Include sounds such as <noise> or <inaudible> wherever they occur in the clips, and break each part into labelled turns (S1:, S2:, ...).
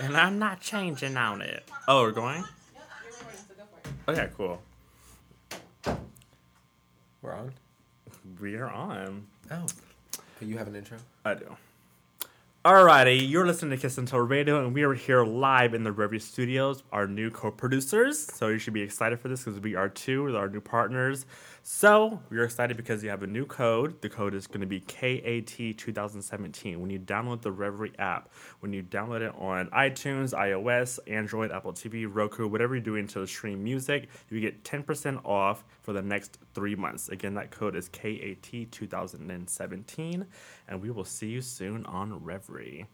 S1: And I'm not changing on it. Oh, we're going? Okay, cool.
S2: We're on.
S1: We are on.
S2: Oh. You have an intro?
S1: I do. Alrighty, you're listening to Kiss and Tell Radio, and we are here live in the Revry Studios, our new co-producers. So you should be excited for this because we are two with our new partners. So we are excited because you have a new code. The code is going to be KAT2017. When you download the Revry app, when you download it on iTunes, iOS, Android, Apple TV, Roku, whatever you're doing to stream music, you get 10% off for the next three months. Again, that code is KAT2017, and we will see you soon on Revry.
S3: Her name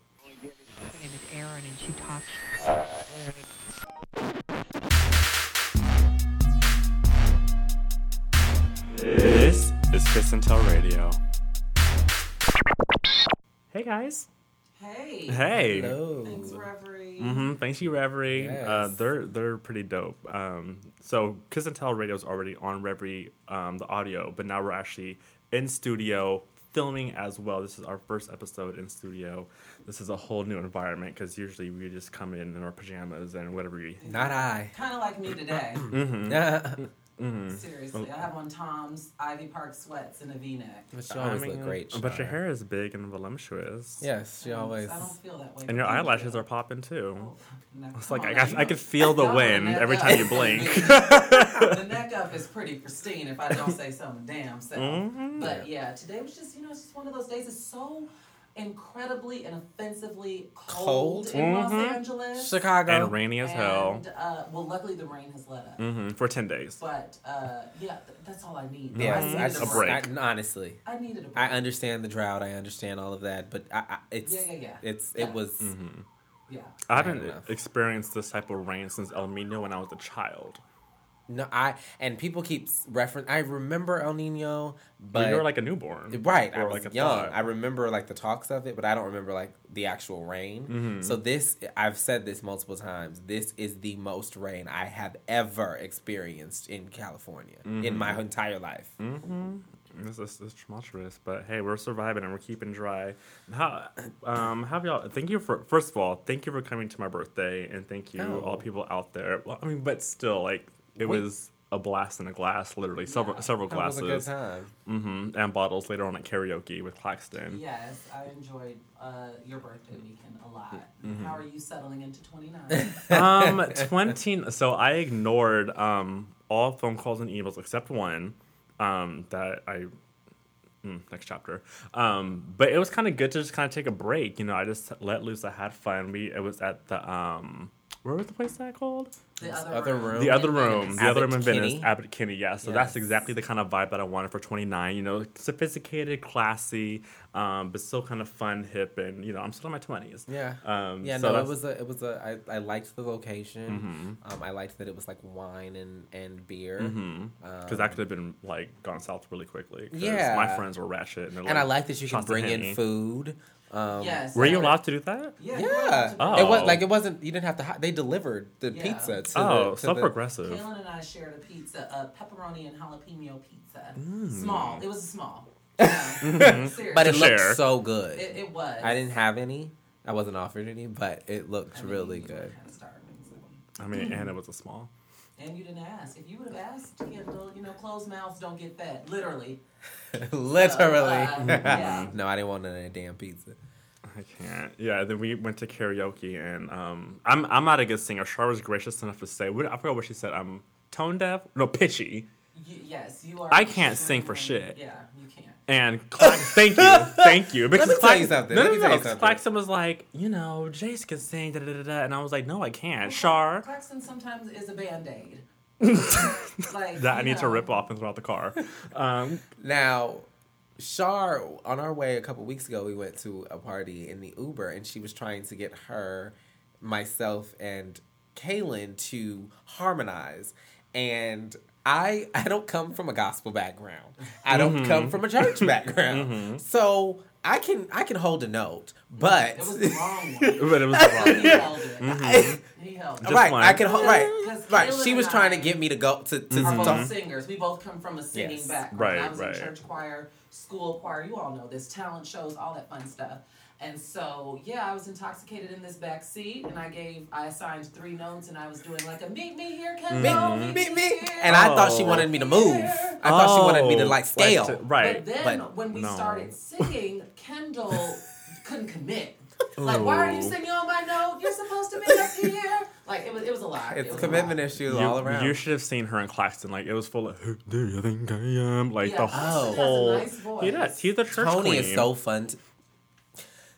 S3: is Erin, and she talks.
S1: This is Kiss and Tell Radio. Hey guys.
S4: Hey.
S1: Hey.
S2: Hello.
S4: Thanks, Revry.
S1: Mm-hmm. Thanks you, Revry. Uh,
S2: Yes.
S1: they're they're pretty dope. Um, so Kiss and Tell Radio is already on Revry, um, the audio, but now we're actually in studio filming as well. This is our first episode in studio. This is a whole new environment because usually we just come in in our pajamas and whatever we.
S2: Not I.
S4: Kind of like me today.
S1: Mm-hmm. <laughs>
S4: Seriously, I have on Tom's Ivy Park sweats and a V-neck.
S2: but you always look great.
S1: But your hair is big and voluptuous.
S2: Yes, she always.
S4: I don't feel that way.
S1: And your eyelashes
S4: you.
S1: are popping too.
S4: Oh, now,
S1: It's like I,
S4: now,
S1: I, I could feel the wind
S4: neck
S1: every
S4: up.
S1: time you blink. <laughs>
S4: the neck up is pretty pristine if I don't say something damn self.
S1: Mhm.
S4: But yeah, today was just, you know, it's just one of those days. It's so incredibly and offensively cold,
S2: Cold?
S4: in Los
S1: Mhm.
S4: Angeles.
S2: Chicago.
S1: and rainy as hell.
S4: Uh, well, luckily the rain has let up.
S1: hmm For ten days.
S4: But uh, yeah, th- that's all I need.
S2: Yes,
S4: I
S1: Mhm.
S2: I
S4: needed
S2: just,
S1: A break.
S2: I, honestly,
S4: I needed a break.
S2: I understand the drought. I understand all of that, but I, I it's
S4: Yeah, yeah, yeah.
S2: it's
S4: Yeah.
S2: it was
S1: Mm-hmm.
S4: yeah.
S1: I
S2: I
S1: haven't
S2: don't
S1: experienced this type of rain since El Nino when I was a child.
S2: No I and people keep reference. I remember El Nino,
S1: But you were like a newborn,
S2: right. I
S1: or
S2: was
S1: like a
S2: young.
S1: thought.
S2: I remember like the talks of it, but I don't remember like the actual rain.
S1: Mhm.
S2: So this, I've said this multiple times. This is the most rain I have ever experienced in California in my entire life.
S1: Mm-hmm. This is this tumultuous, but hey, we're surviving and we're keeping dry. How, um, have y'all? Thank you for first of all, thank you for coming to my birthday, and thank you
S2: Oh.
S1: all people out there. Well, I mean, but still, like it
S2: Wait.
S1: was a blast in a glass, literally several
S4: Yeah.
S1: several
S2: That was a good
S1: glasses,
S2: time.
S1: mm-hmm, and bottles later on at karaoke with Claxton.
S4: Yes, I enjoyed uh, your birthday weekend a lot.
S1: Mm-hmm.
S4: How are you settling into 29? <laughs>
S1: um, twenty. So I ignored um all phone calls and emails except one. Um, that I. Mm, next chapter. Um, but it was kind of good to just kind of take a break. You know, I just let loose. I had fun. We it was at the um, where was the place that I called?
S4: The other,
S2: Other
S4: room.
S2: room.
S1: The other room,
S4: Venice.
S1: the other room in
S2: Abbott
S1: Venice,
S2: Kinney?
S1: Abbott Kinney. Yeah, so that's exactly the kind of vibe that I wanted for 29. You know, sophisticated, classy, um, but still kind of fun, hip, and you know, I'm still in my 20s.
S2: Yeah.
S1: Um,
S2: Yeah,
S1: so
S2: no, it was a, it was a. I, I liked the location.
S1: Mhm.
S2: Um, I liked that it was like wine and and beer.
S1: Mm-hmm. Because that could have been like gone south really quickly.
S2: Yeah.
S1: my friends were ratchet, and, they're
S2: And I like that you can bring in food. Um,
S4: Yes.
S1: Were you allowed to do that?
S4: Yeah. you were allowed
S2: Yeah,
S1: Oh.
S2: it was like it wasn't. You didn't have to. hi- They delivered the
S4: Yeah.
S2: pizza. To
S1: oh,
S2: the, to
S1: so
S2: the,
S1: progressive.
S4: Kaylin and I shared a pizza, a pepperoni and jalapeno pizza.
S1: Mm.
S4: Small. It was a small. <laughs> Yeah. Seriously.
S2: But it looked
S1: share.
S2: so good.
S4: it, it was.
S2: I didn't have any. I wasn't offered any, but it looked
S4: I mean,
S2: really good.
S4: kinda starving, so.
S1: I mean, and it was a small.
S4: And you didn't ask. If you would have asked, Kendall, you know, closed mouths don't get fed. Literally. <laughs>
S2: Literally.
S4: Uh, yeah. <laughs>
S2: no, I didn't want any damn pizza.
S1: I can't. Yeah, then we went to karaoke, and um, I'm I'm not a good singer. Char was gracious enough to say, what, I forgot what she said. I'm tone deaf, no pitchy,
S4: Y- yes, you are.
S1: I can't sing for shit.
S4: Yeah, you can't.
S1: and Clax- thank you, thank you. <laughs> Because
S2: me tell you something,
S1: No,
S2: let
S1: no,
S2: me
S1: no,
S2: tell you something.
S1: Claxton was like, you know, Jace can sing, da da da da, and I was like, no, I can't. Char,
S4: Claxton sometimes is a band aid. <laughs> like
S1: that I
S4: you
S1: need to rip off and throw out the car. Um,
S2: Now, Shar, on our way a couple weeks ago, we went to a party in the Uber, and she was trying to get her, myself, and Kaylin to harmonize. And I, <laughs> I don't come from a gospel background. I don't
S1: Mm-hmm.
S2: come from a church <laughs> background. So I can I can hold a note, but
S4: It was <laughs> the wrong one.
S1: but it was the wrong.
S4: he held it.
S1: Mm-hmm.
S4: He held it.
S2: Right,
S1: one.
S2: I can hold right.
S4: 'Cause
S2: Right,
S4: Kaylin
S2: she was
S4: and
S2: trying to get me to go to to
S4: Are both singers. We both come from a singing
S2: Yes.
S4: background.
S1: Right,
S4: I was
S1: right.
S4: in church choir, school choir. You all know this, talent shows, all that fun stuff. And so, yeah, I was intoxicated in this back seat, and I gave, I assigned three notes, and I was doing like a meet me here, Kendall,
S2: Meet,
S4: meet,
S2: meet me.
S4: here.
S2: And I thought she
S1: Oh.
S2: wanted me to move. I thought she wanted me to
S1: Oh,
S2: like scale.
S1: to- right.
S4: But then
S2: But
S4: when we
S1: no.
S4: started singing, Kendall couldn't commit. <laughs> Like, why are you
S1: oh.
S4: singing on my note? You're supposed to be up here. Like, it was, it was a lot.
S2: It's
S4: it was
S2: commitment
S4: lot.
S2: issues
S1: You,
S2: all around.
S1: you should have seen her in Claxton. Like it was full of who do you think I am? Like
S4: Yeah, oh.
S1: the
S4: Claxton has a
S1: whole.
S4: nice voice.
S1: He does. He's a church
S2: Tony
S1: queen.
S2: is so fun. To,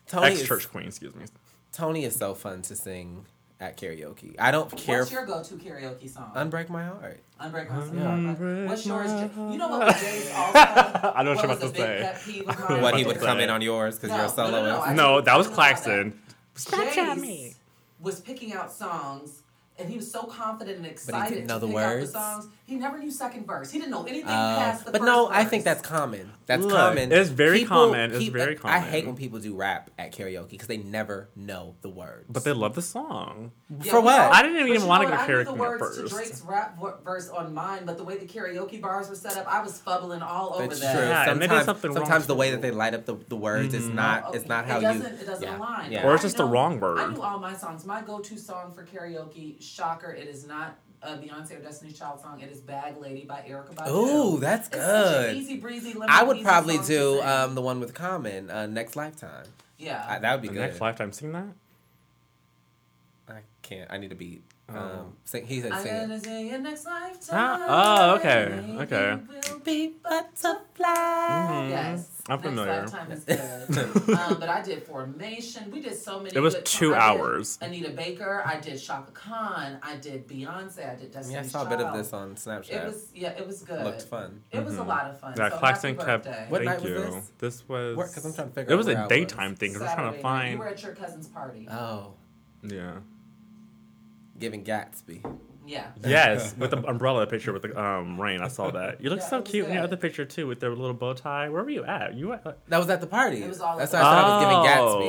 S2: Tony
S1: ex
S2: is,
S1: church queen. Excuse me.
S2: Tony is so fun to sing at karaoke. I don't care.
S4: What's your go-to karaoke song?
S2: Unbreak my heart.
S4: Unbreak my
S2: Heart.
S4: Soul. What's yours?
S1: my
S4: Jay- You know what was Jay's also? <laughs>
S1: I know what you're about to say.
S4: pet peeve of mine?
S2: What he would
S1: to
S2: come in on yours because
S4: No,
S2: you're a
S4: no, no,
S2: soloist.
S4: no,
S1: No, that was
S4: Talking about
S1: Claxton.
S4: Jace was picking out songs. And he was so confident and excited
S2: didn't know
S4: to
S2: the
S4: pick out
S2: words?
S4: the songs. He never knew second verse. He didn't know anything
S2: Uh,
S4: past the
S2: but
S4: first
S2: no,
S4: verse.
S2: I think that's common. That's
S1: Look,
S2: common.
S1: it's very common. It's
S2: peop-
S1: very common.
S2: I hate when people do rap at karaoke because they never know the words.
S1: But they love the song.
S4: Yeah,
S2: For what?
S4: all-
S1: I didn't even
S4: but
S1: wanna
S4: know
S1: go
S4: what? I knew the words
S1: first.
S4: to Drake's rap verse on mine, but the way the karaoke bars were set up, I was fubbling all over
S2: That's
S4: that.
S2: true.
S1: Yeah, and they did
S2: sometimes
S1: something wrong
S2: sometimes the way that they light up the, the words is
S1: Mhm.
S2: not
S4: Oh,
S2: it's not how
S4: it
S2: you.
S4: It doesn't
S2: yeah,
S4: align.
S2: yeah.
S1: Or it's
S4: I
S1: just the wrong word.
S4: I knew all my songs. My go-to song for karaoke, shocker, it is not a Beyonce or Destiny's Child song. It is "Bag Lady" by Erykah Badu.
S2: Ooh, that's
S4: It's such an
S2: good.
S4: easy breezy.
S2: I would probably do um, the one with Common, uh, Next Lifetime.
S4: yeah.
S2: I, that would be
S1: The
S2: good.
S1: next lifetime, sing that.
S2: I can't. I need a beat.
S1: Oh.
S2: Um, sing, he said
S4: I'm
S2: sing
S4: gonna
S2: it.
S4: see you next lifetime.
S1: Ah, oh, okay, okay.
S4: we'll
S2: Be butterfly.
S1: Mhm.
S4: Yes,
S1: I'm
S4: Next
S1: familiar.
S4: Lifetime is good. <laughs> um, but I did Formation. We did so many.
S1: It was
S4: good-
S1: two
S4: I did
S1: hours.
S4: Anita Baker. I did Chaka Khan. I did Beyonce. I did Destiny's
S2: Yeah, I saw a bit of this on Snapchat.
S4: It was yeah, it was good.
S2: Looked fun.
S4: It was a
S1: Mhm.
S4: lot of fun.
S1: Yeah,
S4: so
S1: Claxton kept.
S4: birthday.
S2: What
S1: thank
S2: night was
S1: you.
S2: this?
S1: This was.
S2: Work, 'cause I'm trying to figure
S1: It
S2: out
S1: was
S2: where
S1: a
S2: I was.
S1: daytime thing. 'cause we're trying to
S4: find. You were at your cousin's party.
S2: Oh,
S1: Yeah.
S2: giving Gatsby.
S4: Yeah.
S1: Yes, <laughs> with the umbrella picture with the um rain. I saw that. You look
S4: Yeah,
S1: so
S4: it was
S1: cute in your other picture too, with the little bow tie. Where were you at? You were. At,
S2: That was at the party.
S4: It was all
S2: That's why I
S4: the-
S2: said I was giving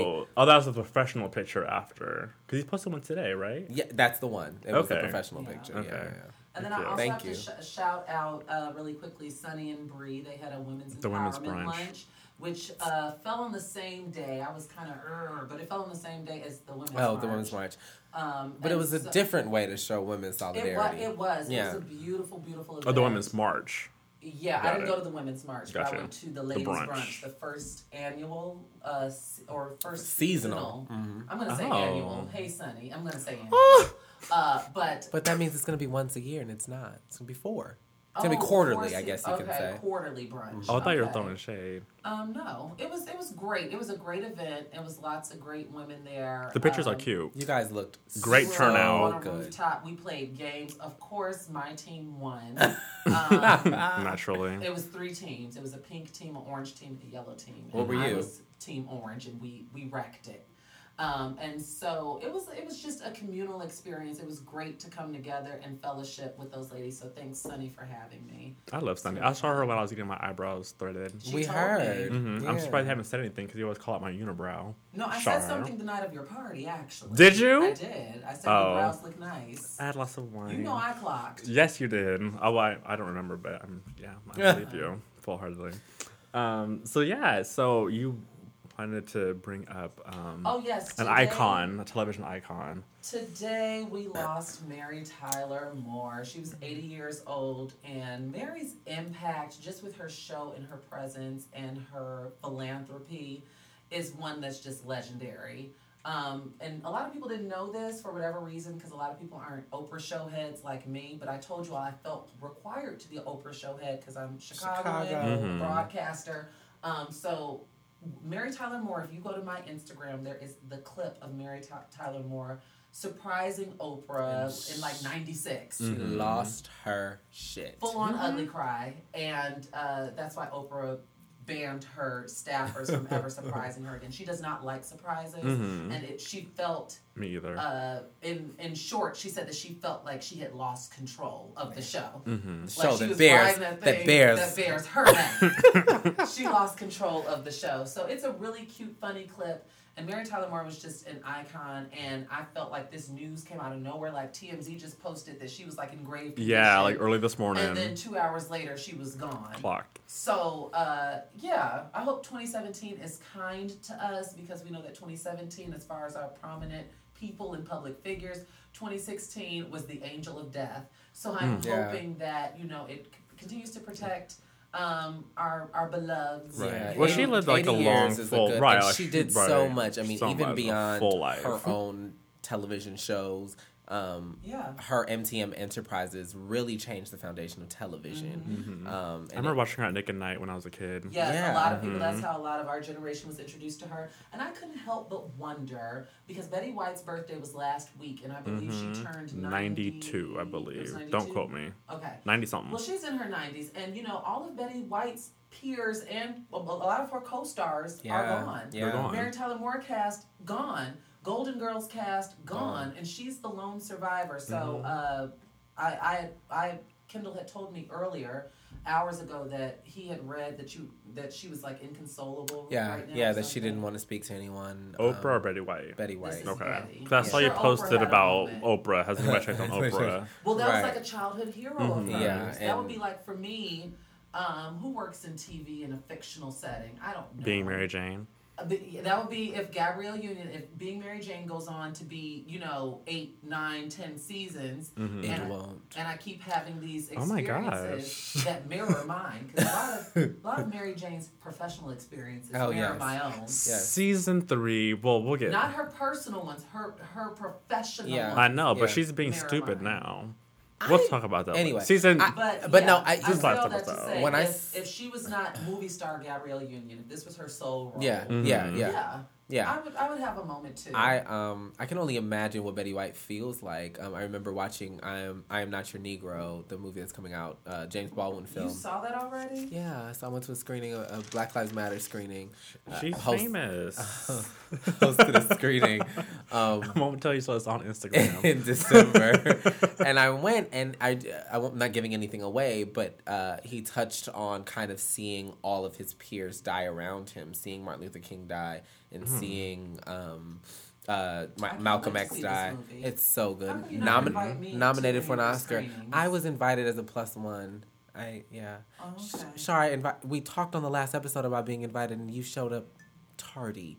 S2: Gatsby.
S1: Oh, oh, that was a professional picture after. Because he posted one today, right?
S2: Yeah, that's the one. It was a professional
S4: Yeah.
S2: picture.
S1: Okay.
S2: Yeah, yeah.
S4: And then I also
S2: Thank
S4: have
S2: you.
S4: to sh- shout out uh, really quickly Sunny and Bree. They had a women's
S1: The women's
S4: empowerment
S1: brunch.
S4: lunch, which uh, fell on the same day. I was kind of, er, but it fell on the same day as the women's.
S2: Oh,
S4: march.
S2: the women's march.
S4: Um,
S2: But it
S4: and
S2: was a
S4: so-
S2: different way to show women's
S4: It was.
S2: solidarity.
S4: It was.
S2: Yeah.
S4: It was a beautiful, beautiful. Event.
S1: Oh, the women's march.
S4: Yeah, I didn't
S1: it.
S4: go to the women's march, but
S1: Gotcha.
S4: I went to the ladies'
S1: brunch.
S4: brunch. the first annual uh, or first
S2: Seasonal.
S4: seasonal.
S2: Mhm.
S4: I'm gonna say
S1: Oh.
S4: annual. Hey, Sunny, I'm gonna say <gasps> annual. uh, but
S2: But that means it's going to be once a year, and it's not. It's going to be four. It's going to
S4: oh,
S2: be quarterly, I guess
S4: se-
S2: you can
S4: okay,
S2: say.
S4: quarterly brunch.
S1: Oh, I thought you were throwing shade.
S4: Um, no, it was it was great. It was a great event. It was lots of great women there.
S1: The pictures are
S4: Um,
S1: cute.
S2: You guys looked
S1: Great
S4: we were
S1: turnout.
S4: On a
S2: Good.
S4: rooftop, we played games. Of course, my team won. <laughs> um,
S1: Naturally.
S4: It was three teams. It was a pink team, an orange team, and a yellow team.
S2: What
S4: and
S2: were
S4: I
S2: you?
S4: was team orange, and we we wrecked it. Um, and so it was it was just a communal experience. It was great to come together and fellowship with those ladies. So thanks, Sunny, for having me.
S1: I love Sunny. I saw her when I was getting my eyebrows threaded.
S4: She
S2: we
S4: told
S2: heard.
S4: me.
S1: hmm I'm surprised I haven't said anything because you always call out my unibrow.
S4: No, I
S1: Char.
S4: said something the night of your party. Actually,
S1: Did you?
S4: I did. I said
S1: Oh.
S4: your brows look nice.
S1: I had lots of wine.
S4: You know I clocked.
S1: Yes, you did. Oh, I, I don't remember, but um, yeah, I believe <laughs> you full heartedly. Um, so yeah, so you wanted to bring up um,
S4: Oh yes,
S1: an icon, a television icon.
S4: Today we lost Mary Tyler Moore. She was 80 years old, and Mary's impact, just with her show and her presence and her philanthropy, is one that's just legendary. Um, and a lot of people didn't know this for whatever reason, because a lot of people aren't Oprah show heads like me. But I told you all I felt required to be an Oprah show head because I'm Chicagoan
S2: Chicago.
S1: Mhm.
S4: broadcaster. Um, so Mary Tyler Moore, if you go to my Instagram, there is the clip of Mary Ty- Tyler Moore surprising Oprah in like '96.
S2: She
S1: Mhm.
S2: lost her shit.
S4: Full on ugly cry, and uh, that's why Oprah banned her staffers from ever surprising her again. She does not like surprises,
S1: Mhm.
S4: and it, she felt,
S1: Me either.
S4: uh, in in short, she said that she felt like she had lost control of the show.
S1: hmm
S2: The
S4: Like
S2: show
S4: she
S2: that
S4: was
S2: bears
S4: that,
S2: that bears
S4: that bears her <laughs> she lost control of the show. So it's a really cute, funny clip. And Mary Tyler Moore was just an icon, and I felt like this news came out of nowhere. Like TMZ just posted that she was like in grave condition.
S1: Yeah, like early this morning.
S4: And then two hours later, she was gone.
S1: clocked.
S4: So uh, yeah, I hope 2017 is kind to us because we know that 2017, as far as our prominent people and public figures, 2016 was the angel of death. So I'm
S2: Yeah.
S4: hoping that you know it c- continues to protect um, our our beloveds.
S1: Right.
S2: Yeah,
S1: Well, she lived, like, a long,
S2: years is a
S1: full-
S2: good-
S1: right, like,
S2: she
S1: she-
S2: did
S1: right,
S2: so much. I mean,
S1: so
S2: even beyond
S1: full life.
S2: her own television shows, um,
S4: Yeah.
S2: her MTM Enterprises really changed the foundation of television. Um,
S1: I remember
S2: it-
S1: watching her at Nick at Nite when I was a kid.
S4: Yes,
S2: Yeah.
S4: a lot of people. That's how a lot of our generation was introduced to her, and I couldn't help but wonder because Betty White's birthday was last week, and I believe she turned 90,
S1: 92, I believe.
S4: 92?
S1: Don't quote me.
S4: Okay.
S1: 90 something.
S4: Well, she's in her 90s, and you know, all of Betty White's peers and a a lot of her co stars
S2: Yeah,
S4: are gone.
S2: yeah.
S1: They're gone.
S4: Mary Tyler Moore cast, gone. Golden Girls cast, gone.
S2: Gone.
S4: And she's the lone survivor. So,
S1: Mm-hmm.
S4: uh, I, I, I, Kendall had told me earlier, hours ago, that he had read that you, that she was like inconsolable.
S2: yeah,
S4: right now
S2: yeah, that she didn't want to speak to anyone.
S1: Oprah or
S2: um,
S1: Betty White?
S2: Betty White.
S1: Okay.
S4: Betty.
S1: Because I
S4: Yeah.
S1: saw you
S4: Sure, Oprah
S1: posted
S4: had
S1: about. Oprah. Has anybody <laughs> checked on Oprah?
S4: Well, that
S2: Right.
S4: was like a childhood hero of hers.
S2: Yeah,
S4: that would be like for me, um, who works in TV in a fictional setting. I don't know.
S1: Being Mary Jane.
S4: Uh, but That would be if Gabrielle Union, if Being Mary Jane goes on to be, you know, eight, nine, ten seasons,
S1: Mm-hmm.
S2: It
S4: and,
S2: won't.
S4: and I keep having these
S1: Oh my
S4: experiences that mirror mine. Because a lot of <laughs> a lot of Mary Jane's professional experiences
S2: Oh,
S4: mirror
S2: yes.
S4: my own.
S2: Yes.
S1: Season three. Well, we'll get.
S4: Not her personal ones, her her professional
S2: Yeah.
S4: ones.
S1: I know, but
S2: Yeah.
S1: she's being
S4: Mirror
S1: stupid
S4: mine.
S1: now. We'll
S2: I-
S1: talk about that.
S2: anyway,
S1: season.
S2: I-
S4: But,
S2: But
S4: yeah,
S2: no, I-
S4: I
S2: Just
S4: feel
S1: last
S4: that say
S2: When I
S4: if,
S2: s-
S4: if she was not movie star Gabrielle Union, if this was her sole role,
S2: Yeah,
S1: Mhm.
S2: yeah, yeah,
S4: yeah,
S2: yeah.
S4: I would I would have a moment too.
S2: I um I can only imagine what Betty White feels like. Um, I remember watching I am I am not your Negro, the movie that's coming out, uh, James Baldwin film.
S4: you saw that already?
S2: Yeah, so I went to a screening, a, a Black Lives Matter screening. uh,
S1: she's
S2: host-
S1: famous. <laughs>
S2: hosted a screening um, <laughs>
S1: I won't tell you so it's on Instagram. <laughs>
S2: in December, and I went and I I won't- I'm not giving anything away, but uh, he touched on kind of seeing all of his peers die around him, seeing Martin Luther King die, and
S1: Hmm.
S2: seeing. Um, uh, Ma- Malcolm
S4: wait
S2: X die. It's so good.
S4: How come you not
S2: Nomin-
S4: invite me to
S2: nominated for an Oscar.
S4: screenings?
S2: I was invited as a plus one. I yeah.
S4: Oh, okay.
S2: Sorry, invi- we talked on the last episode about being invited, and you showed up tardy.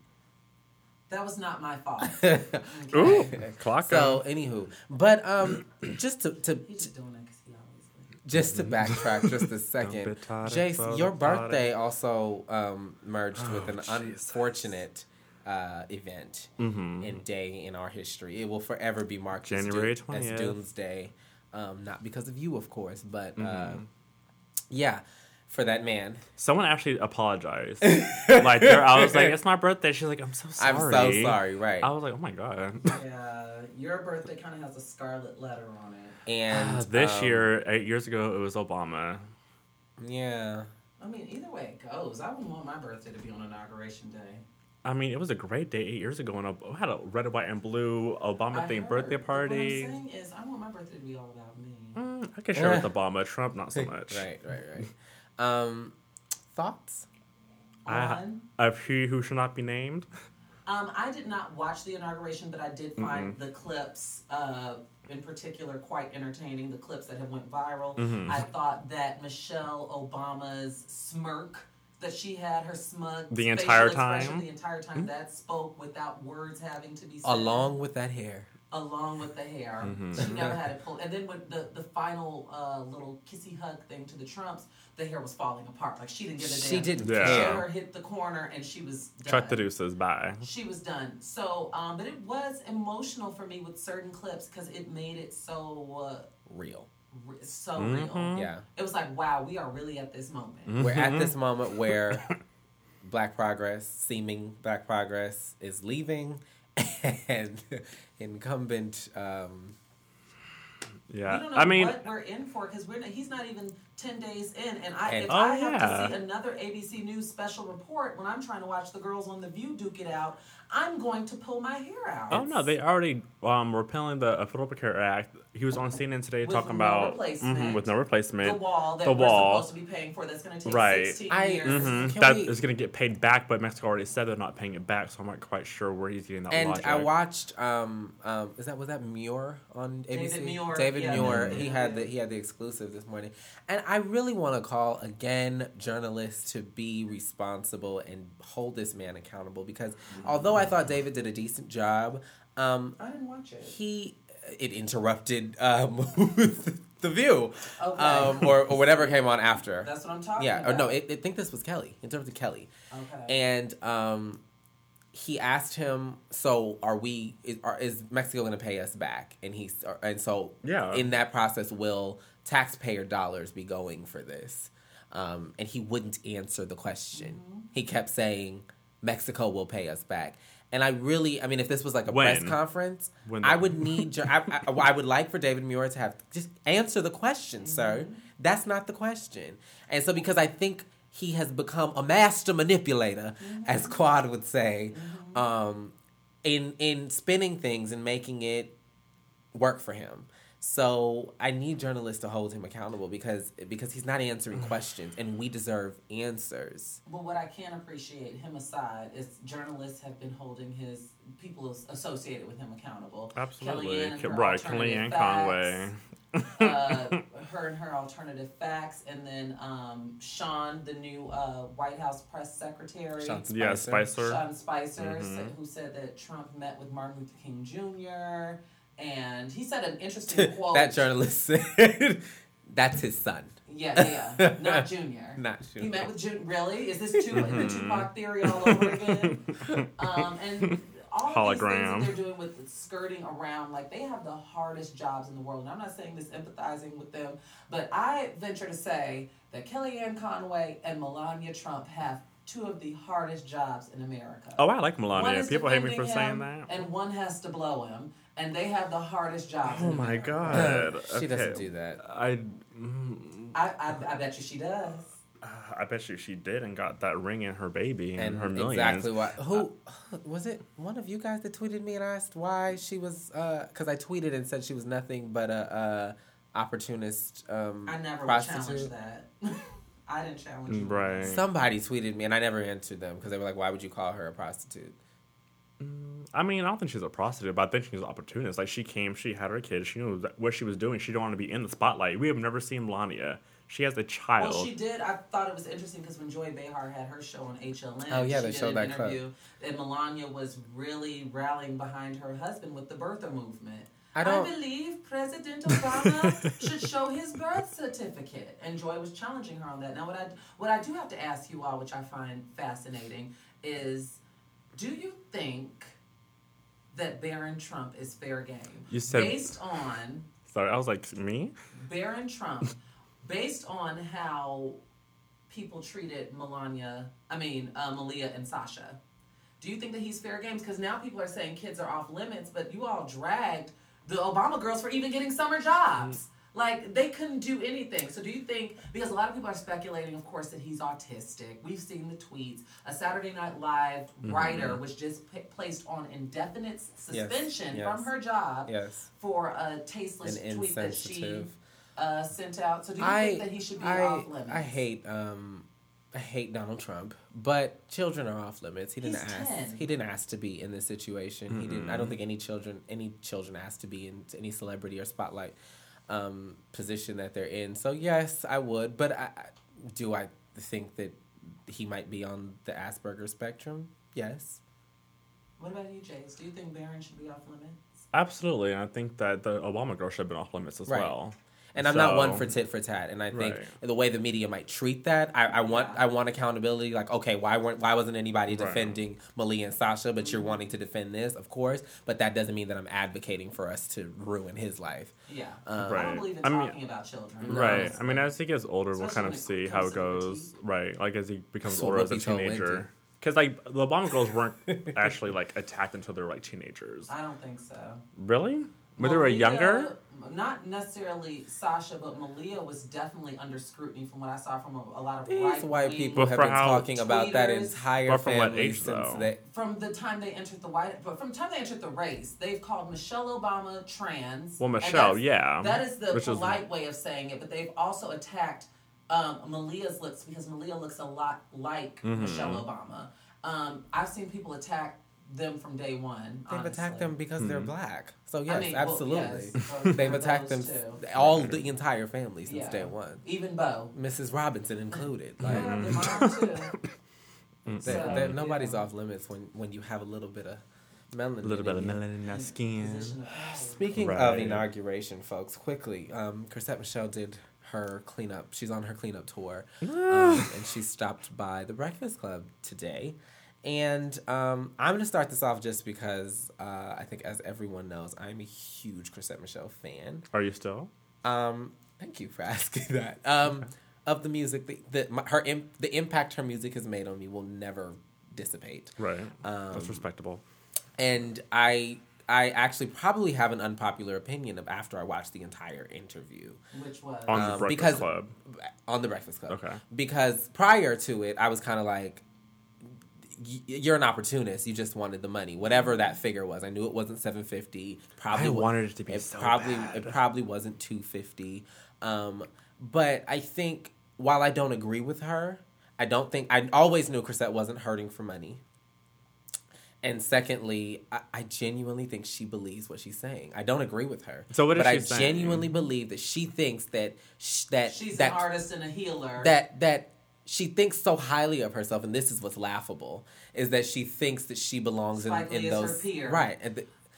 S4: That was not my fault. <laughs>
S1: Ooh, clock
S2: So,
S1: so,
S2: anywho, but um, just to, to,
S4: He's just doing that because he always late.
S2: just to backtrack just a <laughs> second,
S1: tardy
S2: Jace, your
S1: the party.
S2: birthday also um, merged with
S1: Oh,
S2: an
S1: Jesus.
S2: unfortunate uh, event
S1: Mhm.
S2: and day in our history. It will forever be marked
S1: January
S2: as, Doom- as Doomsday, um, not because of you, of course, but uh,
S1: Mhm.
S2: yeah, for that man.
S1: Someone actually apologized. <laughs> like, there- I was like, "It's my birthday." She's like, "I'm so sorry."
S2: I'm so sorry, right?
S1: I was like, "Oh my god."
S4: Yeah, your birthday kind of has a scarlet letter on it.
S2: And
S1: this
S2: um,
S1: year, eight years ago, it was Obama.
S2: yeah.
S4: I mean, either way it goes, I wouldn't want my birthday to be on inauguration day.
S1: I mean, it was a great day eight years ago, and I had a red, white, and blue Obama themed birthday party.
S4: What I'm saying is, I want my birthday to be all about me.
S1: Mm, I can share with <laughs> Obama. Trump, not so much.
S2: right, right, right. Um, thoughts?
S1: I-
S4: On
S1: Of he who should not be named.
S4: Um, I did not watch the inauguration, but I did find the clips, uh, in particular, quite entertaining. The clips that have went viral.
S1: Mhm.
S4: I thought that Michelle Obama's smirk that she had, her smug
S1: The entire time?
S4: the entire time that spoke without words having to be said,
S2: Along with that hair.
S4: Along with the hair.
S1: Mhm.
S4: She never had it pulled. And then with the the final uh, little kissy hug thing to the Trumps, the hair was falling apart. Like she didn't give a damn.
S2: She didn't
S1: Yeah.
S4: She
S2: care.
S4: her hit the corner and she was done
S1: Chuck the deuces. Bye.
S4: she was done. So, um, but it was emotional for me with certain clips because it made it so uh,
S2: Real.
S4: re- so real.
S1: Mhm.
S2: Yeah.
S4: It was like, wow, we are really at this moment.
S2: We're at this moment where <laughs> Black Progress, seeming Black Progress, is leaving, and <laughs> incumbent. Um,
S1: Yeah.
S4: We don't know
S1: I mean,
S4: what we're in for because we're not, he's not even ten days in, and I
S2: And-
S4: if
S1: Oh,
S4: I have
S1: yeah.
S4: to see another ABC News special report when I'm trying to watch the girls on the View duke it out, I'm going to pull my hair out.
S1: oh no, they already um repealing the Affordable Care Act. He was on CNN today
S4: With
S1: talking
S4: no
S1: about
S4: replacement.
S1: Mhm, with no replacement, the
S4: wall that
S1: the
S4: we're
S1: wall.
S4: supposed to be paying for that's going to take
S1: Right.
S4: 16
S2: I-
S4: years.
S1: Mhm. That
S2: we-
S1: is going to get paid back, but Mexico already said they're not paying it back, so I'm not quite sure where he's getting that
S2: and
S1: logic.
S2: I watched. Um, um, is that was that Muir on ABC?
S4: David Muir,
S2: David
S4: yeah,
S2: Muir.
S4: David
S2: He
S4: Muir,
S2: had
S4: yeah.
S2: the he had the exclusive this morning, and I really want to call again journalists to be responsible and hold this man accountable because although I thought David did a decent job, um,
S4: I didn't watch it.
S2: he it interrupted um, <laughs> the View,
S4: Okay.
S2: um, or or whatever came on after.
S4: That's what I'm talking
S2: yeah,
S4: about.
S2: or no, it, I think this was Kelly. Interrupted Kelly,
S4: Okay.
S2: and um, he asked him, "So are we? Is, are, is Mexico going to pay us back?" And he's and so
S1: Yeah.
S2: in that process, will taxpayer dollars be going for this? Um, and he wouldn't answer the question.
S4: Mm-hmm.
S2: He kept saying, "Mexico will pay us back." And I really, I mean, if this was like a press conference,
S1: When
S2: I would need. jo- I, I, I would like for David Muir to have just answer the question, sir. That's not the question. And so, because I think he has become a master manipulator, as Quad would say, um, in in spinning things and making it work for him. So I need journalists to hold him accountable because because he's not answering questions, and we deserve answers.
S4: But what I can appreciate, him aside, is journalists have been holding his people associated with him accountable.
S1: Absolutely.
S4: Kellyanne
S1: Ke-
S4: her
S1: right, Kellyanne
S4: facts,
S1: Conway.
S4: uh, her and her alternative facts, and then um, Sean, the new uh, White House press secretary.
S2: Sean
S1: Yeah,
S2: Spicer.
S1: Spicer.
S4: Sean Spicer,
S1: Mhm.
S4: who said that Trump met with Martin Luther King Jr. And he said an interesting quote. <laughs>
S2: that journalist said, <laughs> "That's his son."
S4: Yeah, yeah, not Junior. <laughs>
S2: Not Junior.
S4: He
S2: Junior.
S4: met with Jun. Really? Is this two, the
S1: Mm-hmm.
S4: Tupac theory all over again? Um, and all of these things that they're doing with skirting around, like they have the hardest jobs in the world. And I'm not saying this empathizing with them, but I venture to say that Kellyanne Conway and Melania Trump have two of the hardest jobs in America.
S1: Oh, I like Melania. People hate me
S4: defending
S1: for saying that.
S4: And one has to blow him, and they have the hardest jobs.
S1: Oh my god.
S2: she doesn't do that.
S1: I, mm,
S4: I, I, I bet you she does.
S1: I bet you she did and got that ring in her baby and,
S2: And
S1: her millions.
S2: exactly why? Who was it? One of you guys that tweeted me and asked why she was? Because I tweeted and said she was nothing but a, a opportunist um,
S4: I never would
S2: prostitute.
S4: challenge that. <laughs> I didn't challenge you.
S1: Right.
S2: Somebody tweeted me and I never answered them because they were like, "Why would you call her a prostitute?"
S1: Mm, I mean, I don't think she's a prostitute, but I think she's an opportunist. Like she came, she had her kids, she knew what she was doing. She didn't want to be in the spotlight. We have never seen Melania. She has a child.
S4: Well, she did. I thought it was interesting because when Joy Behar had her show on HLN,
S2: Oh, yeah,
S4: she
S2: they
S4: did
S2: showed
S4: an
S2: that clip.
S4: interview that Melania was really rallying behind her husband with the birther movement.
S2: I don't-
S4: believe President Obama <laughs> should show his birth certificate, and Joy was challenging her on that. Now, what I what I do have to ask you all, which I find fascinating, is, do you think that Barron Trump is fair game?
S1: You said-
S4: based on
S1: Sorry, I was like, me?
S4: Barron Trump, based on how people treated Melania, I mean, uh, Malia and Sasha, do you think that he's fair games? Because now people are saying kids are off limits, but you all dragged the Obama girls for even getting summer jobs. Like, they couldn't do anything. So, do you think, because a lot of people are speculating, of course, that he's autistic. We've seen the tweets. A Saturday Night Live writer was just p- placed on indefinite suspension
S2: yes.
S4: from her job
S2: Yes.
S4: for a tasteless
S2: And
S4: tweet that she uh, sent out. So do you
S2: I
S4: think that he should be
S2: I,
S4: off limits?
S2: I hate um I hate Donald Trump, but children are off limits. He didn't
S4: He's
S2: ask.
S4: 10.
S2: He didn't ask to be in this situation. He didn't. I don't think any children any children asked to be in any celebrity or spotlight um, position that they're in. So yes, I would. But I, I, do I think that he might be on the Asperger spectrum? Yes.
S4: What about you, Jace? Do you think Barron should be off limits?
S1: Absolutely. And I think that the Obama girl should have been off limits as
S2: Right.
S1: well.
S2: And I'm not one for tit for tat, and I think
S1: Right.
S2: the way the media might treat that, I, I want
S4: Yeah.
S2: I want accountability. Like, okay, why weren't why wasn't anybody
S1: Right.
S2: defending Malia and Sasha, but you're wanting to defend this, of course. But that doesn't mean that I'm advocating for us to ruin his life.
S4: Yeah.
S2: Um,
S4: I
S1: Right.
S4: don't believe in
S1: I mean-
S4: talking about children.
S1: Right. I mean, as he gets older, we'll kind of see how it goes. Right. Like as he becomes
S2: So
S1: older as a
S2: Whoopi told Wendy.
S1: teenager. Because like the Obama girls <laughs> weren't actually like attacked until they were like teenagers.
S4: I don't think so.
S1: Really? When they were
S4: Malia-
S1: younger?
S4: Not necessarily Sasha, but Malia was definitely under scrutiny from what I saw from a, a lot of
S2: These
S4: right
S2: white people have been
S1: how-
S2: talking about that entire
S1: But from what
S2: family
S1: age,
S2: since
S1: though?
S2: they.
S4: from the time they entered the white, but from the time they entered the race, they've called Michelle Obama trans.
S1: Well, Michelle, yeah.
S4: That is the
S1: Which is-
S4: polite way of saying it, but they've also attacked um, Malia's looks because Malia looks a lot like
S1: Mm-hmm.
S4: Michelle Obama. Um, I've seen people attack them from day one.
S2: They've attacked them because they're black. So yes,
S4: I mean, well,
S2: absolutely.
S4: yes, so
S2: They've attacked them
S4: those two.
S2: all the entire family since
S4: Yeah.
S2: day one.
S4: Even Bo.
S2: Mrs. Robinson included. <laughs> Like
S4: Yeah, their mom too. <laughs>
S2: they-
S4: So,
S2: they- nobody's
S4: yeah.
S2: off limits when when you have a little bit of melanin.
S1: A little bit of
S2: in
S1: melanin in that skin.
S4: Position of power.
S2: Speaking of inauguration, folks, quickly, um, Chrisette Michelle did her cleanup. She's on her cleanup tour, um, and she stopped by the Breakfast Club today. And um, I'm gonna start this off just because uh, I think, as everyone knows, I'm a huge Chrisette Michelle fan.
S1: Are you still?
S2: Um, thank you for <laughs> asking that. Um, of the music, the, the my, her im- the impact her music has made on me will never dissipate.
S1: Right.
S2: Um,
S1: That's respectable.
S2: and I I actually probably have an unpopular opinion of after I watched the entire interview
S4: Which was
S1: On
S2: um,
S1: the Breakfast
S2: because-
S1: Club.
S2: on the Breakfast Club.
S1: Okay.
S2: Because prior to it, I was kind of like, y- you're an opportunist. You just wanted the money, whatever that figure was. I knew it wasn't seven fifty. Probably
S1: I wanted it to be so
S2: probably
S1: bad.
S2: it probably wasn't two fifty. Um, but I think while I don't agree with her, I don't think I always knew Chrisette wasn't hurting for money. And secondly, I, I genuinely think she believes what she's saying. I don't agree with her.
S1: So what is
S2: but
S1: she
S2: I
S1: saying?
S2: genuinely believe that she thinks that sh- that
S4: she's
S2: that
S4: an artist and a healer.
S2: that that she thinks so highly of herself, and this is what's laughable, is that she thinks that she belongs in,
S4: Spike
S2: in those right,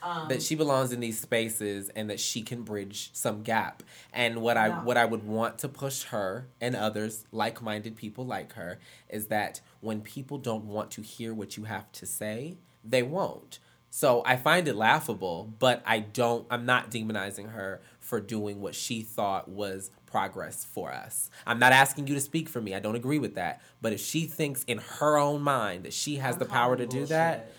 S4: Um,
S2: that she belongs in these spaces, and that she can bridge some gap. And what I what I would want to push her and others like minded people like her is that when people don't want to hear what you have to say, they won't. So I find it laughable, but I don't. I'm not demonizing her for doing what she thought was progress for us. I'm not asking you to speak for me. I don't agree with that. But if she thinks in her own mind that she has
S4: I'm
S2: the power to
S4: calling
S2: do that,
S4: bullshit.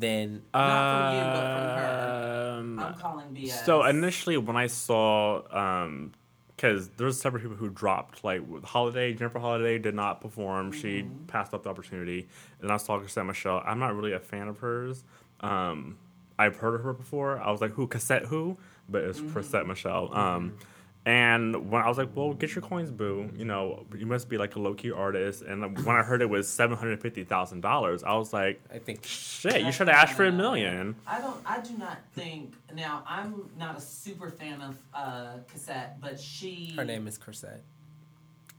S2: then
S4: Not from you, but from her.
S1: Um,
S4: I'm calling BS.
S1: So initially, when I saw, um, because there's several people who dropped, like Holliday, Jennifer Holliday did not perform. She
S4: Mm-hmm.
S1: passed up the opportunity. And I was saw Cassette Michelle. I'm not really a fan of hers. Um, I've heard of her before. I was like, who? Cassette who? But it's
S4: Mm-hmm.
S1: Cassette Michelle. Um, and when I was like, well, get your coins, boo. You know, you must be like a low key artist. And when I heard it was seven hundred fifty thousand dollars, I was like,
S2: I think
S1: shit, you should have asked for a
S4: not-
S1: million.
S4: I don't. I do not think. Now, I'm not a super fan of uh, Cassette, but she.
S2: her name is Chrisette.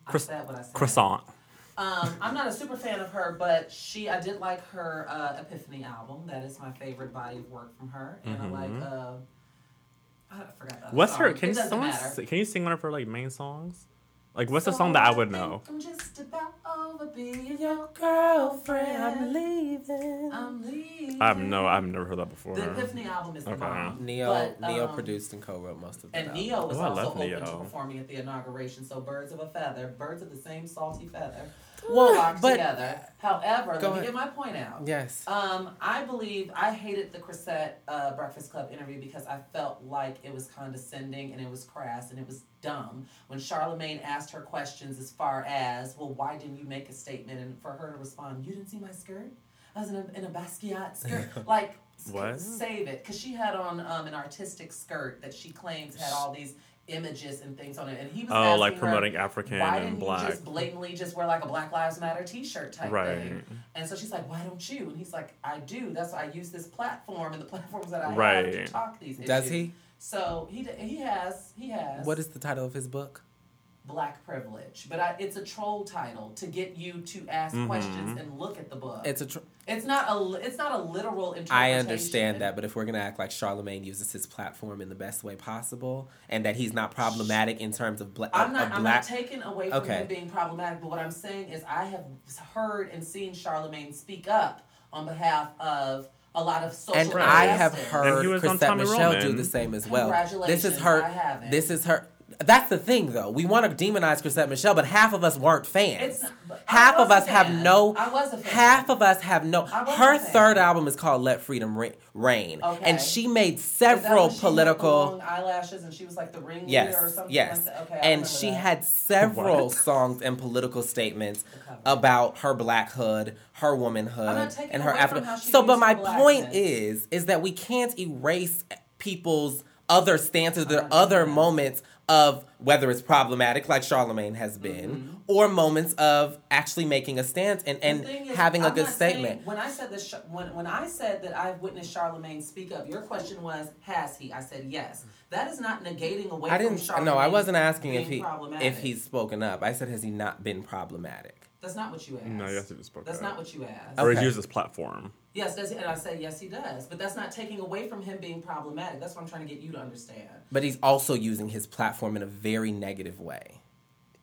S4: I
S1: Croiss-
S4: said what I said.
S1: Croissant.
S4: Um, I'm not a super fan of her, but she. I did like her uh, Epiphany album. That is my favorite body of work from her, and I like. Uh, I forgot the other
S1: What's her? Can
S4: it
S1: you someone
S4: matter.
S1: can you sing one of her like main songs? Like what's the
S4: So
S1: song that I
S4: I
S1: would know?
S4: I'm just about over being your
S2: Girlfriend,
S4: I'm
S2: leaving.
S4: I'm leaving.
S1: I've no, I've never heard that before.
S4: The Epiphany album is the
S1: Okay.
S4: bomb.
S2: Ne-Yo
S4: but,
S2: Ne-Yo
S4: um,
S2: produced and co-wrote most of that.
S4: And
S2: album.
S4: Ne-Yo was
S1: Oh, I
S4: also
S1: love
S4: open
S1: Ne-Yo.
S4: to performing at the inauguration. So birds of a feather, birds of the same salty feather, <gasps>
S2: Well,
S4: flock
S2: but-
S4: together. However, let me
S2: ahead.
S4: get my point out.
S2: Yes.
S4: Um, I believe I hated the Chrisette uh, Breakfast Club interview because I felt like it was condescending and it was crass and it was dumb. When Charlemagne asked her questions as far as, well, why didn't you make a statement? And for her to respond, you didn't see my skirt? I was in a, in a Basquiat <laughs> skirt. like,
S1: What?
S4: save it. Because she had on um, an artistic skirt that she claims had all these images and things on it. And he was
S1: Oh, like
S4: asking her,
S1: promoting African
S4: why
S1: and
S4: didn't
S1: black.
S4: you just blatantly just wear like a Black Lives Matter T-shirt type
S1: Right.
S4: thing? And so she's like, "Why don't you?" And he's like, "I do. That's why I use this platform and the <laughs> platforms that I have to
S1: Right.
S4: talk these issues."
S2: Does he?
S4: So he d- he has he has
S2: What is the title of his book?
S4: Black privilege, but I, it's a troll title to get you to ask
S1: Mhm.
S4: questions and look at the book.
S2: It's a. Tr-
S4: it's not a it's not a literal interpretation.
S2: I understand that, but if we're gonna act like Charlemagne uses his platform in the best way possible, and that he's not problematic in terms of, bla-
S4: I'm
S2: of
S4: not. I'm not
S2: black,
S4: taking away from
S2: Okay.
S4: him being problematic, but what I'm saying is I have heard and seen Charlemagne speak up on behalf of a lot of social.
S2: and I have heard
S1: And he
S2: Chrisette
S1: Tommy
S2: Michelle do the same as well. This is her.
S4: I.
S2: This is her. That's the thing, though. We want to demonize Chrisette Michelle, but half of us weren't fans.
S4: It's not-
S2: half of
S4: a
S2: us have no.
S4: I was a fan.
S2: Half of us have no. Her third album is called "Let Freedom Ra- Reign,"
S4: Okay.
S2: and she made
S4: Is that when
S2: several
S4: she had the
S2: political.
S4: long eyelashes and she was like the ringleader
S2: Yes,
S4: or something
S2: yes.
S4: like that. Okay,
S2: and she
S4: that.
S2: had several
S1: What?
S2: songs and political statements about her blackhood, her womanhood,
S4: I'm not
S2: and her
S4: away
S2: African. So, but my point
S4: blackness.
S2: is, is that we can't erase people's other stances,
S4: I'm
S2: their
S4: not doing
S2: other
S4: that.
S2: moments of whether it's problematic like Charlemagne has been, mm-hmm. or moments of actually making a stance and, and
S4: is,
S2: having a
S4: I'm
S2: good
S4: not saying-
S2: statement.
S4: when I said this, when when I said that I've witnessed Charlemagne speak up, your question was, has he? I said yes. That is not negating away
S2: I
S4: from
S2: didn't.
S4: Charlemagne.
S2: No, I wasn't asking if he if he's spoken up. I said has he not been problematic?
S4: That's not what you asked.
S1: No, yes, he just spoke
S4: That's
S1: up.
S4: That's not what you asked.
S1: Or he's
S2: Okay.
S1: used his platform.
S4: Yes? And I say yes, he does. But that's not taking away from him being problematic. That's what I'm trying to get you to understand.
S2: But he's also using his platform in a very negative way.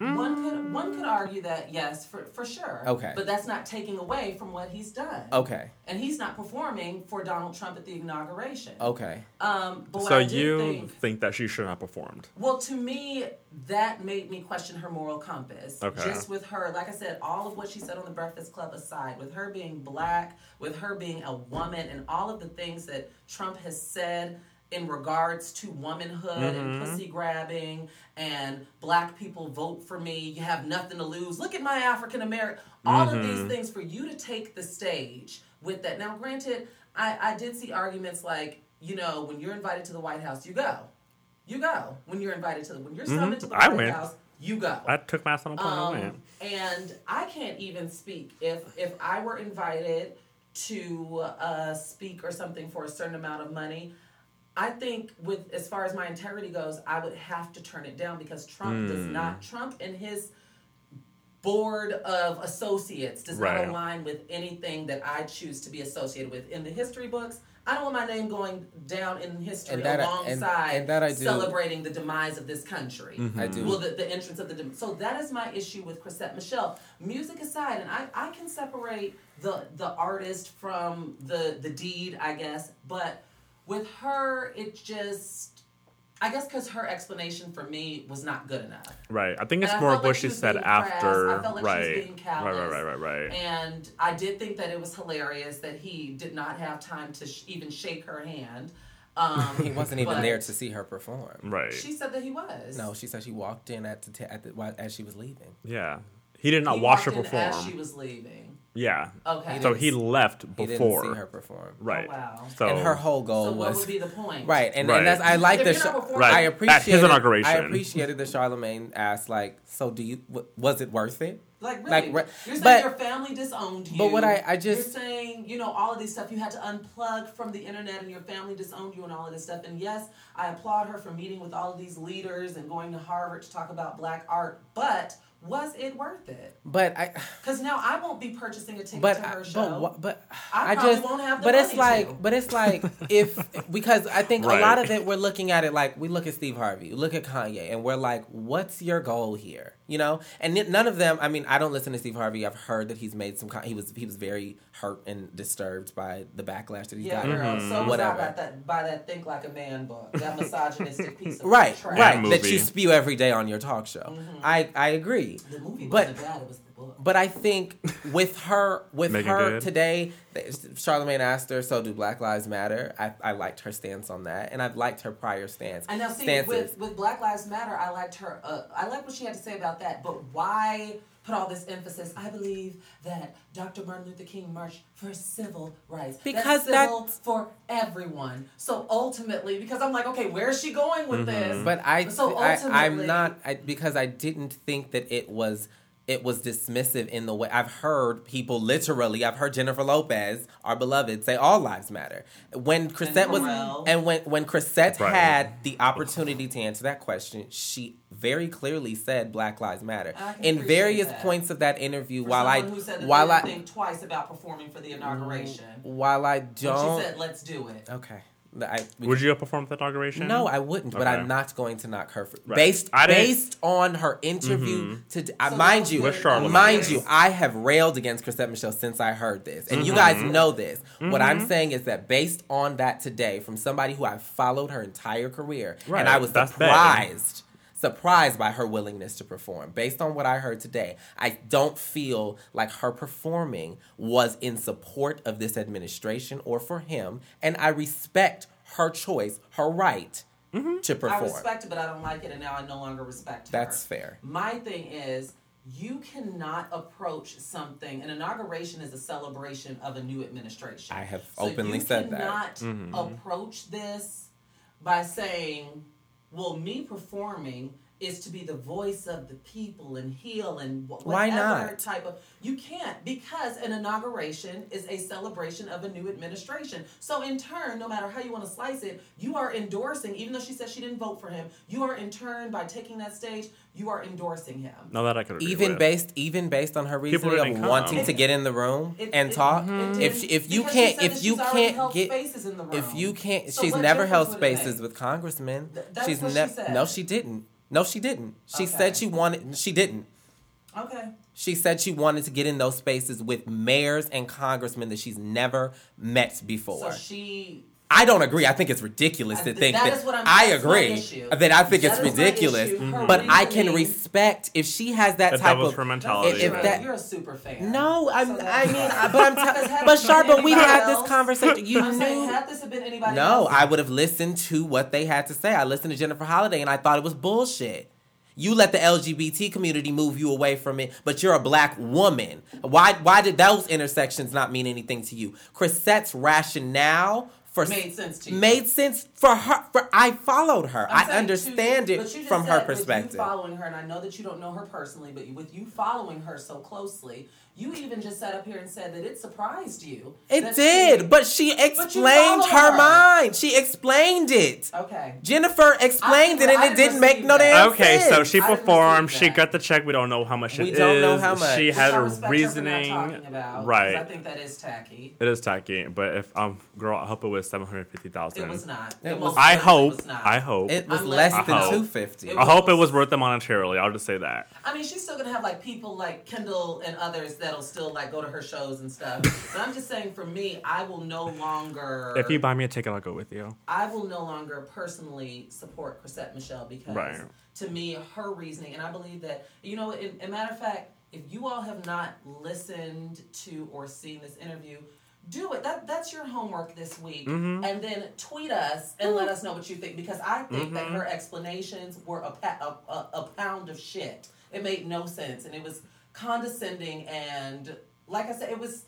S4: One could one could argue that yes, for for sure.
S2: Okay.
S4: But that's not taking away from what he's done.
S2: Okay.
S4: And he's not performing for Donald Trump at the inauguration.
S2: Okay.
S4: Um, but
S1: So you
S4: think,
S1: think that she should not have performed?
S4: well, to me, that made me question her moral compass.
S1: Okay.
S4: Just with her, like I said, all of what she said on the Breakfast Club aside, with her being black, with her being a woman, and all of the things that Trump has said in regards to womanhood and pussy grabbing and black people vote for me, you have nothing to lose. Look at my African American. All of these things for you to take the stage with that. Now, granted, I, I did see arguments like, you know, when you're invited to the White House, you go. You go. When you're invited to the when you're summoned to the
S1: I
S4: White
S1: went.
S4: House, you go.
S1: I took my son on point
S4: Um,
S1: and went.
S4: and I can't even speak if if I were invited to uh, speak or something for a certain amount of money. I think with as far as my integrity goes, I would have to turn it down because Trump does
S1: Hmm.
S4: not Trump and his board of associates does
S1: Right.
S4: not align with anything that I choose to be associated with in the history books. I don't want my name going down in history
S2: And that I- and-
S4: alongside
S2: and that I do-
S4: celebrating the demise of this country.
S2: I do.
S4: Well, the, the entrance of the dem- so that is my issue with Chrisette Michelle. Music aside, and I, I can separate the the artist from the the deed, I guess. But with her, it just I guess because her explanation for me was not good enough.
S1: Right. I think it's
S4: And
S1: more of what
S4: like
S1: she
S4: she
S1: said after.
S4: I felt like she was
S1: right.
S4: being
S1: right.
S4: callous.
S1: Right. Right. Right. Right.
S4: And I did think that it was hilarious that he did not have time to sh- even shake her hand. Um,
S2: He wasn't even there to see her perform.
S1: Right.
S4: She said that he was.
S2: No, she said she walked in at the, t- at the while- as she was leaving.
S1: Yeah. He did not
S4: He
S1: watch her
S4: perform. in As she was leaving.
S1: Yeah.
S4: Okay.
S1: So he left
S2: He
S1: before.
S2: didn't see her perform.
S1: Right.
S4: Oh, wow.
S1: So
S2: and her whole goal
S4: So what
S2: was
S4: would be the point?
S2: right, and,
S1: Right.
S2: and that's I like the.
S4: you're not
S2: Char-
S4: performing-
S1: Right.
S2: I
S1: At his
S2: appreciated. I appreciated that Charlemagne asked like, "So do you? W- was it worth it?"
S4: Like really,
S2: Like, re-
S4: you're saying
S2: but-
S4: your family disowned you.
S2: but what I- I just-
S4: you're saying you know all of these stuff. You had to unplug from the internet, and your family disowned you, and all of this stuff. And yes, I applaud her for meeting with all of these leaders and going to Harvard to talk about black art. But was it worth it?
S2: But I,
S4: Because now I won't be purchasing a ticket
S2: but
S4: to
S2: I-
S4: her
S2: but
S4: show.
S2: wha- but
S4: I
S2: I
S4: probably
S2: just
S4: won't have the
S2: but it's like
S4: to.
S2: but it's like if <laughs> because I think a lot of it we're looking at it like we look at Steve Harvey, look at Kanye, and we're like, what's your goal here? You know, and none of them. I mean, I don't listen to Steve Harvey. I've heard that he's made some. con- He was he was very hurt and disturbed by the backlash that he's
S4: yeah,
S2: gotten.
S4: girl. So was I
S2: Whatever.
S4: by that by that Think Like a Man book, that misogynistic piece of
S2: Right,
S4: trash.
S2: right. That you spew every day on your talk show. Mm-hmm. I I agree.
S4: The movie
S2: But-
S4: wasn't bad. It was the book.
S2: But I think with her, with
S1: Megan
S2: her
S1: good?
S2: today, Charlemagne asked her, "So do Black Lives Matter?" I, I liked her stance on that, and I've liked her prior stance.
S4: And now, see,
S2: stances.
S4: with, with Black Lives Matter, I liked her. Uh, I liked what she had to say about that. But why put all this emphasis? I believe that Dr. Martin Luther King marched for civil rights.
S2: Because
S4: that's civil
S2: that's-
S4: for everyone. So ultimately, because I'm like, okay, where's she going with mm-hmm. this?
S2: but I,
S4: So
S2: I
S4: ultimately,
S2: I'm not I, because I didn't think that it was it was dismissive in the way I've heard people literally. I've heard Jennifer Lopez, our beloved, say all lives matter. When Chrisette was
S4: Pharrell.
S2: and when when Chrisette
S1: Right.
S2: had the opportunity to answer that question, she very clearly said Black Lives Matter. In various
S4: that.
S2: points of that interview,
S4: For
S2: while I
S4: who said
S2: while I
S4: think twice about performing for the inauguration.
S2: while I don't
S4: she said, "Let's do it."
S2: okay. I, we
S1: Would you have performed at the inauguration?
S2: No, I wouldn't. But
S1: Okay.
S2: I'm not going to knock her for,
S1: Right.
S2: based
S1: I
S2: based on her interview. To uh,
S4: So
S2: mind you,
S4: was
S1: With Charlemagne.
S2: mind you, I have railed against Chrisette Michelle since I heard this, and you guys know this. What I'm saying is that based on that today, from somebody who I've followed her entire career,
S1: Right,
S2: and I was
S1: that's big.
S2: surprised. Surprised by her willingness to perform. Based on what I heard today, I don't feel like her performing was in support of this administration or for him, and I respect her choice, her right mm-hmm.
S4: to
S2: perform.
S4: I respect it, but I don't like it, and now I no longer respect her.
S2: That's fair.
S4: My thing is, you cannot approach something. An inauguration is a celebration of a new administration.
S2: I have
S4: So
S2: openly said that.
S4: You cannot mm-hmm. approach this by saying, well, me performing is to be the voice of the people and heal and wh-
S2: Why
S4: whatever
S2: not?
S4: type of you can't because an inauguration is a celebration of a new administration so in turn no matter how you want to slice it you are endorsing even though she said she didn't vote for him you are in turn by taking that stage you are endorsing him
S1: No, that I could agree
S2: even
S1: with.
S2: based even based on her
S1: People
S2: reasoning
S1: didn't
S2: of
S1: come.
S2: wanting to get in the room
S4: It-
S2: and
S4: it-
S2: talk
S4: it
S2: if
S4: didn't-
S2: if you
S4: because she
S2: can't
S4: said
S2: if you
S4: she's already
S2: can't get
S4: spaces in the room.
S2: if you can't
S4: So
S2: she's
S4: what
S2: never
S4: difference
S2: held
S4: would it
S2: spaces with congressmen
S4: Th- that's
S2: she's
S4: what she
S2: never
S4: said.
S2: no she didn't no she didn't. She
S4: Okay.
S2: said she wanted she didn't.
S4: Okay.
S2: She said she wanted to get in those spaces with mayors and congressmen that she's never met before.
S4: So she
S2: I don't agree. I think it's ridiculous
S4: I-
S2: to think
S4: that
S2: that.
S4: is what I'm-
S2: I agree that I think
S4: That
S2: it's ridiculous,
S4: issue. Her
S2: but I can respect if she has that
S1: The
S2: type of
S1: for mentality.
S2: If, if
S4: you're,
S2: that
S4: you're a super fan
S2: no, I'm.
S4: So
S2: I mean,
S4: fine.
S2: I- but I'm. T- but
S4: it
S2: Sharp, but we didn't
S4: anybody
S2: have this conversation. You
S4: I'm saying,
S2: knew.
S4: had this have been anybody
S2: No,
S4: else,
S2: I would have listened to what they had to say. I listened to Jennifer Holliday, and I thought it was bullshit. You let the LGBT community move you away from it, but you're a black woman. Why? Why did those intersections not mean anything to you? Chrisette's rationale for
S4: Made sense to you.
S2: Made sense for her. For I followed her.
S4: I'm
S2: I understand it
S4: you just
S2: from
S4: said
S2: her
S4: with
S2: perspective.
S4: You following her, and I know that you don't know her personally, but with you following her so closely, you even just sat up here and said that it surprised you.
S2: It did,
S4: she-
S2: but she explained
S4: follow
S2: her
S4: her.
S2: mind. She explained it.
S4: okay.
S2: Jennifer explained
S4: I-
S2: it, and
S4: I
S2: it didn't
S4: didn't
S2: make no
S4: receive
S2: damn
S1: Okay, so
S2: sense.
S1: she
S4: I didn't
S1: performed. She got the check. We don't know how much it
S2: We
S1: is.
S2: don't know how much.
S1: She
S2: Which
S1: had
S4: Which I
S1: a
S4: respect her
S1: reasoning.
S4: talking about, 'cause
S1: right.
S4: I think that is tacky.
S1: It is tacky, but if um, girl, I hope it was seven hundred fifty
S4: It was not.
S2: It
S4: It
S2: was-
S4: most
S1: I
S4: certainly
S1: hope.
S4: was not.
S1: I hope.
S2: It was less
S4: less-
S2: than two fifty.
S1: I hope it was worth it monetarily. I'll just say that.
S4: I mean, she's still gonna have like people like Kendall and others that'll still like go to her shows and stuff. <laughs> but I'm just saying, for me, I will no longer.
S1: If you buy me a ticket, I'll go with you.
S4: I will no longer personally support Chrisette Michele because
S1: Right.
S4: to me, her reasoning, and I believe that, you know, in, in matter of fact, if you all have not listened to or seen this interview, do it. That that's your homework this week,
S1: Mhm.
S4: and then tweet us and let us know what you think because I think that
S1: Mhm.
S4: her explanations were a, pa- a, a, a pound of shit. It made no sense, and it was condescending and, like I said, it was.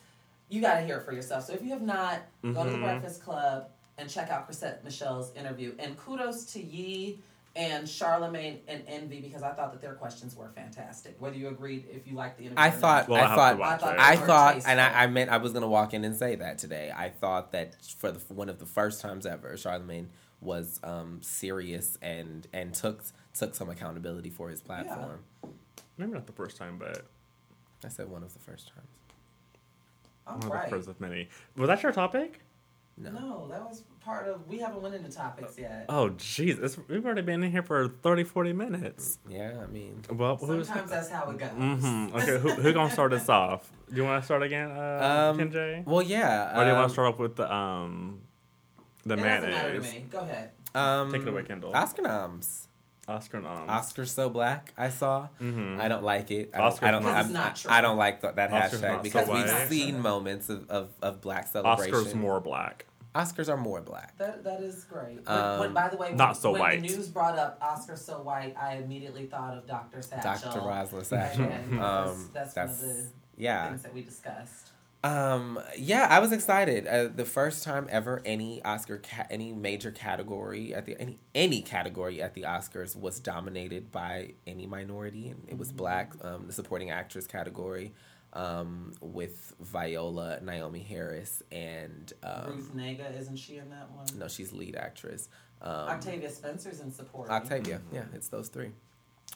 S4: You got to hear it for yourself. So if you have not, go to the
S1: Mhm.
S4: Breakfast Club and check out Chrisette Michele's interview. And kudos to Yee and Charlemagne and Envy because I thought that their questions were fantastic. Whether you agreed, if you liked the interview,
S2: I thought.
S1: Well, I
S2: I thought.
S4: I
S1: it.
S2: I thought, and I, I meant I was gonna walk in and say that today. I thought that for the one of the first times ever, Charlemagne was um, serious and and took took some accountability for his platform.
S1: Maybe not the first time, but
S2: I said one of the first times.
S4: All
S1: one of the first of many. Was that your topic?
S2: No.
S4: No, that was part of. We haven't went into topics yet.
S1: Oh, Jesus. We've already been in here for 30, 40 minutes.
S2: Yeah, I mean,
S1: Well, who's.
S4: Sometimes that's how it goes.
S1: Mm-hmm. Okay, who, who gonna start us off? Do you want to start again, uh,
S2: Um,
S1: Kenjay?
S2: well, yeah.
S1: Or do you want
S2: um,
S1: to start off with the um, the
S4: It doesn't matter to
S1: mayonnaise?
S4: me. Go ahead.
S2: Um,
S1: Take it away, Kendall.
S2: Oscar noms.
S1: Oscar noms.
S2: Oscar so black. I saw.
S1: Mm-hmm.
S2: I don't like it. I
S1: Oscar's
S2: don't. I don't.
S1: not-
S2: I'm,
S4: not true.
S2: I don't like th- that
S1: Oscar's
S2: hashtag because
S1: so
S2: we've
S1: white.
S2: seen moments of, of, of black celebration.
S1: Oscar's more black.
S2: Oscars are more black.
S4: That that is great.
S2: Um,
S4: when, by the way, when,
S1: not so
S4: when
S1: white.
S4: the news brought up Oscar so white, I immediately thought of Dr. Satchel.
S2: Dr. Rosalind Satchel.
S4: And
S2: Um,
S4: that's, that's,
S2: that's
S4: one of the
S2: yeah.
S4: things that we discussed.
S2: Um, yeah, I was excited. Uh, the first time ever any Oscar, ca- any major category at the any any category at the Oscars was dominated by any minority, and it was
S4: Mm-hmm.
S2: black. Um, the supporting actress category, um, with Viola, Naomie Harris, and um,
S4: Ruth Negga, isn't she in that one?
S2: no, she's lead actress. Um,
S4: Octavia Spencer's in support.
S2: Octavia, yeah, it's those three.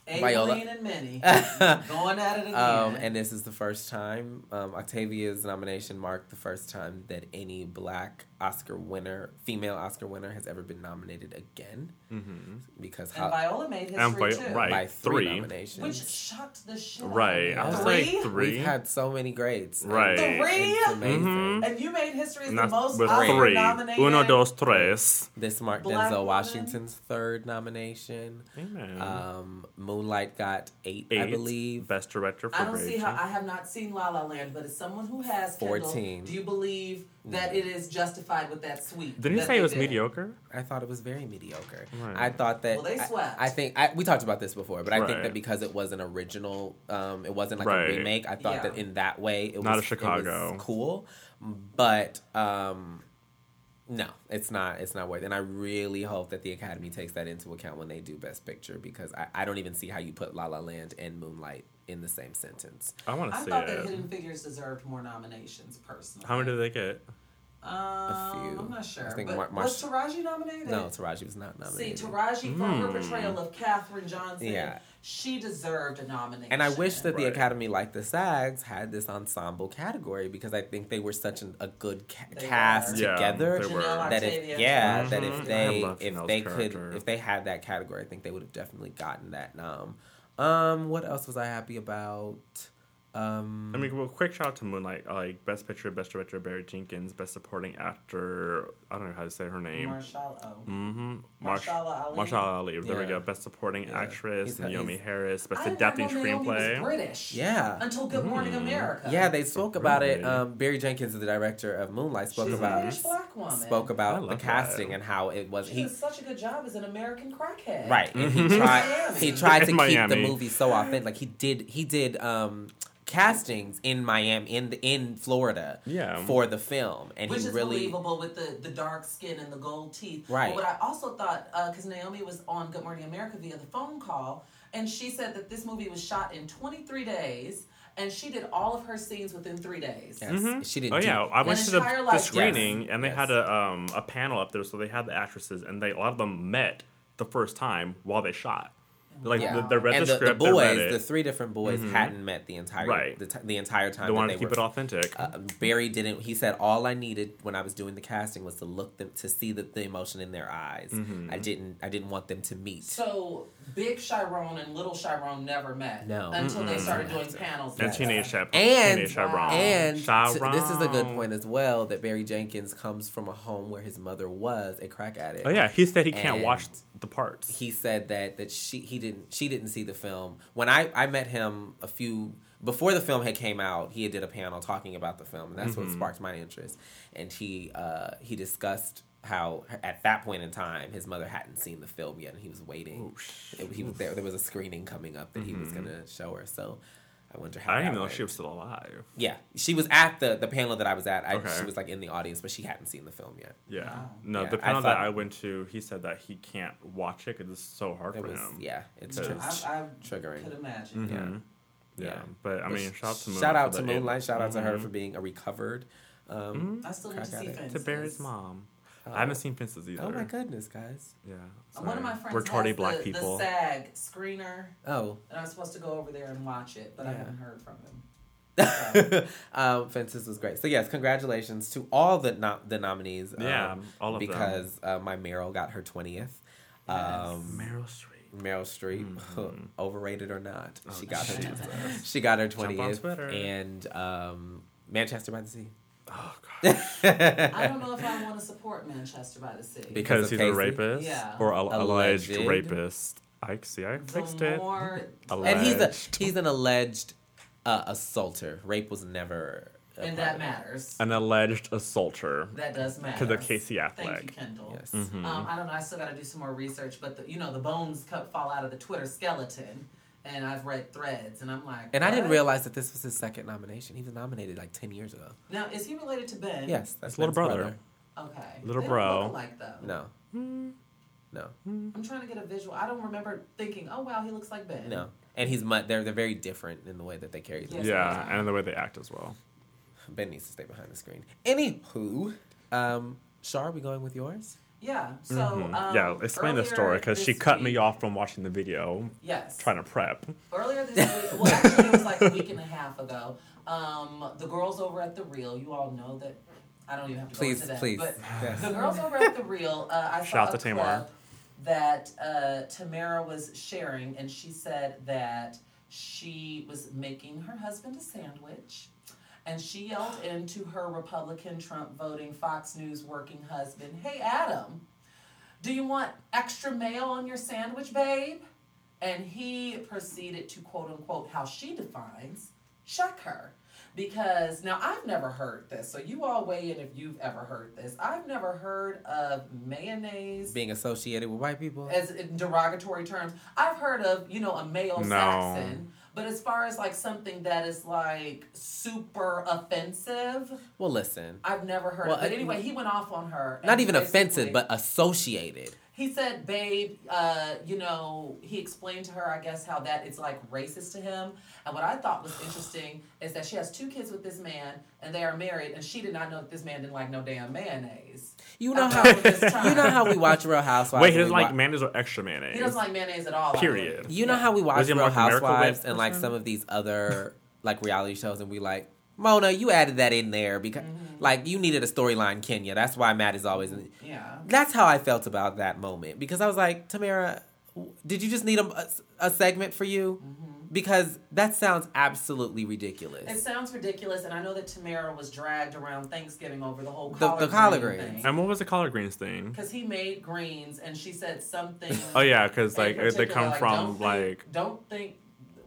S2: Aibileen
S4: and Minny <laughs> going at it again.
S2: Um, and this is the first time um, Octavia's nomination marked the first time that any black Oscar winner, female Oscar winner, has ever been nominated again.
S1: Mm-hmm.
S2: Because
S4: and
S2: how
S4: Viola made history
S1: And Vi-
S4: too.
S1: right.
S2: by three,
S1: three.
S2: nominations.
S4: Which shocked the shit out of
S1: Right.
S4: me.
S1: I was
S4: Three?
S1: like three.
S2: We've had so many greats.
S1: Right.
S2: And-
S4: Three?
S2: It's amazing.
S1: Mhm.
S4: And you made history as the most
S1: with
S4: Oscar
S1: three.
S4: nominated.
S1: Uno, dos, tres.
S2: This marked
S4: Black
S2: Denzel
S4: woman?
S2: Washington's third nomination.
S1: Amen.
S2: Um, Moonlight got eight, I believe.
S1: Best director for
S4: I don't see how I have not seen La La Land, but as someone who has Kendall,
S2: 14.
S4: do you believe that it is justified with that sweep?
S1: Didn't you say it was
S4: did?
S1: mediocre?
S2: I thought it was very mediocre.
S1: Right.
S2: I thought that
S4: Well, they
S2: I-
S4: swept.
S2: I, think I, we talked about this before, but I think that because it was an original, um, it wasn't like
S1: Right.
S2: a remake. I thought
S4: Yeah.
S2: that in that way it
S1: Not
S2: was
S1: a Chicago.
S2: it was cool, but um, No, it's not. It's not worth. it. And I really hope that the Academy takes that into account when they do Best Picture because I, I don't even see how you put La La Land and Moonlight in the same sentence.
S1: I want to
S4: I
S1: see
S4: thought that
S1: it.
S4: Hidden Figures deserved more nominations, personally.
S1: How many did they get?
S4: Um,
S2: few.
S4: I'm not sure.
S2: I think
S4: but
S2: Mar- Mar-
S4: was Taraji nominated?
S2: No, Taraji was not nominated.
S4: See,
S2: nominated.
S4: Taraji for her
S1: Hmm.
S4: portrayal of Katherine Johnson,
S2: Yeah.
S4: she deserved a nomination.
S2: and I wish that the Academy, like the SAGs, had this ensemble category because I think they were such an, a good ca- cast
S4: were.
S1: Yeah,
S2: together.
S1: they were.
S2: That if yeah,
S1: Mhm.
S2: that if they if they
S1: character.
S2: could if they had that category, I think they would have definitely gotten that nom. Um, what else was I happy about? Um,
S1: I mean, well, quick shout out to Moonlight, like Best Picture, Best Director Barry Jenkins, Best Supporting Actor. I don't know how to say her name.
S4: Marshall O.
S1: Mm-hmm. Marsh-
S4: Marshala Ali.
S1: Marshala Ali. There we
S2: Yeah.
S1: go. Best Supporting
S2: Yeah.
S1: Actress,
S2: He's-
S1: Naomie
S2: he's-
S1: Harris. Best
S4: I didn't
S1: Adapting
S4: know Naomie was
S1: Screenplay.
S4: British.
S2: yeah.
S4: Until Good Morning
S1: Mm.
S4: America.
S2: Yeah, they spoke about it.
S1: Really?
S2: Um, Barry Jenkins, the director of Moonlight, spoke
S4: She's a
S2: about
S4: British black woman.
S2: spoke
S1: I
S2: about the
S1: love
S2: casting
S1: that.
S2: and how it was.
S4: She
S2: He
S4: did such a good job as an American crackhead.
S2: right, and he
S1: Mhm.
S2: tried. He tried to
S1: In
S2: keep the
S1: Miami.
S2: movie so authentic. Like he did. He did um, castings in Miami, in the, in Florida,
S1: Yeah.
S2: for the film, and
S4: Which
S2: he
S4: is
S2: really.
S4: believable with the, the dark skin and the gold teeth.
S2: Right.
S4: But what I also thought, because Naomie was on Good Morning America via the phone call, and she said that this movie was shot in 23 days, and she did all of her scenes within three days.
S2: Yes,
S1: Mhm.
S2: she didn't.
S1: Oh
S2: do-
S1: yeah, I went to the, the screening
S2: Yes,
S1: and they
S2: yes.
S1: had a um a panel up there, so they had the actresses and they a lot of them met the first time while they shot. Like
S2: Yeah.
S1: they, they read
S2: and
S1: the
S2: the,
S1: script,
S2: the boys, the three different boys,
S1: Mhm.
S2: hadn't met the entire
S1: Right.
S2: the, t- the entire time.
S1: they wanted
S2: they
S1: to keep
S2: were,
S1: it authentic.
S2: uh, Barry didn't. He said all I needed when I was doing the casting was to look them to see the, the emotion in their eyes.
S1: Mhm.
S2: I didn't. I didn't want them to meet.
S4: So Big Chiron and Little Chiron never met.
S2: No.
S4: Until they
S1: Mm-mm.
S4: started doing panels.
S1: and
S4: together.
S1: teenage Chap,
S2: And-
S1: teenage Chiron.
S2: And t- this is a good point as well that Barry Jenkins comes from a home where his mother was a crack addict.
S1: Oh yeah, he said he can't
S2: And
S1: watch the parts.
S2: He said that that she he didn't she didn't see the film. When I I met him a few before the film had came out, he had did a panel talking about the film, and that's what
S1: Mhm.
S2: sparked my interest. And he uh, he discussed how at that point in time his mother hadn't seen the film yet, and he was waiting.
S1: Ooh,
S2: It- he was there. There was a screening coming up that he was
S1: Mhm.
S2: gonna show her. So I wonder how.
S1: I didn't even know
S2: went.
S1: she was still alive.
S2: Yeah, she was at the the panel that I was at. I,
S1: Okay.
S2: She was like in the audience, but she hadn't seen the film yet.
S1: Yeah.
S4: Wow.
S1: No,
S2: Yeah,
S1: the
S2: I
S1: panel that I went to, he said that he can't watch it because it's so hard
S2: It
S1: for
S2: was
S1: him.
S2: yeah, it's
S1: Because-
S2: true.
S4: I, I
S2: triggering.
S4: could imagine.
S1: Mhm.
S2: Yeah.
S1: Yeah.
S2: Yeah.
S1: But I mean,
S2: sh-
S1: shout out to Moonlight.
S2: shout out to Moonlight. Shout out to her
S1: Mhm.
S2: for being a recovered. Um,
S1: Mhm.
S4: I still need
S2: Crack
S4: to see
S2: addict.
S1: To Barry's mom.
S2: Uh,
S1: I haven't seen Fences either.
S2: Oh my goodness, guys!
S1: Yeah.
S4: One of my
S1: sorry.
S4: friends
S1: We're
S4: has
S1: tardy
S4: the,
S1: black
S4: the
S1: people.
S4: SAG screener,
S2: Oh,
S4: and I'm supposed to go over there and watch it, but I haven't heard from him.
S2: um, Fences was great. So yes, congratulations to all the no- the nominees. um,
S1: Yeah, all of them.
S2: because uh, my Meryl got her twentieth.
S4: Yes.
S2: Um,
S1: Meryl Streep.
S2: Meryl Streep,
S1: Mhm. <laughs>
S2: overrated or not,
S1: Oh,
S2: she got her.
S1: Jesus. <laughs>
S2: She got her
S1: Jump on
S2: twentieth,
S1: Twitter.
S2: and um, Manchester by the Sea.
S1: Oh.
S4: I don't know if I want to support Manchester by the Sea.
S2: Because
S1: Because he's
S2: Casey?
S1: a rapist
S4: Yeah.
S1: or a- alleged
S2: Alleged.
S1: rapist. I see. I fixed
S4: the
S1: it.
S4: more
S2: and he's a he's an alleged uh, assaulter. Rape was never.
S4: and that matters.
S1: An alleged assaulter.
S4: That does matter.
S1: To the Casey Affleck.
S4: Thank you, Kendall.
S2: Yes.
S1: Mhm.
S4: Um, I don't know. I still got to do some more research, but the, you know the bones cut, fall out of the Twitter skeleton, and I've read threads, and I'm like,
S2: And I didn't realize that this was his second nomination. He was nominated like ten years ago.
S4: Now, is he related to Ben?
S2: Yes, that's
S1: His little
S2: Ben's
S1: brother.
S4: Okay.
S1: Little
S4: they
S1: bro.
S4: Don't look alike though.
S2: No,
S1: Hmm.
S2: no,
S4: I'm trying to get a visual. I don't remember thinking, oh wow, he looks like Ben.
S2: no. And he's mu- they're they're very different in the way that they carry
S4: Yes,
S2: themselves.
S1: Yeah,
S4: they are.
S1: and the way they act as well.
S2: Ben needs to stay behind the screen. Anywho, um, Shar, are we going with yours?
S4: Yeah. So
S1: Mhm.
S4: um,
S1: yeah, explain the story because she
S4: this
S1: cut me off from watching the video,
S4: Yes.
S1: trying to prep.
S4: Earlier this <laughs> week, well, actually, it was like a week and a half ago. Um, the girls over at the Real, you all know that. I don't even have to
S2: Please,
S4: go into that.
S2: please.
S4: But
S2: Yes.
S4: the girls over at the Real, uh, I saw
S1: Shout out
S4: a
S1: to Tamar.
S4: clip that uh, Tamera was sharing, and she said that she was making her husband a sandwich. And she yelled into her Republican Trump voting Fox News working husband, Hey Adam, do you want extra mayo on your sandwich, babe? And he proceeded to quote unquote how she defines shuck her. Because now I've never heard this, so you all weigh in if you've ever heard this. I've never heard of mayonnaise
S2: Being associated with white people.
S4: as in derogatory terms. I've heard of, you know, a male
S1: No.
S4: Saxon, But as far as like something that is like super offensive,
S2: Well, listen,
S4: I've never heard.
S2: Well,
S4: of. But anyway, he went off on her.
S2: not even offensive, but associated.
S4: he said, "Babe, uh, you know," he explained to her, I guess, how that is like racist to him. And what I thought was interesting is that she has two kids with this man, and they are married, and she did not know that this man didn't like no damn mayonnaise.
S2: You know how
S4: time.
S2: you know how we watch Real Housewives.
S1: Wait, he doesn't like
S2: wa-
S1: mayonnaise or extra mayonnaise.
S4: He doesn't like mayonnaise at all. I
S1: Period.
S4: believe.
S2: You know how we watch Real
S1: like a Miracle Whip
S2: Housewives and like some of these other like reality shows, and we like Mona, you added that in there because
S4: Mm-hmm.
S2: like you needed a storyline, Kenya. That's why Matt is always. in
S4: Yeah.
S2: That's how I felt about that moment because I was like, Tamera, did you just need a, a, a segment for you? Because that sounds absolutely ridiculous.
S4: It sounds ridiculous, and I know that Tamera was dragged around Thanksgiving over the whole
S2: The-
S4: collard
S2: the collard
S4: green
S2: greens.
S1: And what was the collard greens thing?
S4: Because he made greens, and she said something. <laughs>
S1: Oh yeah, because like they come
S4: like,
S1: from
S4: don't think-
S1: like
S4: don't think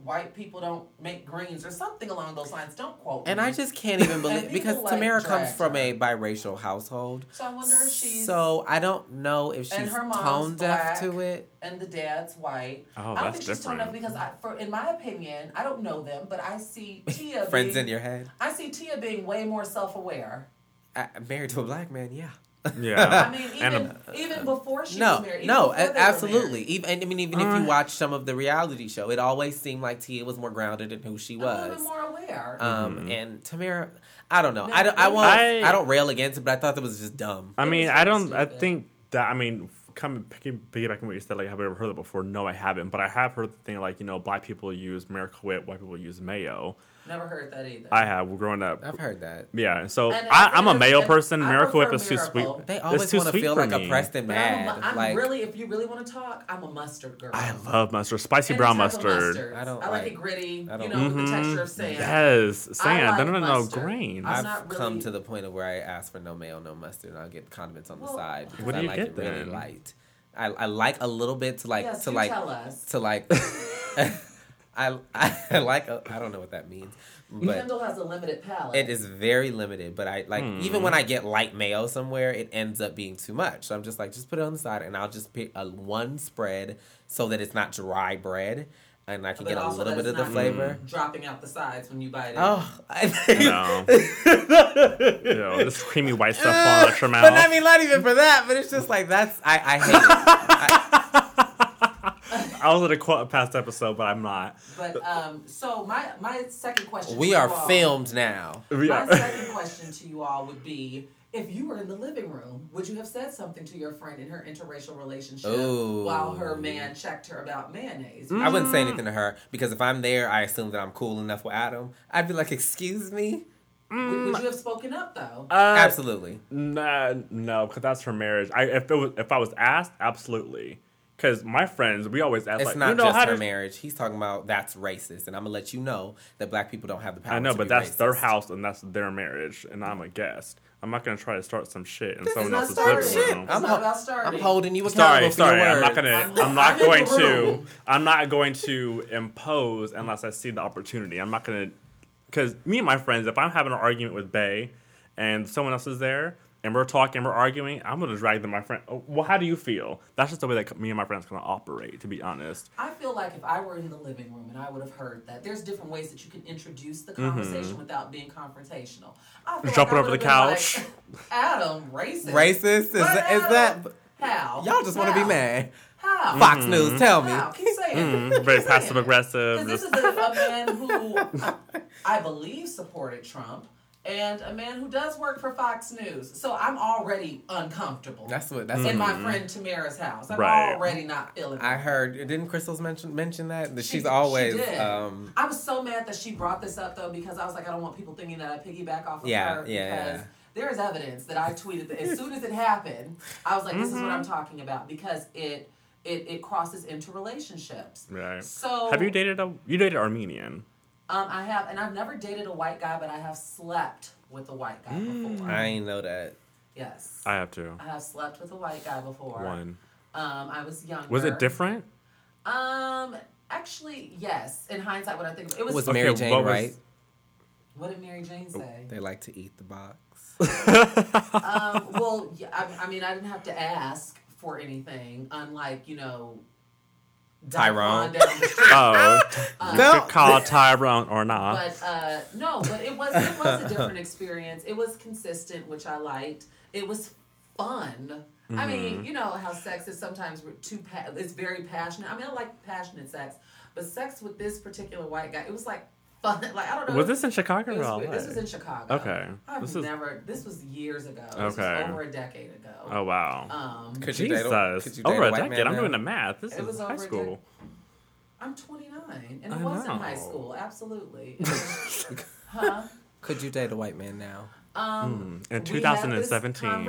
S4: white people don't make greens or something along those lines. Don't quote
S2: and
S4: me.
S2: I just can't even <laughs> believe because
S4: like,
S2: Tamera comes
S4: dragged
S2: from
S4: her.
S2: a biracial household.
S4: So I wonder if she's
S2: So I don't know if
S4: And
S2: she's
S4: her mom's
S2: tone deaf
S4: black.
S2: to it.
S4: and the dad's white.
S1: Oh,
S4: I don't
S1: that's
S4: think she's turned up
S1: different.
S4: because I, for in my opinion, I don't know them, but I see <laughs> Tia being
S2: Friends
S4: being,
S2: in your head.
S4: I see Tia being way more self aware.
S2: Uh, married to a black man, yeah.
S1: Yeah. <laughs>
S4: I mean,
S1: And
S4: even even before she
S2: no,
S4: was married. even
S2: no,
S4: before they
S2: a-
S4: were
S2: absolutely. Even I mean, even
S1: Uh.
S2: if you watch some of the reality show, it always seemed like Tia was more grounded in who she
S4: A little bit
S2: was.
S4: more aware.
S2: Um,
S1: Mhm.
S2: and Tamera, I don't know.
S4: No,
S2: I don't. I
S4: really?
S2: won't. I,
S1: I-
S2: don't rail against it, but I thought that was just dumb.
S1: I mean,
S4: was
S1: I don't. I think that. I mean, coming picking piggybacking what you said, like, have I ever heard that before? No, I haven't. But I have heard the thing like, you know, black people use Miracle Whip, white people use mayo.
S4: Never heard that either.
S1: I have growing up.
S2: I've heard that.
S1: Yeah, so
S4: And
S1: I,
S4: I
S1: I'm a
S4: think
S1: mayo person.
S4: I
S1: Miracle Whip is too sweet.
S2: They
S1: It's
S2: always
S1: too
S2: want to
S1: sweet
S2: feel
S1: for
S2: like
S1: me.
S2: oppressed and
S4: But I'm, a, I'm
S2: like
S4: really, if you really want to talk, I'm a mustard girl.
S1: I love mustard, spicy brown
S4: type
S1: mustard.
S2: I don't
S4: I like,
S2: like-
S4: it gritty.
S2: I
S4: You
S2: don't-
S4: know, with the
S1: mm-hmm.
S4: texture of sand.
S1: Yes, sand.
S4: like
S1: no, no, no,
S4: mustard.
S1: grains.
S4: I'm
S2: I've
S4: not
S2: come to the point of where I ask for no mayo, no mustard, and I'll get condiments on the side because
S1: What do
S2: I
S1: you
S2: like
S1: get
S2: it really
S1: then?
S2: light. I, I like a little bit to like
S4: yes,
S2: to like
S4: tell us.
S2: to like. <laughs> <laughs> I, <laughs> I like a, I don't know what that means, but
S4: Kendall has a limited palate.
S2: it is very limited. But I like
S1: Hmm.
S2: even when I get light mayo somewhere, it ends up being too much. So I'm just like, just put it on the side, and I'll just pick a one spread so that it's not dry bread, and I can
S4: But
S2: get a little bit of the flavor.
S4: dropping out the sides when you bite it.
S2: Oh,
S1: No. You know, this <laughs> creamy white stuff falling out your mouth.
S2: But I mean, not even for that. But it's just like that's I, I hate it. I, <laughs>
S1: I was gonna quote a past episode, but I'm not.
S4: But um, so my my second question.
S2: we
S4: to
S2: are
S4: you all-
S2: filmed now.
S1: We
S4: My
S1: are-
S4: second question to you all would be: If you were in the living room, would you have said something to your friend in her interracial relationship
S2: Ooh.
S4: while her man checked her about mayonnaise?
S2: I wouldn't say anything to her because if I'm there, I assume that I'm cool enough with Adam. I'd be like, "Excuse me."
S4: Would, would you have spoken up though?
S1: Uh,
S2: Absolutely.
S1: Nah, no, because that's her marriage. I if it was if I was asked, absolutely. Because my friends, we always ask
S2: It's
S1: like,
S2: not
S1: you know
S2: just
S1: how
S2: her
S1: to.
S2: marriage. He's talking about that's racist, and I'm gonna let you know that black people don't have the power.
S1: I know,
S2: to
S1: but
S2: be
S1: that's their house and that's their marriage, and I'm a guest. I'm not gonna try to start some shit in
S2: This
S1: someone
S2: is
S1: else's
S2: not
S1: living
S2: starting
S1: room.
S2: I'm
S4: not
S2: ho-
S4: about starting.
S2: I'm holding you accountable
S1: Sorry,
S2: for your
S1: sorry. I'm
S2: words.
S1: not gonna.
S4: I'm-
S1: I'm not
S4: I'm in
S1: going to. I'm not going to impose unless I see the opportunity. I'm not gonna, because me and my friends, if I'm having an argument with Bay, and someone else is there, and we're talking, we're arguing, I'm gonna drag them. My friend. Oh, Well, how do you feel? That's just the way that me and my friends gonna operate. To be honest.
S4: I feel like if I were in the living room and I would have heard that, there's different ways that you can introduce
S2: Mm-hmm.
S4: the conversation without being confrontational. I feel
S1: Jumping
S4: I
S1: over the
S4: would've like,
S1: couch. <laughs>
S4: Adam, racist.
S2: Racist is,
S4: But
S2: that, is that?
S4: How?
S2: Y'all just want to be mad.
S4: How?
S2: Fox News, tell me.
S4: How? Keep saying.
S1: Mm,
S4: Keep
S1: very passive aggressive.
S4: this is a, a man who I believe supported Trump and a man who does work for Fox News. So I'm already uncomfortable.
S2: That's what. That's
S4: in
S2: what.
S4: my friend Tamera's house. I'm
S1: Mm-hmm. Right.
S4: already not feeling
S2: I heard. Didn't Crystals mention mention that? That
S4: She-
S2: she's
S4: she
S2: always.
S4: did.
S2: um
S4: I was so mad that she brought this up though because I was like, I don't want people thinking that I piggyback off of
S2: Yeah,
S4: her
S2: yeah,
S4: because
S2: yeah.
S4: there is evidence that I tweeted that as soon as it happened, I was like, this is what
S2: Mm-hmm.
S4: I'm talking about because it it it crosses into relationships.
S1: Right.
S4: So
S1: Have you dated a? You dated Armenian.
S4: Um, I have, and I've never dated a white guy, but I have slept with a white guy before.
S2: I ain't know that.
S4: Yes,
S1: I have to.
S4: I have slept with a white guy before.
S1: One.
S4: Um, I was younger.
S1: Was it different?
S4: Um, actually, yes. In hindsight, what I think it was.
S2: Was
S1: Okay,
S2: Mary Jane
S1: what was-
S2: right?
S4: what did Mary Jane say?
S2: They like to eat the box. <laughs>
S4: um, well, yeah, I, I mean, I didn't have to ask for anything, unlike you know,
S2: Tyrone.
S4: Daquan down the street.
S1: Oh,
S4: Uh,
S1: you could call Tyrone or not.
S4: But uh, no, but it was it was a different experience. It was consistent, which I liked. It was fun. I
S1: Mm-hmm.
S4: mean, you know how sex is sometimes too pa- it's very passionate. I mean, I like passionate sex, but sex with this particular white guy, it was like fun. <laughs> Like I don't know.
S1: Was this in Chicago
S4: It
S1: or LA?
S4: this was in Chicago.
S1: Okay.
S4: I've
S1: This is-
S4: never. This was years ago. This
S1: Okay.
S4: was over a decade ago.
S1: Oh wow.
S4: Um,
S2: Could you
S1: Jesus.
S2: a, could you date
S1: Over a
S2: white
S1: decade.
S2: man
S1: I'm doing the math. This
S4: It was
S1: is high
S4: over a
S1: school.
S4: I'm 29, and
S1: I
S4: it was in high school. Absolutely. <laughs> Huh?
S2: Could you date a white man now?
S4: Um,
S1: Hmm. In
S4: we had this
S1: 2017.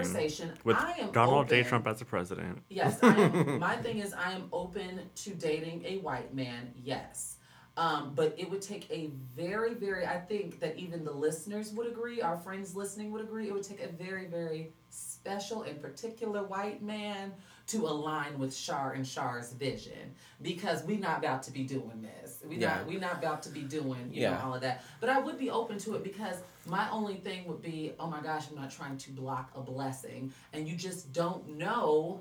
S1: With
S4: I am
S1: Donald J. Trump as the president.
S4: Yes, I am, <laughs> my thing is I am open to dating a white man. Yes. Um, but it would take a very, very, I think that even the listeners would agree, our friends listening would agree, it would take a very, very special and particular white man to align with Shar and Shar's vision because we not about to be doing this. We
S2: Yeah.
S4: not we not about to be doing you
S2: Yeah.
S4: know all of that. But I would be open to it because my only thing would be, oh my gosh, I'm not trying to block a blessing, and you just don't know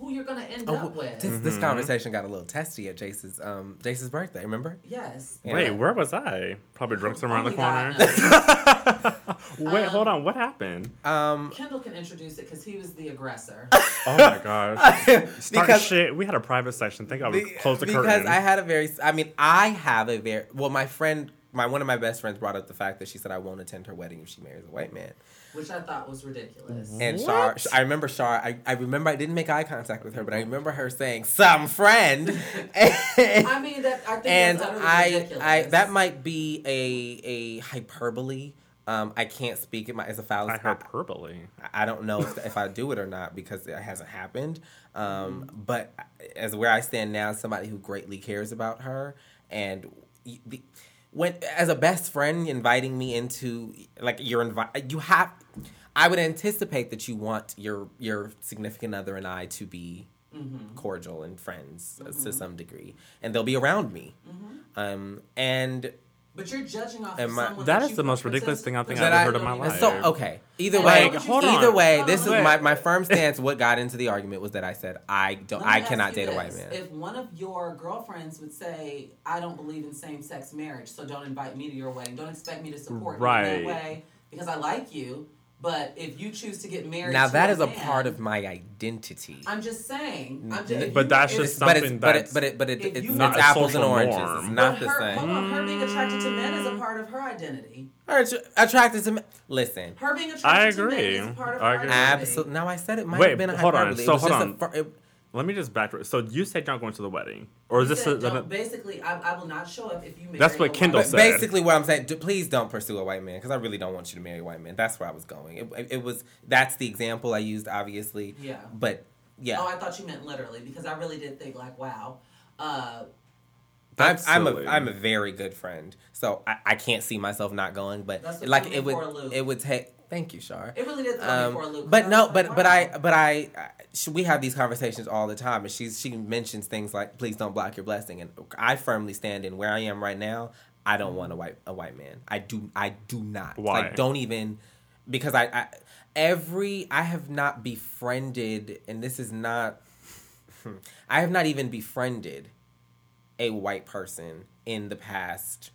S4: who you're gonna end up with.
S2: This,
S1: Mm-hmm.
S2: this conversation got a little testy at Jace's um Jace's birthday. Remember?
S4: yes.
S2: Yeah.
S1: Wait, where was I? Probably drunk somewhere around the corner. <laughs> Wait,
S4: Um,
S1: hold on. What happened?
S2: Um,
S4: Kendall can introduce it because he was the aggressor. <laughs>
S1: Oh my gosh. <laughs> Start
S2: because
S1: shit. We had a private session. Think I would
S2: Be-
S1: close the
S2: because
S1: curtain.
S2: I had a very, I mean, I have a very well. My friend, my one of my best friends, brought up the fact that she said I won't attend her wedding if she marries a white man.
S4: which I thought was ridiculous.
S2: And
S1: What?
S2: Shar, I remember Shar. I, I remember I didn't make eye contact with her, but I remember her saying some friend. and <laughs>
S4: I mean that I think
S2: and
S4: that's
S2: I,
S4: ridiculous.
S2: I that might be a a hyperbole. Um, I can't speak it my, as a fallacy.
S1: I hyperbole.
S2: I don't know if, if I do it or not because it hasn't happened. Um,
S4: Mm-hmm.
S2: But as where I stand now, somebody who greatly cares about her, and the, when as a best friend inviting me into like you're invite you have, I would anticipate that you want your your significant other and I to be
S4: Mm-hmm.
S2: cordial and friends uh, to some degree, and they'll be around me.
S4: Mm-hmm.
S2: Um, and
S4: But you're judging off
S2: Am
S4: of
S2: I-
S4: someone
S1: That
S4: that
S1: is the most ridiculous thing I think I've ever heard in my life.
S2: so okay. Either
S4: And
S2: way,
S1: Like, hold
S2: either
S1: on.
S2: way, this is my, my firm stance. What got into the argument was that I said I don't, I cannot
S4: you
S2: date a white man.
S4: If one of your girlfriends would say, "I don't believe in same-sex marriage, so don't invite me to your wedding. Don't expect me to support you in that way because I like you." But if you choose to get married,
S2: now
S4: to
S2: that
S4: a
S2: is a part of my identity.
S4: I'm just saying. I'm just,
S1: But
S4: you-
S1: that's
S4: if-
S1: just
S2: but it's
S1: something
S2: but it, but it but it,
S4: if
S2: it's,
S4: you-
S2: it's apples and oranges.
S1: norm.
S2: It's not
S4: but
S2: the
S4: her,
S2: same.
S4: Hold on, her being attracted to men is a part of her identity.
S2: Her attracted to men. Listen,
S4: Her being
S1: I
S4: attracted to men is a part of
S1: I
S4: her
S1: agree.
S4: identity.
S2: absolutely. Now I said it might
S1: Wait,
S2: have been a
S1: hold on.
S2: hyperbole. It
S1: So
S2: was
S1: hold
S2: just a
S1: on.
S2: it-
S1: Let me just back. So you said you're not going to the wedding, or is
S4: He
S1: this?
S4: said,
S1: A,
S4: "Don't- basically, I, I will not show up if you marry
S1: That's what
S4: a
S1: Kendall
S4: white
S1: said.
S2: basically, what I'm saying, d- please don't pursue a white man because I really don't want you to marry a white man. That's where I was going. It, it, it was that's the example I used, obviously.
S4: Yeah.
S2: But yeah,
S4: Oh, I thought you meant literally because I really did think like, wow. Uh,
S2: I'm,
S1: That's
S2: I'm a
S1: silly.
S2: I'm a very good friend, so I, I can't see myself not going. But
S4: That's what
S2: like
S4: threw me
S2: it would
S4: for a loop.
S2: it would take. Thank you, Shar.
S4: it really did throw me
S2: Um,
S4: for a loop.
S2: but
S4: 'cause I
S2: no, but but. I but I, I sh- we have these conversations all the time, and she's she mentions things like please don't block your blessing, and I firmly stand in where I am right now. I don't want a white a white man. I do I do not.
S1: Why?
S2: Like don't even because I, I every I have not befriended, and this is not. I have not even befriended a white person in the past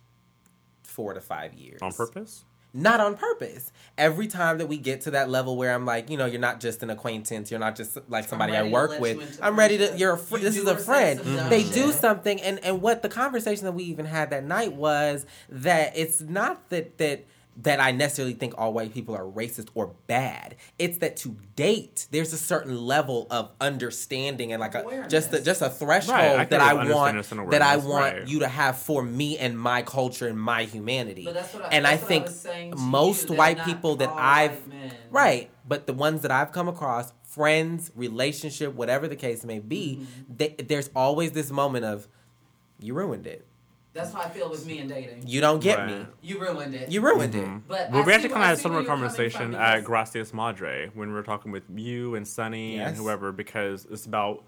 S2: four to five years
S1: on purpose.
S2: Not on purpose. Every time that we get to that level where I'm like, you know, you're not just an acquaintance, you're not just like somebody I work with. I'm ready to. You're a fr-
S4: You
S2: this is a friend. They do something, and and what the conversation that we even had that night was that it's not that that. That I necessarily think all white people are racist or bad. It's that to date, there's a certain level of understanding and like a just a, just a threshold
S1: Right, I
S2: that I want that I want you to have for me and my culture and my humanity.
S4: But that's what I,
S2: and I think
S4: was saying to
S2: most
S4: you,
S2: white people that I've
S4: men.
S2: right, but the ones that I've come across, friends, relationship, whatever the case may be,
S4: Mm-hmm.
S2: they, there's always this moment of you ruined it.
S4: That's how I feel with me and dating.
S2: You don't get
S1: Right.
S2: me.
S4: You ruined it.
S2: You ruined
S1: Mhm.
S2: it.
S4: But
S1: Well,
S4: I
S1: we
S4: see
S1: actually
S4: where-
S1: kind
S4: I
S1: of had a similar
S4: where you're coming
S1: conversation at Gracias Madre when we were talking with you and Sunny
S2: Yes.
S1: and whoever because it's about.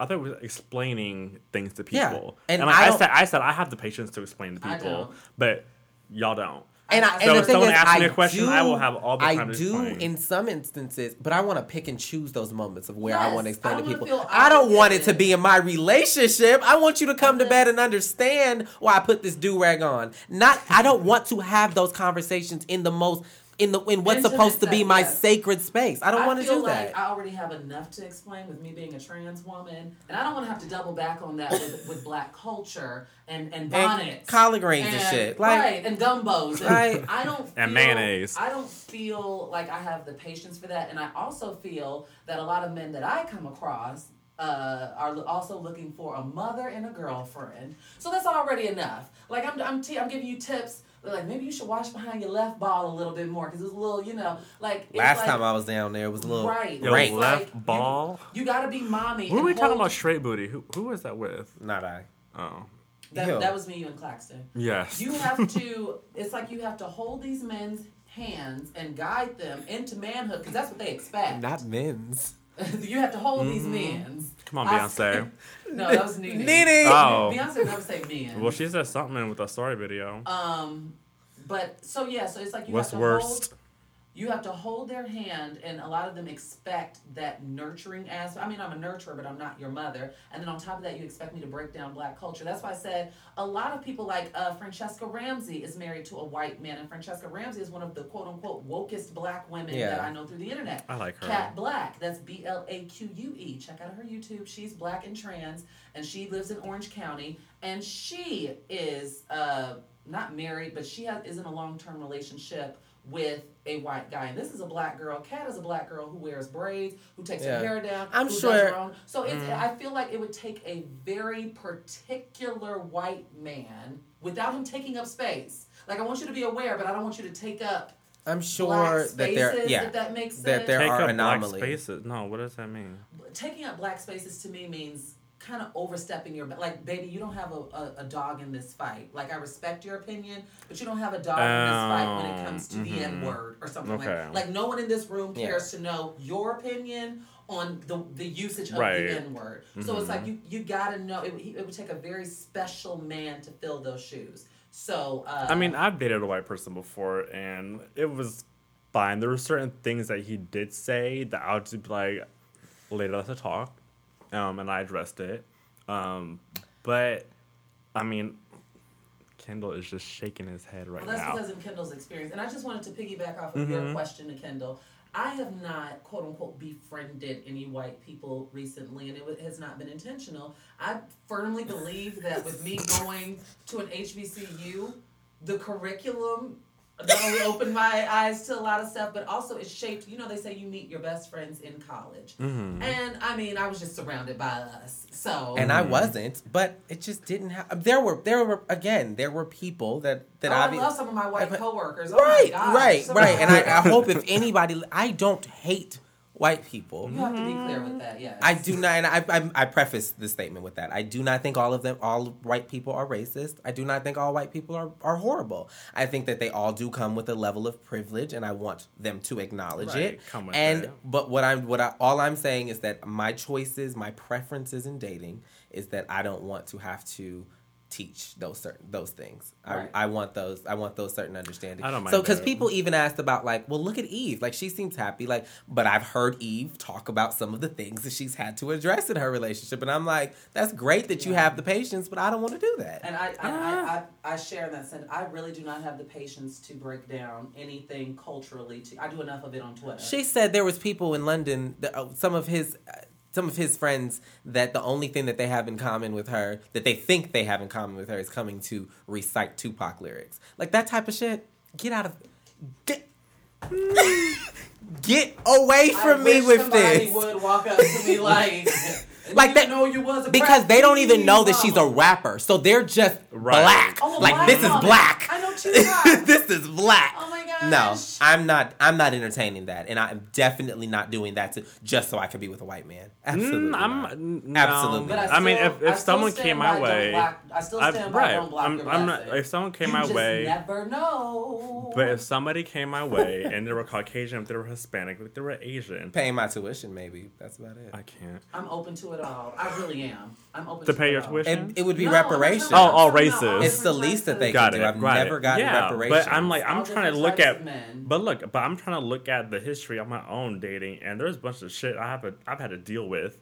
S1: I thought we were explaining things to
S2: Yeah,
S1: people,
S2: and
S1: and, like
S2: I
S1: I, said, I said I have the patience to explain to
S4: I
S1: people,
S4: don't.
S1: but y'all don't.
S2: And I,
S4: So
S2: and
S1: So
S2: the
S1: if
S2: thing
S1: someone
S2: is,
S1: asks me a question,
S2: do,
S1: I will have all the
S2: I
S1: time to
S2: do in some instances, but I want to pick and choose those moments of where I want to explain to people. I don't want it to be in my relationship. I want you to come to bed and understand why I put this do rag on. Not, I don't want to have those conversations in the most in the in what's
S4: Intimate
S2: supposed to be my
S4: yes.
S2: sacred space. I don't want to do
S4: like
S2: that.
S4: I already have enough to explain with me being a trans woman, and I don't want to have to double back on that with, with black culture and and bonnets,
S2: and collard greens and, shit. Like,
S4: right, and gumbos. And
S2: Right.
S4: I don't <laughs> feel,
S1: And mayonnaise.
S4: I don't feel like I have the patience for that, and I also feel that a lot of men that I come across. Uh, are also looking for a mother and a girlfriend, so that's already enough. Like I'm, I'm, t- I'm giving you tips. Like maybe you should wash behind your left ball a little bit more because it's a little, you know, like
S2: last
S4: like-
S2: time I was down there, it was a little
S4: Right.
S1: Your
S2: rain.
S1: left
S4: Like,
S1: ball.
S4: You gotta be mommy.
S1: Who are
S4: and
S1: we talking about? Straight booty. Who who was that with?
S2: Not I.
S1: Oh,
S4: That,
S2: Yo.
S4: that was me, you and Claxton.
S1: yes.
S4: You have <laughs> to. it's like you have to hold these men's hands and guide them into manhood because that's what they expect.
S2: Not men's. <laughs>
S4: you have to hold these
S1: Mm-hmm.
S4: men's.
S1: Come on,
S4: I-
S1: Beyonce. <laughs>
S4: no, that was Nene.
S2: Nene!
S1: Oh.
S4: Beyonce never say men.
S1: Well, she said something with a story video.
S4: Um, but so yeah, so it's like you
S1: What's
S4: have to
S1: worst?
S4: hold. You have to hold their hand, and a lot of them expect that nurturing aspect. I mean, I'm a nurturer, but I'm not your mother. And then on top of that, you expect me to break down black culture. That's why I said a lot of people, like uh, Franchesca Ramsey, is married to a white man, and Franchesca Ramsey is one of the quote unquote wokest black women
S2: Yeah.
S4: that I know through the internet.
S1: I like her.
S4: Kat Blaque. That's B L A Q U E. Check out her YouTube. She's black and trans, and she lives in Orange County. And she is uh, not married, but she has, is in a long term relationship with a white guy. And this is a black girl. Kat is a black girl who wears braids, who takes
S2: Yeah.
S4: her hair down.
S2: I'm
S4: who
S2: sure-
S4: Does her own. So it's,
S1: Mm.
S4: I feel like it would take a very particular white man without him taking up space. Like I want you to be aware, but I don't want you to take up
S2: I'm
S4: black
S2: sure that there,
S4: spaces,
S2: yeah,
S4: if that makes sense.
S2: that there
S1: Take
S2: are
S1: up
S2: anomalies.
S1: black spaces. No, what does that mean?
S4: taking up black spaces to me means kind of overstepping your like baby you don't have a, a, a dog in this fight like i respect your opinion but you don't have a dog in this fight when it comes to the
S1: Oh,
S4: n word or something
S1: Okay.
S4: like like no one in this room
S2: Yeah.
S4: cares to know your opinion on the the usage of
S1: Right.
S4: the n word so it's like you you gotta know it, would- it would take a very special man to fill those shoes so uh,
S1: I mean, I've dated a white person before, and it was fine. There were certain things that he did say that I would just be like, later let's talk, um, and I addressed it. Um, but I mean, Kendall is just shaking his head right
S4: Well, that's
S1: now.
S4: because of Kendall's experience. And I just wanted to piggyback off of your question to Kendall. I have not, quote unquote, befriended any white people recently, and it has not been intentional. I firmly believe that with me going to an HBCU, the curriculum not only opened my eyes to a lot of stuff, but also it shaped. You know, they say you meet your best friends in college,
S1: Mm-hmm.
S4: and I mean, I was just surrounded by us. So
S2: and I wasn't, but it just didn't have. There were there were again there were people that that
S4: oh, I love some of my white
S2: I-
S4: coworkers.
S2: right,
S4: oh my gosh,
S2: right, right. And I, I hope if <laughs> anybody, I don't hate white people.
S4: You have to be clear with that, yes.
S2: I do not, and I, I, I preface the statement with that. I do not think all of them, all white people are racist. I do not think all white people are, are horrible. I think that they all do come with a level of privilege, and I want them to acknowledge
S1: Right,
S2: it.
S1: come with
S2: and
S1: that.
S2: but what I'm, what I, all I'm saying is that my choices, my preferences in dating, is that I don't want to have to teach those certain those things.
S4: Right.
S2: I, I want those I want those certain understandings.
S1: I don't mind
S2: So because people even asked about like, well, look at Eve. Like she seems happy. Like, but I've heard Eve talk about some of the things that she's had to address in her relationship, and I'm like, that's great that you
S4: Yeah.
S2: have the patience, but I don't want to do that.
S4: And I, I, I, I, I share in that sense. I really do not have the patience to break down anything culturally. To I do enough of it on Twitter.
S2: She said there was people in London, that, uh, some of his. Some of his friends that the only thing that they have in common with her that they think they have in common with her is coming to recite Tupac lyrics. Like that type of shit get out of get <laughs> get away
S4: I
S2: from me
S4: wish
S2: with
S4: somebody
S2: this.
S4: Would walk up to me <laughs> like,
S2: Like that-
S4: Know you was a
S2: because they don't even know that she's a rapper so they're just
S1: Right.
S2: black.
S4: Oh,
S2: like <laughs>
S4: black
S2: this is black.
S4: I know Tupac.
S2: this is black.
S4: Oh my god!
S2: No, I'm not. I'm not entertaining that, and I'm definitely not doing that to, just so I could be with a white man. Absolutely,
S1: Mm, I'm
S2: not.
S1: no.
S2: Absolutely.
S4: But I,
S1: I mean, if, if
S4: I still
S1: someone came my way,
S4: block- I still
S1: I-
S4: stand by
S1: right.
S4: don't block
S1: I'm, I'm not. If someone came
S4: you
S1: my
S4: just
S1: way,
S4: never know.
S1: but if somebody came my way and they were Caucasian, if they were Hispanic, if they were Asian,
S2: paying my tuition. Maybe that's about it.
S1: I can't.
S4: I'm open to it all. I really am. I'm open
S1: To
S4: to,
S1: pay your
S4: all.
S1: tuition?
S2: It, it would be
S4: No,
S2: reparations.
S1: Oh, all races.
S2: It's the least that they
S4: of-
S1: Got
S2: can
S1: it.
S2: do. I've
S1: got
S2: never gotten
S1: yeah,
S2: reparations.
S1: But I'm like, I'm
S4: All
S1: trying to
S4: different
S1: look at.
S4: men.
S1: But look, but I'm trying to look at the history of my own dating, and there's a bunch of shit I have a, I've had to deal with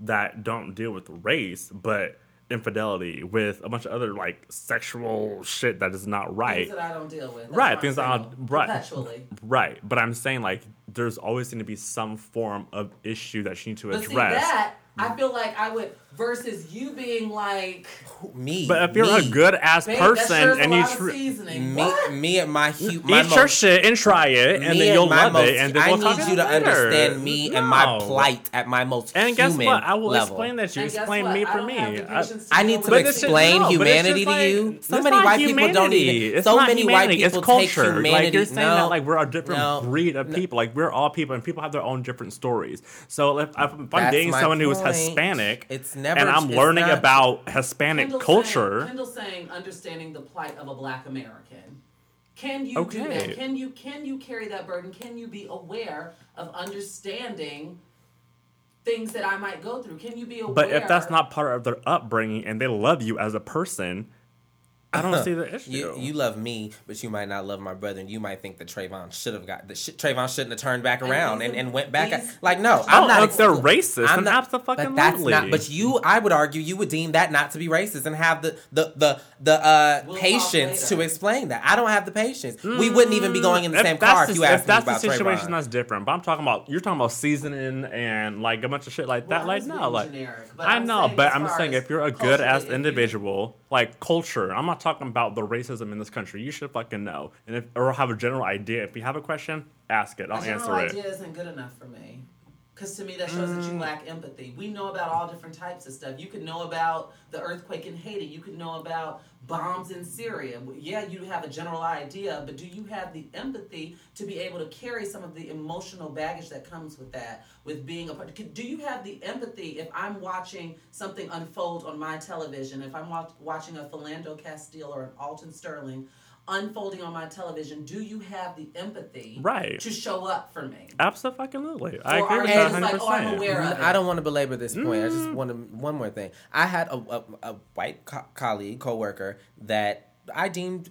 S1: that don't deal with race, but infidelity with a bunch of other like sexual shit that is not right.
S4: Things that I don't deal with. That's
S1: Right, things that I-
S4: single,
S1: right.
S4: Perpetually.
S1: Right, but I'm saying like there's always going to be some form of issue that you need to
S4: But
S1: address.
S4: see that I feel like I would versus you being like,
S2: me.
S1: but if you're a good ass
S4: babe,
S1: person
S4: sure is a
S1: and you
S4: lot
S1: tr-
S4: seasoning.
S2: me,
S4: what?
S2: me and my hu- my
S1: eat your shit and try it, and then you'll love
S2: most,
S1: it, and then
S2: I
S1: we'll
S2: need
S1: talk
S2: you to
S1: later.
S2: understand me and my plight at my most
S1: And guess
S2: human
S1: what? I will
S2: level.
S1: explain that you.
S4: And
S1: Explain
S4: what?
S1: me for
S4: don't
S1: me. I-
S2: I need to
S1: But
S4: it.
S2: explain
S1: no,
S2: humanity
S1: just
S2: to you. So many
S1: not
S2: white people don't
S1: humanity.
S2: even.
S1: It's
S2: so many
S1: humanity.
S2: white people
S1: it's culture.
S2: take humanity.
S1: Like you're saying
S2: no,
S1: that like we're a different breed of people. Like we're all people, and people have their own different stories. So if, if I'm dating someone who is
S2: point.
S1: Hispanic,
S2: It's never-
S1: and I'm
S2: it's
S1: learning
S2: not-
S1: about Hispanic
S4: Kendall
S1: culture.
S4: Saying, Kendall saying understanding the plight of a black American. Can you do
S1: Okay.
S4: that? Can you can you carry that burden? Can you be aware of understanding things that I might go through? Can you be aware?
S1: But if that's not part of their upbringing and they love you as a person, I don't see <laughs> the issue.
S2: You, you love me, but you might not love my brother, and you might think that Trayvon should have got that. Sh- Trayvon shouldn't have turned back around and, and went back.
S4: these-
S2: like no,
S1: Oh,
S2: I'm not.
S1: if they're racist,
S2: I'm not,
S1: abso-fucking-lutely.
S2: But that's not. But you, I would argue, you would deem that not to be racist and have the the the the uh,
S4: We'll
S2: patience to explain that. I don't have the patience. we wouldn't even be going in the same car
S1: the-
S2: if you asked
S1: if
S2: me
S1: that's
S2: about
S1: the situation,
S2: Trayvon.
S1: that's different. But I'm talking about you're talking about seasoning and like a bunch of shit like
S4: Well,
S1: that.
S4: I
S1: like no, like
S4: generic,
S1: I know, but I'm saying if you're a good ass
S4: culturally, you-
S1: individual, like culture, I'm not talking about the racism in this country. You should fucking know, and if or have a general idea. If you have a question, ask it. I'll answer
S4: idea
S1: it.
S4: isn't good enough for me. Because to me, that shows that
S1: Mm.
S4: you lack empathy. We know about all different types of stuff. You could know about the earthquake in Haiti. You could know about bombs in Syria. Yeah, you have a general idea, but do you have the empathy to be able to carry some of the emotional baggage that comes with that, with being a part? Do you have the empathy if I'm watching something unfold on my television, if I'm wa- watching a Philando Castile or an Alton Sterling unfolding on my television, do you have the empathy
S1: Right.
S4: to show up for me?
S1: Absolutely, I
S4: Or
S1: agree
S4: are
S1: with
S4: you
S1: that
S4: just
S1: 100.
S4: like, oh, I'm
S1: percent
S4: aware of it?
S2: I don't want to belabor this point. I
S1: Mm.
S2: just want to one more thing. I had a a, a white co- colleague, coworker that I deemed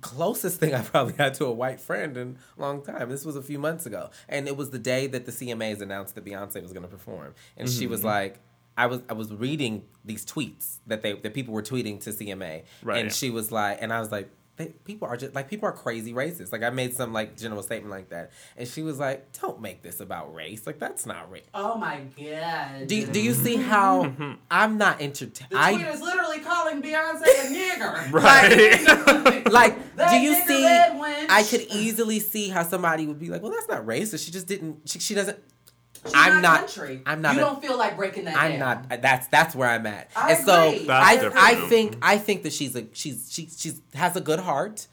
S2: closest thing I probably had to a white friend in a long time. This was a few months ago, and it was the day that the CMAs announced that Beyonce was going to perform, and she
S1: Mm-hmm.
S2: was like. I was I was reading these tweets that they that people were tweeting to CMA,
S1: Right.
S2: and she was like, and I was like, they, people are just like people are crazy racist. Like I made some like general statement like that, and she was like, don't make this about race. Like that's not race.
S4: Oh my god.
S2: Do, do you see how <laughs> mm-hmm. I'm not entertained?
S4: the
S2: I
S4: tweet is literally calling Beyonce a nigger. <laughs>
S1: Right.
S2: like. <laughs>
S4: That
S2: do you see? I could easily see how somebody would be like, "Well, that's not racist. She just didn't. She, she doesn't."
S4: She's
S2: I'm not.
S4: Country.
S2: I'm not
S4: You
S2: a-
S4: don't feel like breaking that
S2: I'm
S4: down.
S2: not. That's that's where I'm at.
S4: I
S2: and so
S4: agree.
S1: That's
S2: I
S1: different.
S2: I think I think that she's a she's she she's has a good heart.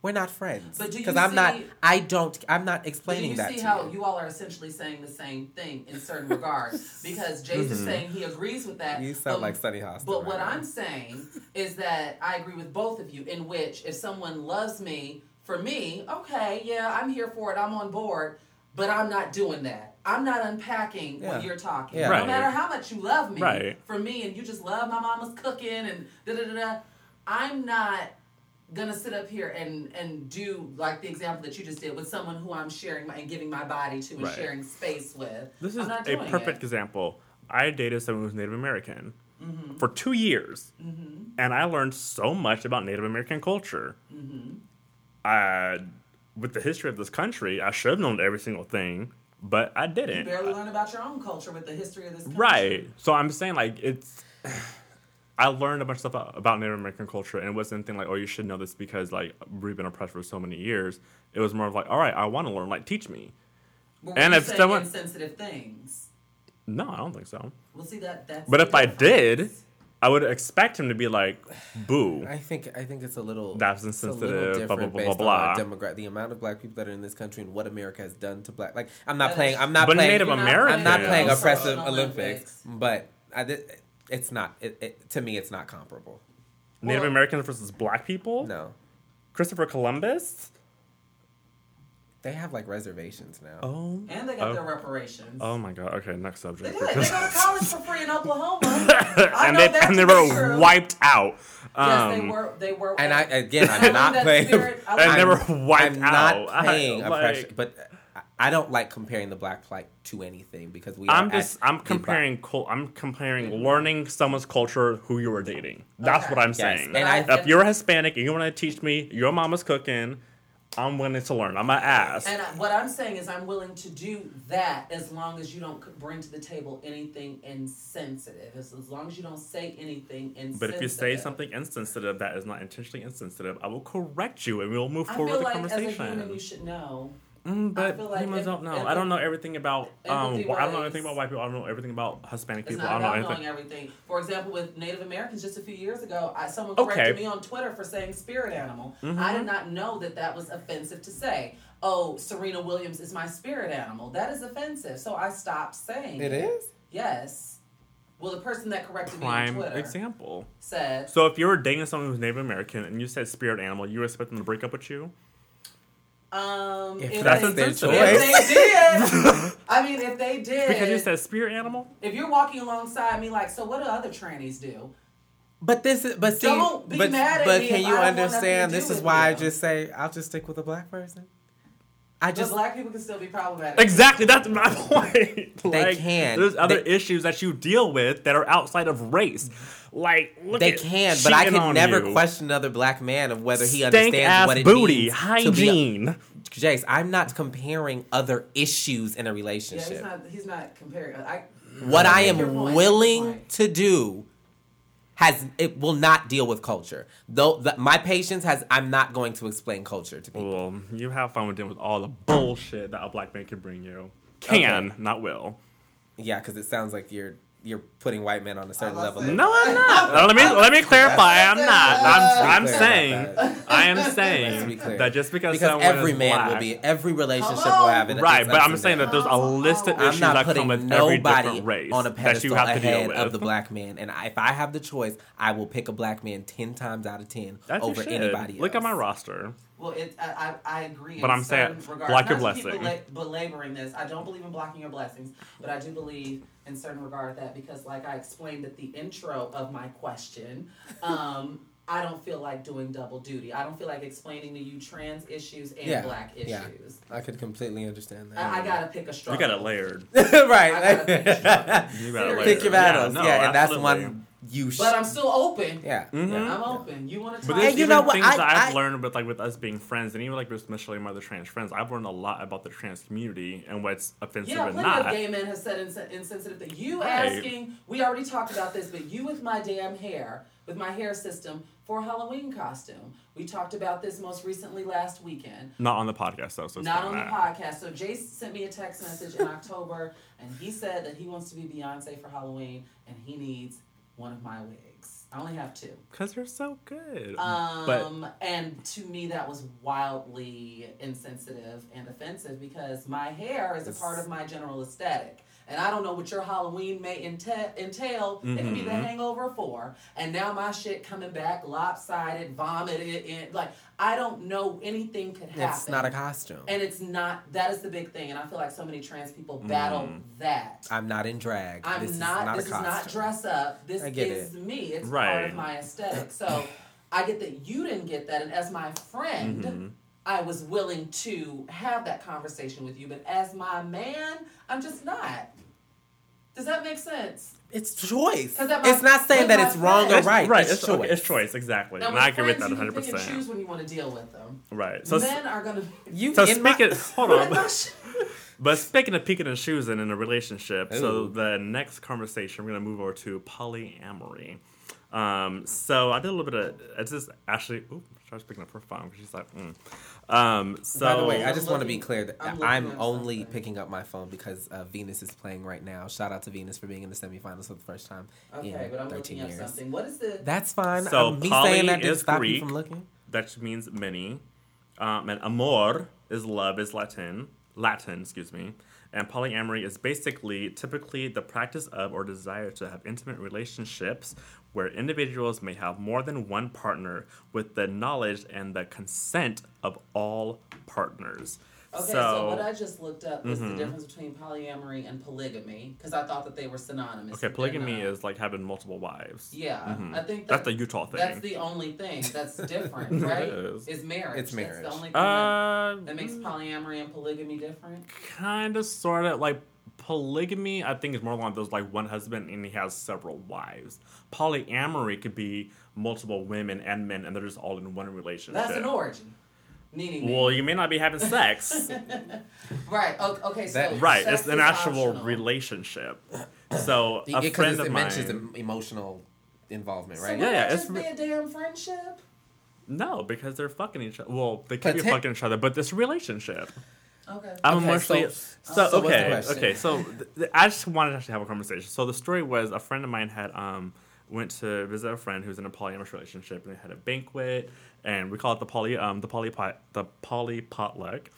S2: We're not friends
S4: But do you
S2: because I'm not. I don't. I'm not
S4: But do
S2: explaining
S4: you
S2: that
S4: see
S2: to
S4: how
S2: you.
S4: you all are essentially saying the same thing in certain regards? <laughs> Because Jay's is saying he agrees with that.
S2: Mm-hmm. You sound
S4: but-
S2: like Sunny Hostin.
S4: But
S2: right
S4: what
S2: now.
S4: I'm saying is that I agree with both of you, in which if someone loves me, for me, okay, yeah, I'm here for it, I'm on board, but I'm not doing that. I'm not unpacking
S2: Yeah.
S4: when you're talking.
S2: Yeah.
S4: No matter how much you love me,
S1: Right.
S4: for me, and you just love my mama's cooking and da da da da, I'm not gonna sit up here and and do like the example that you just did with someone who I'm sharing my, and giving my body to and
S1: Right.
S4: sharing space with.
S1: This
S4: I'm
S1: is
S4: not
S1: a
S4: doing
S1: perfect
S4: it.
S1: example. I dated someone who's Native American
S4: Mm-hmm.
S1: for two years, and I learned so much about Native American culture.
S4: Mm-hmm.
S1: I, with the history of this country, I should have known every single thing, but I didn't.
S4: barely learn about your own culture with the history of this country.
S1: Right. So I'm saying like it's. <sighs> I learned a bunch of stuff about Native American culture, and it wasn't anything like, "Oh, you should know this because like we've been oppressed for so many years." It was more of like, "All right, I want to learn. Like, teach me." And if someone-
S4: sensitive things.
S1: No, I don't think so.
S4: Well, see that that's.
S1: But if I did, I would expect him to be like, "Boo."
S2: I think I think it's a little
S1: That's
S2: it's
S1: insensitive, blah,
S2: different
S1: blah, blah,
S2: based
S1: blah,
S2: on
S1: blah.
S2: demogra- the amount of black people that are in this country and what America has done to black. Like I'm not playing. I'm not
S1: But
S2: playing.
S1: Native
S4: You're not
S1: Americans.
S2: I'm not playing oppressive Olympics,
S4: Olympics.
S2: but I it's not. It, it, to me, it's not comparable.
S1: Native
S4: Well-
S1: Americans versus black people.
S2: No,
S1: Christopher Columbus.
S2: They have like reservations now.
S1: Oh.
S4: And they got
S1: Oh.
S4: their reparations.
S1: Oh my god. Okay, next
S4: They
S1: subject.
S4: did. They go to <laughs> college for free in Oklahoma. <laughs>
S1: And they and they were
S4: true.
S1: wiped out.
S4: Yes, they
S1: Um,
S4: were. They were.
S2: And I again,
S4: I
S2: I'm not
S4: that
S2: playing.
S4: spirit- I
S1: And
S4: like-
S1: they were
S2: I'm-
S1: wiped
S2: I'm not paying
S1: Like-
S2: oppression, but I don't like comparing the black plight to anything because we.
S1: I'm
S2: are
S1: just
S2: at
S1: I'm comparing cul- I'm comparing learning someone's culture who you were dating. That's
S4: Okay.
S1: what I'm
S2: Yes,
S1: saying.
S2: and I-
S1: if you're Hispanic and you want to teach me your mama's cooking, I'm willing to learn. I'm gonna ask.
S4: And I, what I'm saying is, I'm willing to do that as long as you don't bring to the table anything insensitive. As, as long as you don't say anything insensitive.
S1: But if you say something insensitive that is not intentionally insensitive, I will correct you and we'll move
S4: I
S1: forward
S4: feel
S1: with
S4: like
S1: the
S4: as a human, you should know.
S1: Mm, but
S4: like
S1: humans
S4: em-
S1: don't know. I don't know everything about um. I don't know anything about white people. I don't know everything about Hispanic people.
S4: not
S1: I don't know anything.
S4: knowing everything. For example, with Native Americans, just a few years ago, I, someone
S1: Okay.
S4: corrected me on Twitter for saying spirit animal.
S1: Mm-hmm.
S4: I did not know that that was offensive to say. Oh, Serena Williams is my spirit animal. That is offensive. So I stopped saying
S2: It is.
S4: Yes. Well, the person that corrected
S1: Prime
S4: me on Twitter
S1: example.
S4: said,
S1: So if you were dating someone who's Native American and you said spirit animal, you expect them to break up with you?
S4: Um,
S2: If
S4: if,
S1: that's
S4: they,
S1: their
S4: if
S1: choice.
S4: they did, <laughs> I mean, if they did,
S1: Because you said spirit animal?
S4: if you're walking alongside me, like, so what do other trannies do?
S2: But this is, but see,
S4: Don't be
S2: but,
S4: mad at
S2: but
S4: me
S2: can
S4: if
S2: you
S4: I don't want nothing
S2: understand? This is
S4: with
S2: why I just say I'll just stick with a black person. I
S4: Just
S2: just
S4: black people can still be problematic.
S1: Exactly, that's my <laughs> point.
S2: They can.
S1: There's other
S2: They-
S1: issues that you deal with that are outside of race. Like, look
S2: they
S1: at
S2: can, but I can never
S1: you.
S2: question another black man of whether he
S1: Stank
S2: understands
S1: ass
S2: what it
S1: booty,
S2: means to be.
S1: hygiene.
S2: Jace, I'm not comparing other issues in a
S4: Yeah,
S2: relationship.
S4: he's not. He's not comparing. I.
S2: what I
S4: Make your
S2: am willing
S4: make your point.
S2: to do has it will not deal with culture. Though the, my patience has I'm not going to explain culture to people.
S1: Well, you have fun with dealing with all the bullshit that a black man can bring you. Can,
S2: Okay.
S1: not will.
S2: Yeah, because it sounds like you're you're putting white men on a certain level.
S4: saying-
S1: No, I'm not. No, let me let me clarify. I'm not. I'm I'm saying. I am saying that just because,
S2: because
S1: someone
S2: every
S1: is
S2: man
S1: black,
S2: will be every relationship
S4: Come
S2: will have it.
S1: right, but I'm saying that there's a list of
S2: I'm
S1: issues
S2: not
S1: that come
S2: putting
S1: with every
S2: nobody
S1: different race
S2: on a
S1: that you
S2: pedestal
S1: have to deal
S2: ahead
S1: with.
S2: of the black man. And I, if I have the choice, I will pick a black man ten times out of ten
S1: That's
S2: over anybody else.
S1: Look at my roster.
S4: Well, it, I, I I agree.
S1: But
S4: in
S1: I'm saying,
S4: certain regards.
S1: block your
S4: Not to keep
S1: blessing.
S4: bela- belaboring this, I don't believe in blocking your blessings, but I do believe in certain regard that because, like I explained at the intro of my question, um, <laughs> I don't feel like doing double duty. I don't feel like explaining to you trans issues and
S2: Yeah,
S4: black issues.
S2: yeah. I could completely understand that.
S4: I, I gotta pick a
S1: You
S4: struggle.
S1: got it layered. <laughs>
S2: right.
S4: I gotta pick a struggle. <laughs>
S1: You got it layered.
S2: Pick your battles.
S1: no,
S2: Yeah, and that's
S1: absolutely.
S2: one you. Sh-
S4: But I'm still open.
S2: yeah.
S1: Mhm.
S2: yeah.
S4: I'm open. You want to
S1: But
S4: talk?
S1: there's
S2: And you
S1: even
S2: know what?
S1: things
S2: I-
S1: that I've
S2: I-
S1: learned with like with us being friends, and even like with especially my other trans friends, I've learned a lot about the trans community and what's offensive
S4: Yeah,
S1: and
S4: plenty
S1: not.
S4: of gay men have said ins- insensitive things. You
S1: Right.
S4: asking, we already talked about this, but you with my damn hair, with my hair system for a Halloween costume. We talked about this most recently last weekend.
S1: Not on the podcast though, so it's
S4: Not
S1: not
S4: on the podcast. So Jace sent me a text message in October, and he said that he wants to be Beyonce for Halloween, and he needs one of my wigs. I only have two.
S1: Cause you're so good.
S4: Um,
S1: but
S4: and to me, that was wildly insensitive and offensive because my hair is a part of my general aesthetic. And I don't know what your Halloween may enta- entail. It could be the
S1: Mhm.
S4: Hangover 4. And now my shit coming back lopsided, vomited. In, like, I don't know anything could happen.
S2: It's not a costume.
S4: And it's not, that is the big thing. And I feel like so many trans people battle
S1: Mm.
S4: that.
S2: I'm not in drag.
S4: I'm
S2: this
S4: not,
S2: is not
S4: this is not dress up. This is me. It's part of my aesthetic. So I get that you didn't get that and as my friend
S1: Mhm.
S4: I was willing to have that conversation with you, but as my man, I'm just not. Does that make sense?
S2: It's choice.
S4: at my-
S2: It's not saying that
S4: my
S2: it's wrong or
S4: friends-
S2: right.
S1: right,
S2: It's,
S1: it's,
S2: choice.
S1: okay, it's choice, exactly.
S4: Now,
S1: and
S4: with
S1: I agree with
S4: friends,
S1: that
S4: you can pick and
S1: 100%.
S4: choose when you want to deal with them.
S1: Right. So,
S4: Men are gonna.
S2: You
S1: so
S2: in my-
S1: speaking, hold <laughs>
S4: But
S1: on. But speaking of peeking and choosing in a relationship, so the next conversation we're gonna move over to polyamory. Um, so I did a little bit of. It's just actually. Ooh, Char's picking up her phone because she's like, mm. Um. So
S2: By the way, I
S4: I'm
S2: just want to be clear that
S4: I'm
S2: I'm, only
S4: something.
S2: picking up my phone because uh, Venus is playing right now. Shout out to Venus for being in the semifinals for the first time
S4: Okay,
S2: in
S4: but I'm
S2: 13
S4: looking up
S2: years.
S4: something. What is the?
S2: That's fine.
S1: So,
S2: Um, me saying that didn't
S1: is
S2: stop
S1: Greek.
S2: you from looking.
S1: that means many. Um, and amor is love is Latin. Latin, excuse me. And polyamory is basically typically the practice of or desire to have intimate relationships where individuals may have more than one partner with the knowledge and the consent of all partners.
S4: Okay, so, what I just looked up was the difference between polyamory and polygamy because I thought that they were synonymous.
S1: okay, polygamy
S4: they're
S1: is like having multiple wives.
S4: Yeah,
S1: Mhm.
S4: I think
S1: That's the Utah thing.
S4: That's the only thing that's <laughs> different, right?
S1: It is.
S4: Is marriage.
S2: It's
S4: That's
S2: marriage.
S4: the only thing that,
S1: Uh,
S4: that makes polyamory and polygamy different.
S1: kind of, sort of like polygamy. I think is more along those like one husband and he has several wives. Polyamory could be multiple women and men, and they're just all in one relationship.
S4: That's an origin. Meaning
S1: Well, you may not be having sex, <laughs>
S4: right. Okay. So
S2: That-
S1: right? It's an actual
S4: optional.
S1: relationship. So <clears throat> a
S2: Because
S1: friend
S2: it
S1: of mine.
S2: mentions em- emotional involvement,
S4: So
S2: right?
S1: Yeah, yeah,
S4: that
S1: it's
S4: just
S1: re-
S4: be a damn friendship.
S1: No, because they're fucking each other. Well, they could be fucking each other, but this relationship.
S4: Okay.
S1: I'm
S2: Okay,
S1: emotionally
S2: so-
S1: so,
S2: so
S1: okay. okay, so th- th- I just wanted to actually have a conversation. So the story was a friend of mine had um went to visit a friend who's in a polyamorous relationship, and they had a banquet, and we call it the poly um the poly pot the poly potluck,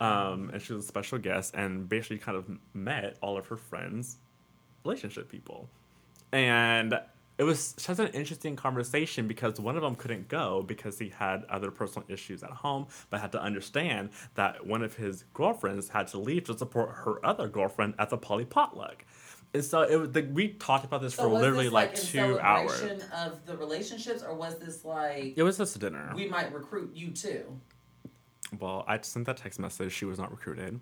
S1: um and she was a special guest, and basically kind of met all of her friends, relationship people, and it was such an interesting conversation because one of them couldn't go because he had other personal issues at home, but had to understand that one of his girlfriends had to leave to support her other girlfriend at the poly potluck. And so it was, the, we talked about this
S4: So
S1: for literally
S4: this
S1: like,
S4: like
S1: two hours.
S4: of the relationships, or was this like
S1: It was just a dinner.
S4: we might recruit you too?
S1: well, I sent that text message. She was not recruited.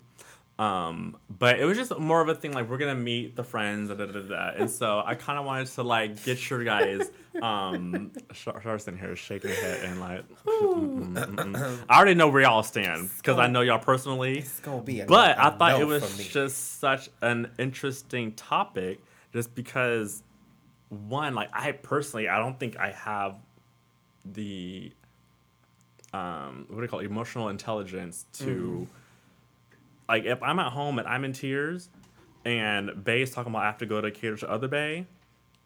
S1: Um, but it was just more of a thing like we're gonna meet the friends, da, da, da, da. and so I kind of wanted to like get your guys. Um, <laughs> Char- Char's in here shaking her head and like, mm, mm, mm. I already know where y'all stand because I know y'all personally.
S2: It's gonna be a
S1: But I thought it was just such an interesting topic, just because one, like I personally, I don't think I have the um, what do you call it, emotional intelligence to
S2: Mm-hmm.
S1: Like if I'm at home and I'm in tears, and Bay's talking about I have to go to cater to other Bay.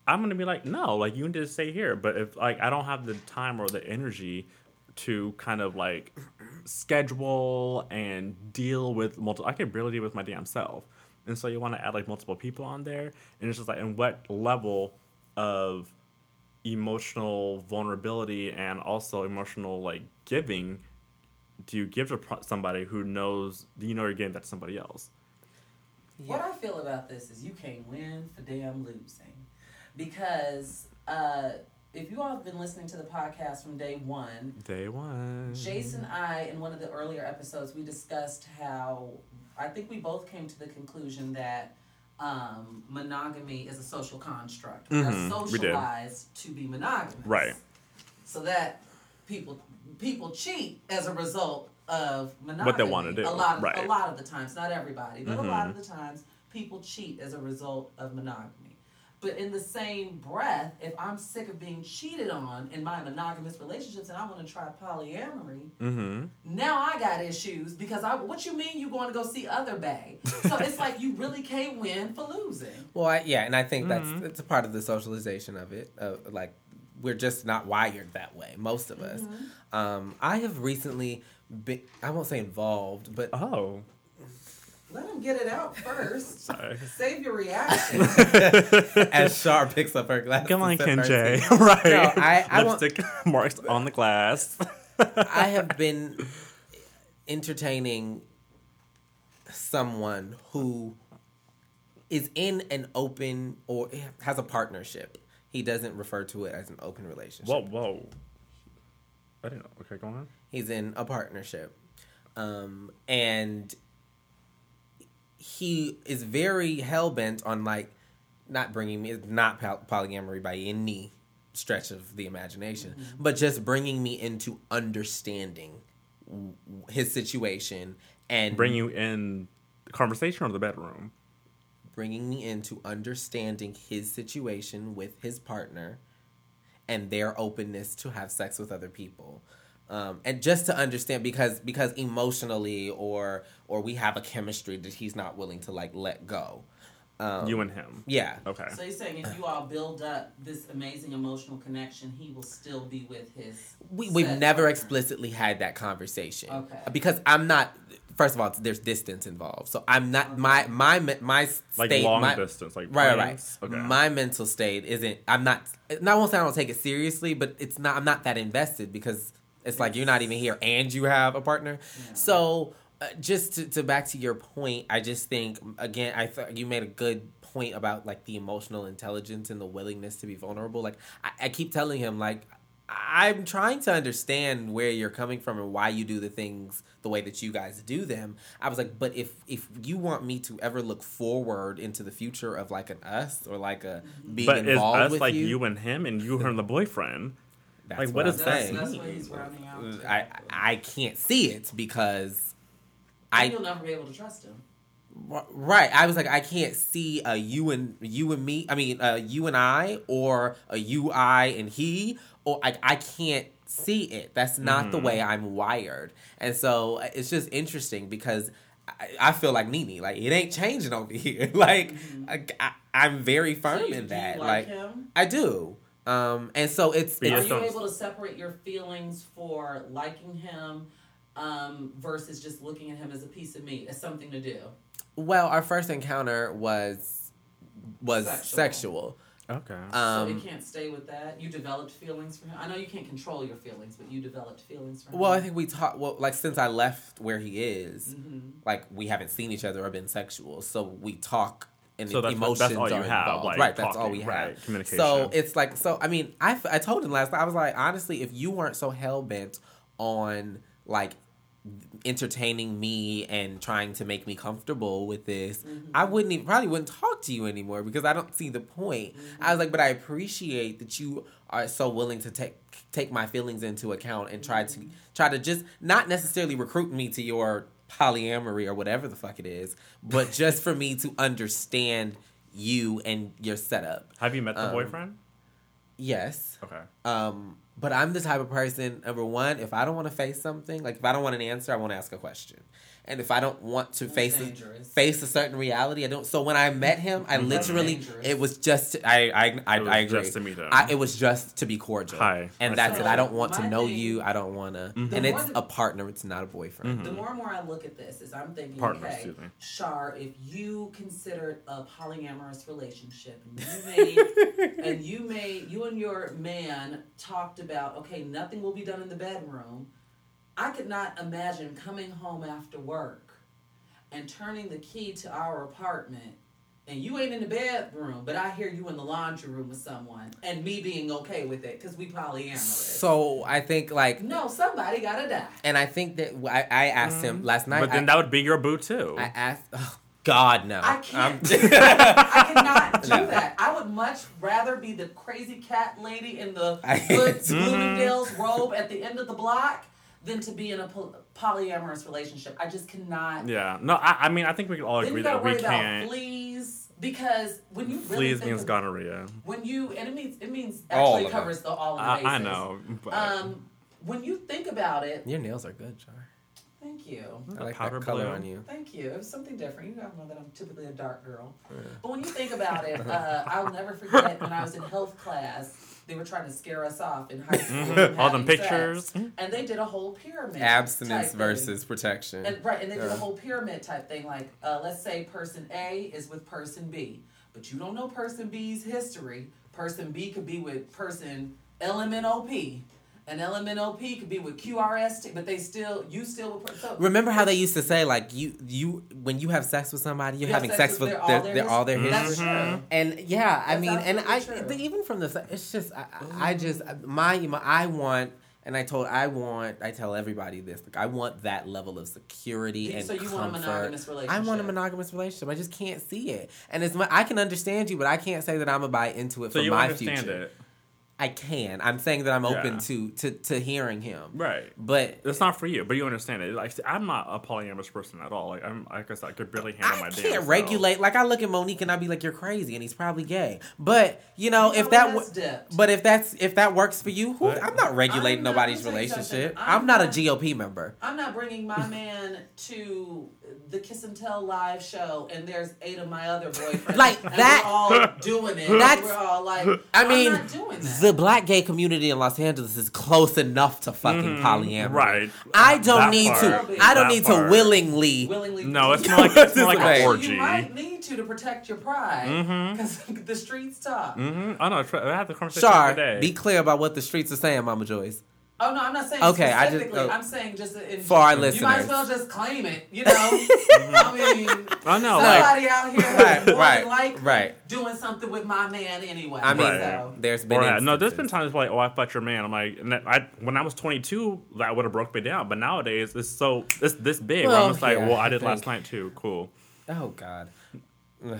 S1: I'm gonna be like, no, like you need to stay here. But if like I don't have the time or the energy to kind of like schedule and deal with multiple, I can barely deal with my damn self. And so you want to add like multiple people on there, and it's just like, in what level of emotional vulnerability and also emotional like giving do you give to pro- somebody who knows you know you're giving that to somebody else?
S4: What I feel about this is you can't win for damn losing. Because uh, if you all have been listening to the podcast from day one,
S1: Day one.
S4: Jason and I, in one of the earlier episodes, we discussed how I think we both came to the conclusion that um, monogamy is a social construct. We are
S1: Mhm, we did.
S4: socialized to be monogamous.
S1: Right.
S4: So that people people cheat as a result of monogamy.
S1: What they wanna do,
S4: A lot of,
S1: right.
S4: a lot of the times, not everybody, but a lot of the times, people cheat as a result of monogamy. But in the same breath, if I'm sick of being cheated on in my monogamous relationships and I want to try polyamory,
S1: Mm-hmm.
S4: now I got issues because I. What you mean you going to go see other bae? So it's like you really can't win for losing.
S2: Well, I, yeah, and I think
S1: Mm-hmm.
S2: that's it's a part of the socialization of it. Uh, like we're just not wired that way, most of us.
S1: Mm-hmm.
S2: Um, I have recently been, I won't say involved, but
S1: Oh,
S4: Let him get it out first. <laughs>
S1: sorry.
S4: Save your <laughs> reaction.
S2: as Char picks up her glass.
S1: Come on,
S2: to
S1: Ken J. right.
S2: No, I- I want-
S1: Lipstick <laughs> marks on the glass.
S2: I have been entertaining someone who is in an open or has a partnership. He doesn't refer to it as an open relationship.
S1: whoa, whoa. I didn't know. Okay, go on.
S2: He's in a partnership. Um, and he is very hell bent on like not bringing me, not poly- polyamory by any stretch of the imagination, but just bringing me into understanding his situation and
S1: Bring you in the conversation or the bedroom.
S2: Bringing me into understanding his situation with his partner and their openness to have sex with other people. Um, and just to understand because because emotionally or or we have a chemistry that he's not willing to like let go. Um,
S1: you and him.
S2: yeah.
S1: Okay.
S4: So you're saying if you all build up this amazing emotional connection, he will still be with his.
S2: We, we've never
S4: partner.
S2: explicitly had that conversation.
S4: Okay.
S2: Because I'm not. First of all, there's distance involved, so I'm not my my me- my
S1: Like
S2: state.
S1: long
S2: my,
S1: distance, like
S2: Right, right,
S1: planes?
S2: right.
S1: Okay.
S2: My mental state isn't. I'm not. Not won't say I don't take it seriously, but it's not. I'm not that invested because it's like you're not even here and you have a partner.
S4: Yeah.
S2: So uh, just to, to back to your point, I just think again, I thought you made a good point about like the emotional intelligence and the willingness to be vulnerable. Like I, I keep telling him, like I'm trying to understand where you're coming from and why you do the things the way that you guys do them. I was like, but if if you want me to ever look forward into the future of like an us or like a being
S1: but is
S2: involved
S1: us
S2: with
S1: like
S2: you,
S1: you, and him and you and the boyfriend?
S2: that's
S1: like, what
S2: I'm
S1: does that
S4: That's,
S2: saying.
S4: that's
S1: mean?
S4: what he's rounding out. to.
S2: I I can't see it because
S4: And
S2: I
S4: you'll never be able to trust him.
S2: Right. I was like, I can't see a you and you and me. I mean, a you and I, or a you, I, and he, or I, I can't see it. That's not the
S1: Mm-hmm.
S2: way I'm wired. And so uh, it's just interesting because I, I feel like Nene. Like it ain't changing over <laughs> here. <laughs> like I, I, am very firm
S4: So you-
S2: in
S4: do you
S2: that.
S4: like
S2: Like
S4: him?
S2: I do. Um, and so it's,
S1: But
S4: Are you
S1: so-
S4: able to separate your feelings for liking him um, versus just looking at him as a piece of meat, as something to do?
S2: well, our first encounter was was
S4: Sexual.
S2: sexual.
S1: Okay.
S2: Um,
S4: so it can't stay with that. You developed feelings for him. I know you can't control your feelings, but you developed feelings for him.
S2: Well, I think we talked. Well, like since I left where he is,
S4: hmm
S2: like we haven't seen each other or been sexual, so we talk and
S1: So that's-
S2: emotions
S1: that's all you
S2: are
S1: have,
S2: involved.
S1: like,
S2: right, that's all
S1: talking,
S2: we
S1: right,
S2: have.
S1: communication.
S2: So it's like, so I mean, I, f- I told him last night. I was like, honestly, if you weren't so hell bent on like entertaining me and trying to make me comfortable with this,
S4: Mm-hmm.
S2: I wouldn't even probably wouldn't talk to you anymore because I don't see the point.
S4: Mm-hmm.
S2: I was like, but I appreciate that you are so willing to take take my feelings into account and try
S4: Mm-hmm.
S2: to try to just not necessarily recruit me to your polyamory or whatever the fuck it is, but <laughs> just for me to understand you and your setup.
S1: Have you met the
S2: um,
S1: boyfriend?
S2: Yes.
S1: Okay.
S2: Um, but I'm the type of person, number one, if I don't want to face something, like if I don't want an answer, I won't ask a question. And if I don't want to
S4: That's
S2: face a, face a certain reality, I don't. So when I met him, I literally
S4: dangerous.
S2: it was just I I I,
S1: It was
S2: I agree.
S1: just to meet him.
S2: I, it was just to be cordial.
S1: Hi.
S2: and
S1: I
S2: that's
S1: see
S2: it. I don't want to
S4: My
S2: know
S4: thing-
S2: you. I don't want to.
S1: Mhm.
S2: And
S4: The
S2: it's
S4: more
S2: a partner. It's not a boyfriend.
S1: Mhm.
S4: The more and more I look at this, is I'm thinking,
S1: Partner,
S4: okay,
S1: excuse me.
S4: Char, if you considered a polyamorous relationship, and you made, <laughs> and you made, you and your man talked about, okay, nothing will be done in the bedroom. I could not imagine coming home after work and turning the key to our apartment. And you ain't in the bedroom, but I hear you in the laundry room with someone, and me being okay with it because we polyamorous.
S2: So I think like,
S4: no, somebody gotta die.
S2: and I think that I, I asked him last night.
S1: Mm-hmm. But then
S2: I,
S1: that would be your boo too.
S2: I asked. Oh, God no.
S4: I can't.
S2: I'm- <laughs>
S4: cannot do that. I would much rather be the crazy cat lady in the
S2: I-
S4: good <laughs>
S1: Mm-hmm.
S4: Bloomingdale's robe at the end of the block than to be in a poly- polyamorous relationship. I just cannot.
S1: yeah. No, I, I mean, I think we can all agree that we can't.
S4: fleas because when you really
S1: Fleas means
S4: of-
S1: gonorrhea.
S4: When you and it means it means
S2: All
S4: actually
S2: of it.
S4: covers the all of the
S1: I,
S4: bases.
S1: I know. But
S4: Um, when you think about it,
S2: Your nails are good, Char.
S4: thank you.
S2: I like
S1: powder
S2: that color
S1: blue.
S2: on you.
S4: Thank you. It was something different. You guys know that I'm typically a dark girl. But when you think about it, uh, I'll never forget when I was in health class, they were trying to scare us off in high school.
S1: Mm-hmm. all them
S4: having sex.
S1: pictures.
S4: And they did a whole pyramid.
S2: Abstinence
S4: type thing.
S2: versus protection.
S4: And, right, and they did a whole pyramid type thing. Like, uh, let's say person A is with person B, but you don't know person B's history. Person B could be with person LMNOP, and LMNOP could be with QRST, but they still, you still with. per- So
S2: Remember how they used to say like you you when you have sex with somebody you're
S4: You
S2: having
S4: sex
S2: sex
S4: with
S2: with
S4: their-
S2: their,
S4: all their
S2: their, all their
S1: history.
S2: history.
S4: That's true. Mm-hmm.
S2: And yeah, I
S4: That's
S2: mean, and I
S4: absolutely true.
S2: even from the it's just I, I mm-hmm. just my my- I want and I told I want I tell everybody this like I want that level of security and
S4: So you
S2: comfort.
S4: want a monogamous relationship.
S2: I want a monogamous relationship. I just can't see it. And it's my, I can understand you, but I can't say that I'm gonna buy into it
S1: So
S2: for
S1: you
S2: my
S1: understand
S2: future.
S1: it.
S2: I can. I'm saying that I'm open
S1: Yeah.
S2: to to to hearing him.
S1: Right.
S2: But
S1: It's not for you, but you understand it. Like, see, I'm not a polyamorous person at all. Like, I'm, like I said, I could barely handle my
S2: I
S1: damn
S2: can't
S1: self.
S2: regulate. Like I look at Monique and I be like, "You're crazy," and he's probably gay. But you know,
S4: You
S2: if
S4: know,
S2: that, w- but if that's if that works for you, who, I'm not regulating
S4: I'm not-
S2: nobody's
S4: let me tell you
S2: relationship. I'm,
S4: I'm
S2: not, a GOP member.
S4: I'm not bringing my man to the Kiss and Tell live show, and there's eight of my other boyfriends.
S2: Like
S4: and
S2: that-
S4: We're all doing it. <laughs>
S2: That's-
S4: we're all like,
S2: I
S4: I'm
S2: mean,
S4: not doing that.
S2: the black gay community in Los Angeles is close enough to fucking polyamory.
S1: Mm-hmm. Right.
S2: I don't
S1: That
S2: need
S1: part.
S2: to. I don't need
S1: part.
S2: to willingly.
S4: willingly.
S1: No, it's
S4: You
S1: more like it's <laughs> more like
S2: Right.
S1: an
S4: You might need to to protect your pride because <laughs> the streets talk.
S1: Mm-hmm. I know. I had the conversation
S2: Char,
S1: the other day.
S2: be clear about what the streets are saying, Mama Joyce.
S4: Oh no, I'm not saying
S2: Okay, I just, uh,
S4: I'm saying just in
S2: For our
S4: You you
S2: might
S4: as well just claim it. You know, <laughs> I mean,
S1: I know.
S4: somebody out here <laughs>
S2: Right,
S4: more
S2: right,
S4: than likely
S2: right.
S4: doing something with my man anyway.
S2: I mean,
S1: Right.
S4: so.
S2: there's been
S1: Or, uh, no, there's been
S2: instances.
S1: times like, oh, I fucked your man. I'm like, and that, I when I was 22, that would have broke me down. But nowadays, it's so it's this big.
S2: Well,
S1: I'm just like,
S2: yeah,
S1: well, I
S2: I
S1: did last night too. Cool.
S2: Oh God. <sighs>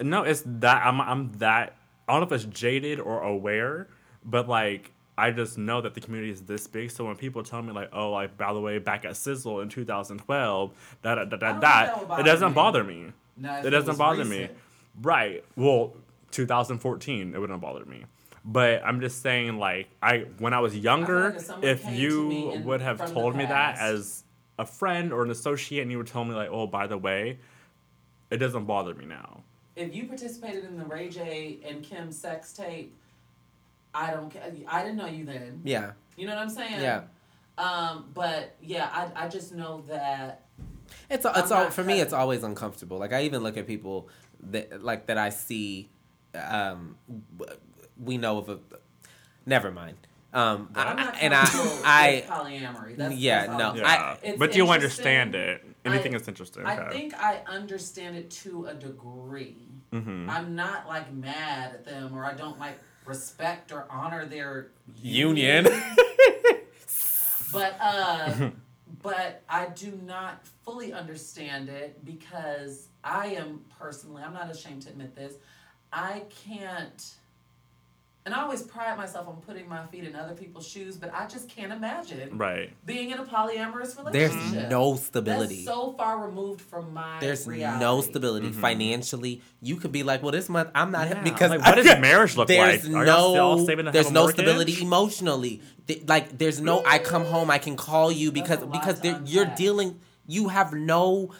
S1: No, it's that I'm I'm that. I don't know if it's jaded or aware, but like I just know that the community is this big. So when people tell me like, oh, like by the way, back at Sizzle in 2012, that that that,
S4: I
S1: that,
S4: that
S1: it doesn't
S4: me.
S1: bother me.
S4: No,
S1: it
S4: it
S1: doesn't bother me. Right. Well, 2014, it wouldn't bother me. But I'm just saying, like, I when I was younger,
S4: like if
S1: if you would have told me that as a friend or an associate, and you would tell me like, oh, by the way, it doesn't bother me now.
S4: if you participated in the Ray J and Kim sex tape, I don't care. I didn't know you then.
S2: Yeah.
S4: You know what I'm saying?
S2: Yeah.
S4: Um, but yeah, I, I just know that
S2: It's it's all
S4: not
S2: for me. It's always uncomfortable. Like I even look at people that like that I see. Um, we know of a. Never mind. Um, I, and I I
S4: polyamory. That's,
S2: Yeah,
S4: that's
S2: no,
S4: I'm
S1: Yeah,
S4: saying. It's
S1: but you understand it. Anything
S4: I-
S1: is interesting.
S4: I
S1: okay.
S4: think I understand it to a degree.
S1: hmm
S4: I'm not like mad at them or I don't like respect or honor their
S2: union. <laughs>
S4: But uh but I do not fully understand it because I am personally, I'm not ashamed to admit this. I can't and I always pride myself on putting my feet in other people's shoes, but I just can't imagine
S1: Right.
S4: being in a polyamorous relationship.
S2: There's no stability.
S4: That's so far removed from my
S2: There's
S4: reality.
S2: no stability mm-hmm. financially. You could be like, well, this month I'm not
S1: Yeah,
S2: because
S1: like, what does <laughs> marriage look
S2: there's
S1: like? Are y'all still
S2: no
S1: saving to
S2: there's
S1: have
S2: no
S1: mortgage?
S2: stability emotionally. Th- Like there's no I come home I can call you because because you're
S4: unpack.
S2: dealing you have no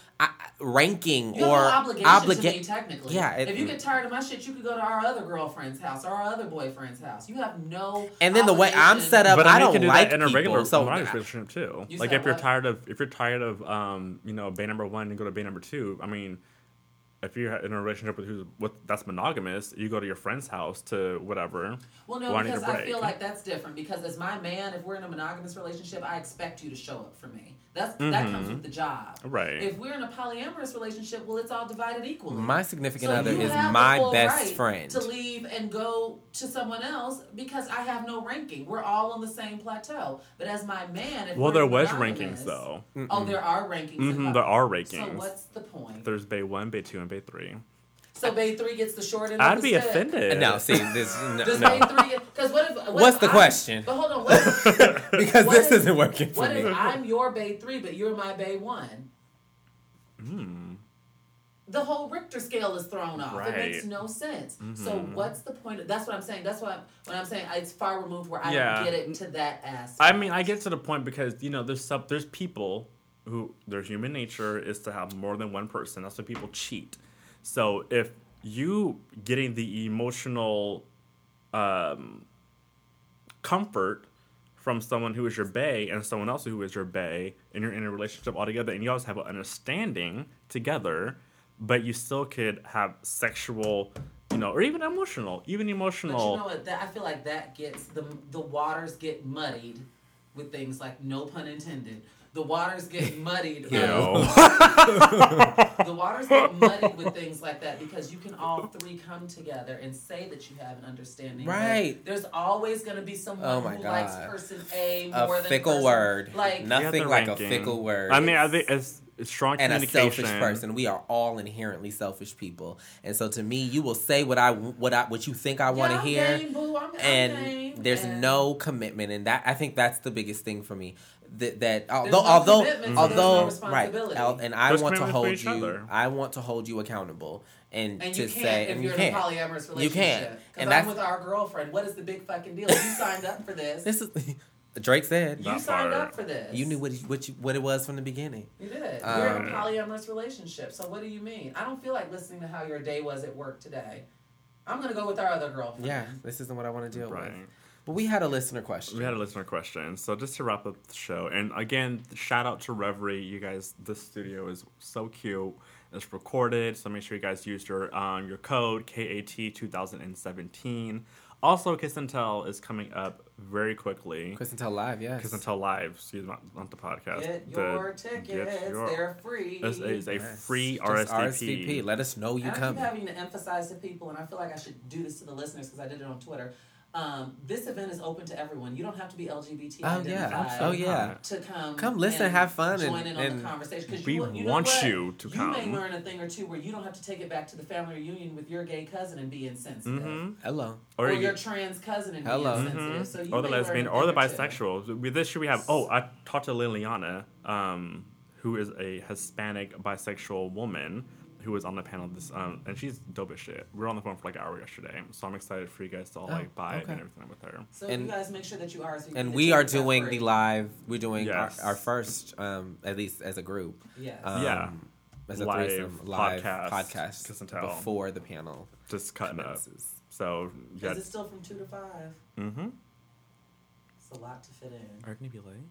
S2: ranking
S4: You have
S2: or
S4: no obligation
S2: obliga-
S4: to me, technically.
S2: Yeah, it-
S4: if you get tired of my shit, you could go to our other girlfriend's house or our other boyfriend's house. You have no.
S2: And then the way I'm set up,
S1: But
S2: I
S1: I mean, you
S2: don't
S1: can do
S2: like
S1: that in a regular
S2: people, so
S1: monogamous relationship too.
S4: You
S1: like if you're
S4: what?
S1: tired of if you're tired of um you know bay number one, you go to bay number two. I mean, if you're in a relationship with who's with that's monogamous, you go to your friend's house to whatever.
S4: Well, no,
S1: Well, I
S4: because I,
S1: break.
S4: feel like that's different. Because as my man, if we're in a monogamous relationship, I expect you to show up for me. That's that comes with the job.
S1: Mm-hmm. Right.
S4: If we're in a polyamorous relationship, well, it's all divided equally.
S2: My significant
S4: So
S2: other is my best
S4: right
S2: friend.
S4: To leave and go to someone else because I have no ranking. We're all on the same plateau. But as my man, if
S1: Well, there was rankings though.
S4: Oh, there are rankings. in
S1: hmm there are rankings.
S4: So
S1: rankings.
S4: what's the point?
S1: There's bay one, bay two, and bay three.
S4: So Bay Three gets the short end. of
S1: I'd
S4: the
S1: be
S4: stick.
S1: offended.
S2: no, see this <laughs> no.
S4: Does
S2: no.
S4: Bay Three? Because what if? What
S2: What's
S4: if
S2: the
S4: I'm-
S2: question?
S4: But hold on. What if, <laughs>
S2: because
S4: What
S2: this
S4: if-
S2: isn't working for
S4: what
S2: me.
S4: if I'm your Bay Three, but you're my Bay One?
S1: Hmm.
S4: The whole Richter scale is thrown off. Right. It makes no sense. So
S1: Mhm.
S4: what's the point? Of, that's what I'm saying. That's what I'm, when I'm saying it's far removed where I
S1: Yeah.
S4: don't get it to that aspect.
S1: I mean, I get to the point because you know there's some there's people who their human nature is to have more than one person. That's why people cheat. So if you getting the emotional um, comfort from someone who is your bay and someone else who is your bay, and you're in a relationship all together, and you guys have an understanding together, but you still could have sexual, you know, or even emotional, even emotional.
S4: But you know what? That, I feel like that gets the the waters get muddied with things like no pun intended the waters get muddied. <laughs>
S1: You
S4: um, <laughs> the waters get muddied with things like that because you can all three come together and say that you have an understanding. but
S2: Right.
S4: There's always going to be someone
S2: Oh my
S4: who likes person A
S2: A
S4: more than
S2: fickle
S4: person-
S2: word.
S4: Like
S2: No-
S1: You have
S2: Nothing
S1: the
S2: like a fickle word.
S1: I mean, I think it's, it's strong
S2: and a selfish person. We are all inherently selfish people, and so to me, you will say what I what I what you think I want to
S4: Yeah,
S2: hear,
S4: game, boo, I'm- I'm
S2: and
S4: game,
S2: there's
S4: and-
S2: no commitment, and that I think that's the biggest thing for me. That, that although
S4: no
S2: although
S4: commitment, so there's no
S2: although right, and I
S1: There's
S2: want to hold you.
S1: other.
S2: I want to hold you accountable, and,
S4: And
S2: to say
S4: if
S2: and
S4: you're
S2: you
S4: in a
S2: can't.
S4: polyamorous relationship.
S2: You can't.
S4: Because
S2: And
S4: I'm
S2: that's-
S4: with our girlfriend. What is the big fucking deal? You signed up for this.
S2: This is <laughs> Drake said.
S4: you signed
S1: part.
S4: up for this.
S2: You knew what what you, what it was from the beginning.
S4: You did.
S2: Um,
S4: You're in a polyamorous relationship. So what do you mean? I don't feel like listening to how your day was at work today. I'm gonna go with our other girlfriend.
S2: Yeah, this isn't what I want to deal
S1: Right.
S2: with. But we had a listener question.
S1: We had a listener question. So just to wrap up the show, and again, shout out to Revry. You guys, this studio is so cute. It's recorded, so make sure you guys use your um, your code KAT 2017. Also, Kiss and Tell is coming up very quickly.
S2: Chris and Tell Live, yes.
S1: Kiss and Tell live, excuse me, not the podcast.
S4: Get
S1: The-
S4: your
S1: get
S4: tickets.
S1: your-
S4: They're free.
S1: It's, it's a
S2: Yes.
S1: free
S2: Just
S1: RSVP.
S2: Let us know you
S4: and I
S2: come.
S4: keep having to emphasize to people, and I feel like I should do this to the listeners because I did it on Twitter. Um, this event is open to everyone. You don't have to be LGBT
S2: Oh yeah. Oh yeah.
S4: to come.
S2: Come listen,
S4: and
S2: have fun,
S4: join
S2: and-
S4: in on
S2: and
S4: the conversation. 'Cause
S1: we
S4: you, you
S1: want
S4: what?
S1: you to
S4: You
S1: come.
S4: may learn a thing or two where you don't have to take it back to the family reunion with your gay cousin and be insensitive.
S1: hmm
S2: Hello.
S4: Or,
S1: Or, you
S4: your trans cousin and
S2: Hello.
S4: be insensitive.
S1: Mhm.
S4: So you
S1: or the lesbian or the
S4: thing two.
S1: bisexual. With this year we have oh I talked to Liliana, um, who is a Hispanic bisexual woman who was on the panel this um and she's dope as shit. We were on the phone for like an hour yesterday, so I'm excited for you guys to all
S2: Oh,
S1: like buy it and everything with her.
S4: So
S2: And-
S4: you guys make sure that you RSVP.
S2: And we are doing the live. We're doing
S1: Yes.
S2: our, our first, um, at least as a group.
S4: Yes.
S2: Um,
S1: Yeah.
S2: As a
S1: Live
S2: threesome live
S1: podcast,
S2: podcast,
S1: Kiss and Tell.
S2: before the panel
S1: Just cutting up. So yeah.
S4: Is it still from two to five?
S1: Mm-hmm.
S4: It's a lot to fit in.
S1: Are you gonna be late?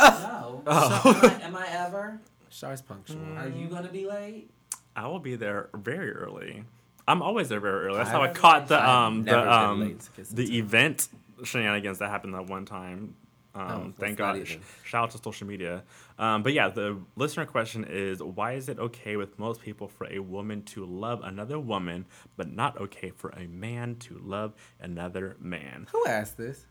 S4: No.
S1: Oh.
S4: Am, I, am I ever?
S2: Char's punctual.
S1: Mm.
S4: Are you gonna be late?
S1: I will be there very early. I'm always there very early. That's how I
S2: I've-
S1: caught the um the um
S2: late to Kiss and
S1: the event shenanigans that happened that one time. Um,
S2: Oh,
S1: thank God. Shout out to social media. Um, but yeah, the listener question is why is it okay with most people for a woman to love another woman, but not okay for a man to love another man?
S2: Who asked this?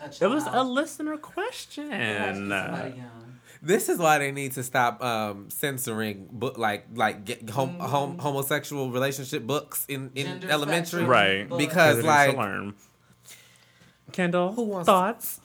S4: A
S1: It was a listener
S4: It has to
S1: question.
S4: be somebody young.
S2: This is why they need to stop um, censoring book like like get hom- hom- homosexual relationship books in, in
S4: Gender
S2: elementary.
S1: Right.
S4: books.
S2: Because,
S1: Because
S2: like-
S1: learn. Kendall,
S2: Who wants-
S1: thoughts?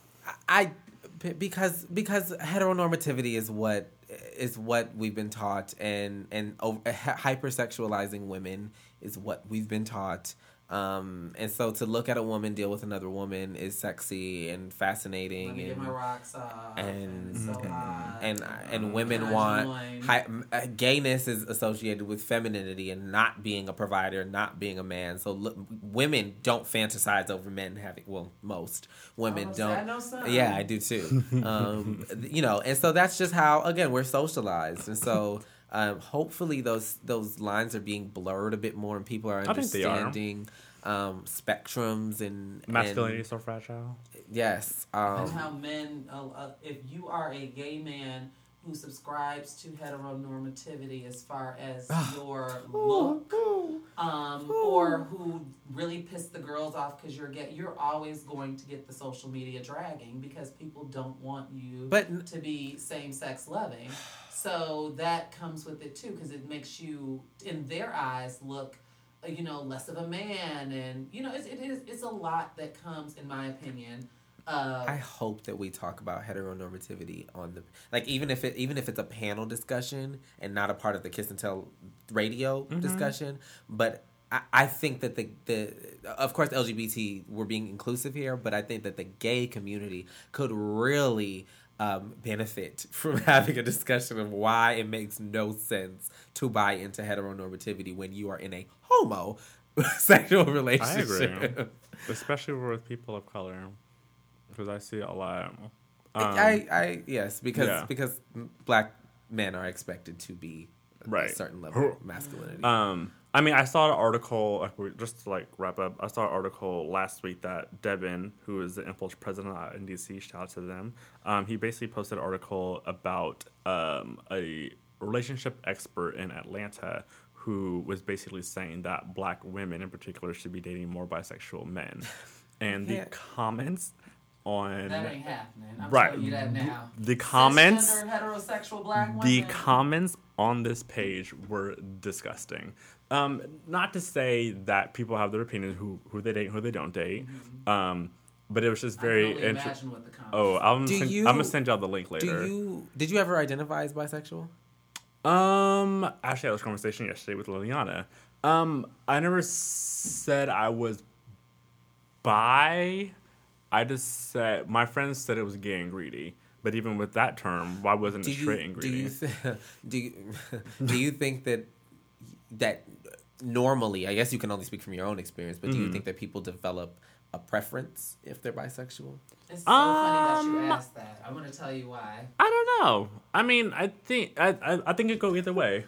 S2: I b- because because heteronormativity is what is what we've been taught and and over, hypersexualizing women is what we've been taught um and so to look at a woman deal with another woman is sexy and
S4: Let
S2: fascinating
S4: me get
S2: and
S4: my rocks off.
S2: and
S4: And, so hot.
S2: and and women
S4: I
S2: want
S4: join.
S2: hi, uh, gayness is associated with femininity and not being a provider, not being a man. So look, women don't fantasize over men having. Well, most women
S4: Oh,
S2: don't.
S4: I know some.
S2: Yeah, I do too. <laughs> um, you know, and so that's just how again we're socialized, and so. Um, hopefully those those lines are being blurred a bit more, and people are
S1: I think they are.
S2: understanding um, spectrums and
S1: Masculinity
S2: and-
S1: is so fragile.
S2: yes,
S4: and
S2: um,
S4: how men, uh, uh, if you are a gay man who subscribes to heteronormativity as far as your look, um, or who really piss the girls off because you're gay, you're always going to get the social media dragging because people don't want you
S2: But-
S4: to be same sex loving. <sighs> So that comes with it too because it makes you, in their eyes, look. uh, You know, less of a man, and you know, it's, it is it's a lot that comes, in my opinion. Uh,
S2: I hope that we talk about heteronormativity on the like even if it even if it's a panel discussion and not a part of the Kiss and Tell radio discussion, but I, I think that the the of course LGBT we're being inclusive here, but I think that the gay community could really um, benefit from <laughs> having a discussion of why it makes no sense to buy into heteronormativity when you are in a homo <laughs> sexual relationship.
S1: especially with people of color, because I see a lot. Um,
S2: I, I yes because
S1: yeah.
S2: because black men are expected to be
S1: Right.
S2: a certain level of masculinity.
S1: um, I mean, I saw an article, like, just to like wrap up, I saw an article last week that Devin, who is the Impulse president at NDC, shout out to them, um, he basically posted an article about um, a relationship expert in Atlanta who was basically saying that black women in particular should be dating more bisexual men. <laughs> And the
S2: Yeah.
S1: comments on
S4: That ain't happening. I'm
S1: Right.
S4: you that now.
S1: the comments
S4: heterosexual black women.
S1: the comments on this page were disgusting. Um, not to say that people have their opinions who who they date, who they don't date. Um, but it was just very interesting.
S4: imagine what the.
S1: Oh, I'm
S2: Do
S1: send,
S2: you-
S1: I'm gonna send y'all the link later.
S2: Do
S1: later.
S2: you did you ever identify as bisexual?
S1: Um, actually, I had this conversation yesterday with Liliana. Um, I never said I was bi. I just said my friends said it was gay and greedy. But even with that term, why wasn't
S2: Do
S1: it
S2: you
S1: straight and
S2: do
S1: greedy?
S2: you <laughs> th- do you, <laughs> do you think that that normally, I guess you can only speak from your own experience, but do
S1: Mm-hmm.
S2: you think that people develop a preference if they're bisexual?
S4: It's so funny that
S1: Um,
S4: you asked that. I'm gonna tell you why.
S1: I don't know. I mean, I think I I, I think it go either way.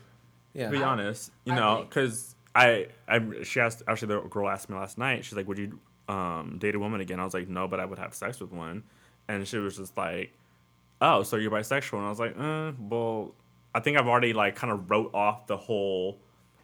S2: Yeah.
S1: To be
S4: I-
S1: honest, you
S4: I
S1: know, because I I she asked actually the girl asked me last night. She's like, "Would you um date a woman again?" I was like, "No, but I would have sex with one," and she was just like, "Oh, so you're bisexual?" And I was like, uh, "Well, I think I've already like kind of wrote off the whole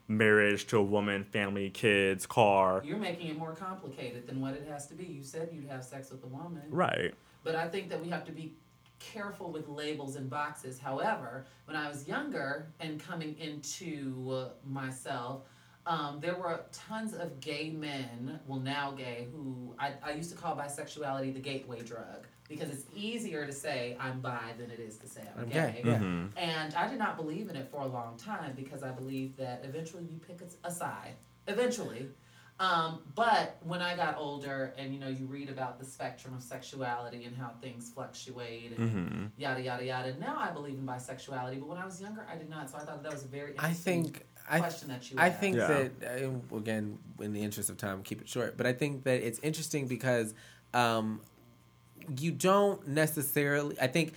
S1: marriage to a woman, family, kids, car."
S4: You're making it more complicated than what it has to be. You said you'd have sex with a woman.
S1: Right.
S4: But I think that we have to be careful with labels and boxes. However, when I was younger and coming into myself, um, there were tons of gay men, well, now gay, who I, I used to call bisexuality the gateway drug because it's easier to say I'm bi than it is to say I'm,
S2: I'm
S4: gay.
S2: gay. Yeah.
S1: Mhm.
S4: And I did not believe in it for a long time because I believe that eventually you pick a, a side. Eventually. Um, but when I got older and you know you read about the spectrum of sexuality and how things fluctuate and
S1: hmm
S4: yada yada yada. Now I believe in bisexuality, but when I was younger I did not. So I thought that was a very
S2: I
S4: interesting
S2: think I
S4: question that you
S2: I
S4: asked.
S2: think
S1: Yeah.
S2: that uh, again, in the interest of time, keep it short. But I think that it's interesting because um, you don't necessarily. I think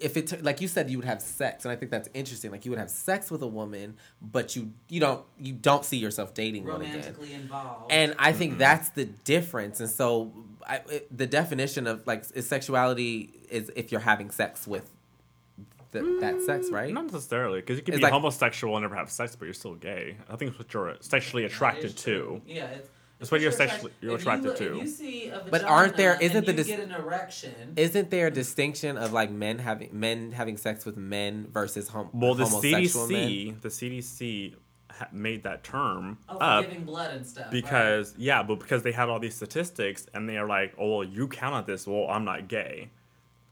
S2: if it t- like you said, you would have sex, and I think that's interesting. Like you would have sex with a woman, but you you don't you don't see yourself dating one again.
S4: romantically involved.
S2: And I think mm-hmm. that's the difference. And so, I, it, the definition of like is sexuality is if you're having sex with the, that sex, mm, right?
S1: Not necessarily, because you can
S2: It's
S1: be
S2: like-
S1: homosexual and never have sex, but you're still gay. I think it's what you're sexually attracted
S4: true.
S1: to.
S4: Yeah, it's,
S1: It's what you're sexually- you're
S4: if you
S1: attracted
S4: look-
S1: to.
S4: If you see a
S2: But aren't there-
S4: vagina
S2: isn't the
S4: you
S2: dis-
S4: get an erection?
S2: Isn't there a distinction of like men having men having sex with men versus hom-
S1: Well, the
S2: homosexual men?
S1: CDC, the CDC ha- made that term
S4: oh,
S1: up
S4: giving blood and stuff. right?
S1: because yeah, but because they had all these statistics and they are like, oh, well, you count counted this. Well, I'm not gay.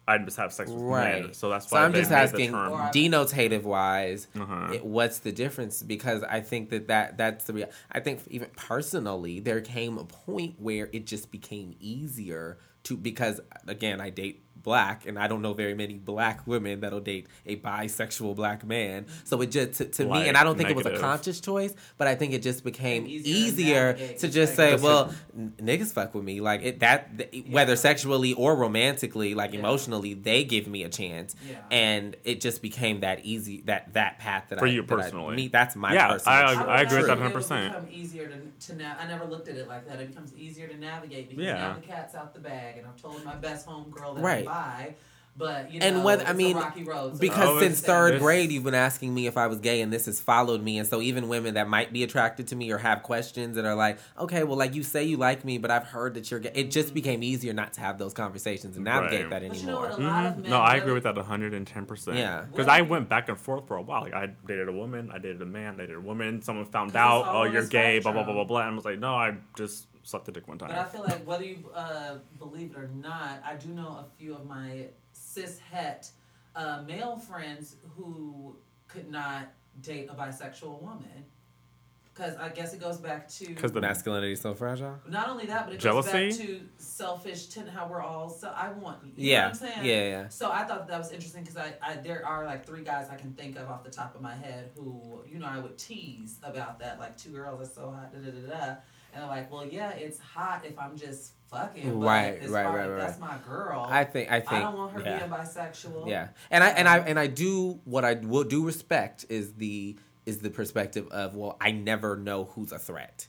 S1: I just have sex with
S2: Right.
S1: men, so that's
S2: So
S1: why
S2: I'm
S1: they
S2: just
S1: made
S2: asking,
S1: the term.
S4: Or-
S2: denotative wise,
S1: Uh-huh.
S2: it, what's the difference? Because I think that, that that's the real. I think even personally, there came a point where it just became easier to because again, I date black, and I don't know very many black women that'll date a bisexual black man. So it just to, to me, and I don't think it was a conscious choice, but I think it just became
S4: Easier to
S2: easier to just
S4: like-
S2: say, well, n- niggas fuck with me, like it that th- whether sexually or romantically, like
S4: Yeah.
S2: emotionally, they give me a chance
S4: Yeah.
S2: and it just became that easy that that path that
S1: For
S2: I,
S1: you
S2: that I
S1: personally.
S2: meet. That's my
S1: Yeah,
S2: personal.
S1: I-
S2: truth.
S1: I agree with that 100%.
S4: It will become easier to, to na- I never looked at it like that. It becomes easier to navigate because
S1: Yeah.
S4: now the cat's out the bag, and I've told my best home girl that
S2: Right.
S4: I'm bi. But you know,
S2: And whether- I mean,
S4: rocky road. so
S2: because
S1: Oh,
S2: since
S1: it's-
S2: third grade, you've been asking me if I was gay, and this has followed me. And so even women that might be attracted to me or have questions that are like, okay, well, like you say you like me, but I've heard that you're gay. It just became easier not to have those conversations and navigate
S1: Right.
S2: that
S4: But you know
S2: anymore.
S4: what, a lot of
S1: Mhm.
S4: men
S1: No, I agree with that 110%.
S2: Yeah.
S1: Because I went back and forth for a while. Like, I dated a woman, I dated a man, I dated a woman. Someone found out, oh, you're gay, blah, blah, blah, blah, blah. And I was like, no, I just sucked the dick one time.
S4: But I feel like whether you uh, believe it or not, I do know a few of my cis het uh, male friends who could not date a bisexual woman. Because I guess it goes back to
S1: because the-
S2: Masculinity is so fragile.
S4: not only that, but it
S1: Jealousy?
S4: goes back to selfish ten how we're all so I want you
S2: Yeah.
S4: know what I'm saying?
S2: Yeah, yeah.
S4: So I thought that was interesting because I, I there are like three guys I can think of off the top of my head who you know I would tease about that like two girls are so hot da da da da and they're like well yeah it's hot if I'm just fucking but
S2: Right,
S4: as
S2: right,
S4: far
S2: right,
S4: as
S2: right,
S4: that's my girl
S2: I think. I think.
S4: I don't want her
S2: yeah.
S4: being bisexual
S2: Yeah, and I and I um, and I do what I will do respect is the is the perspective of, well, I never know who's a threat.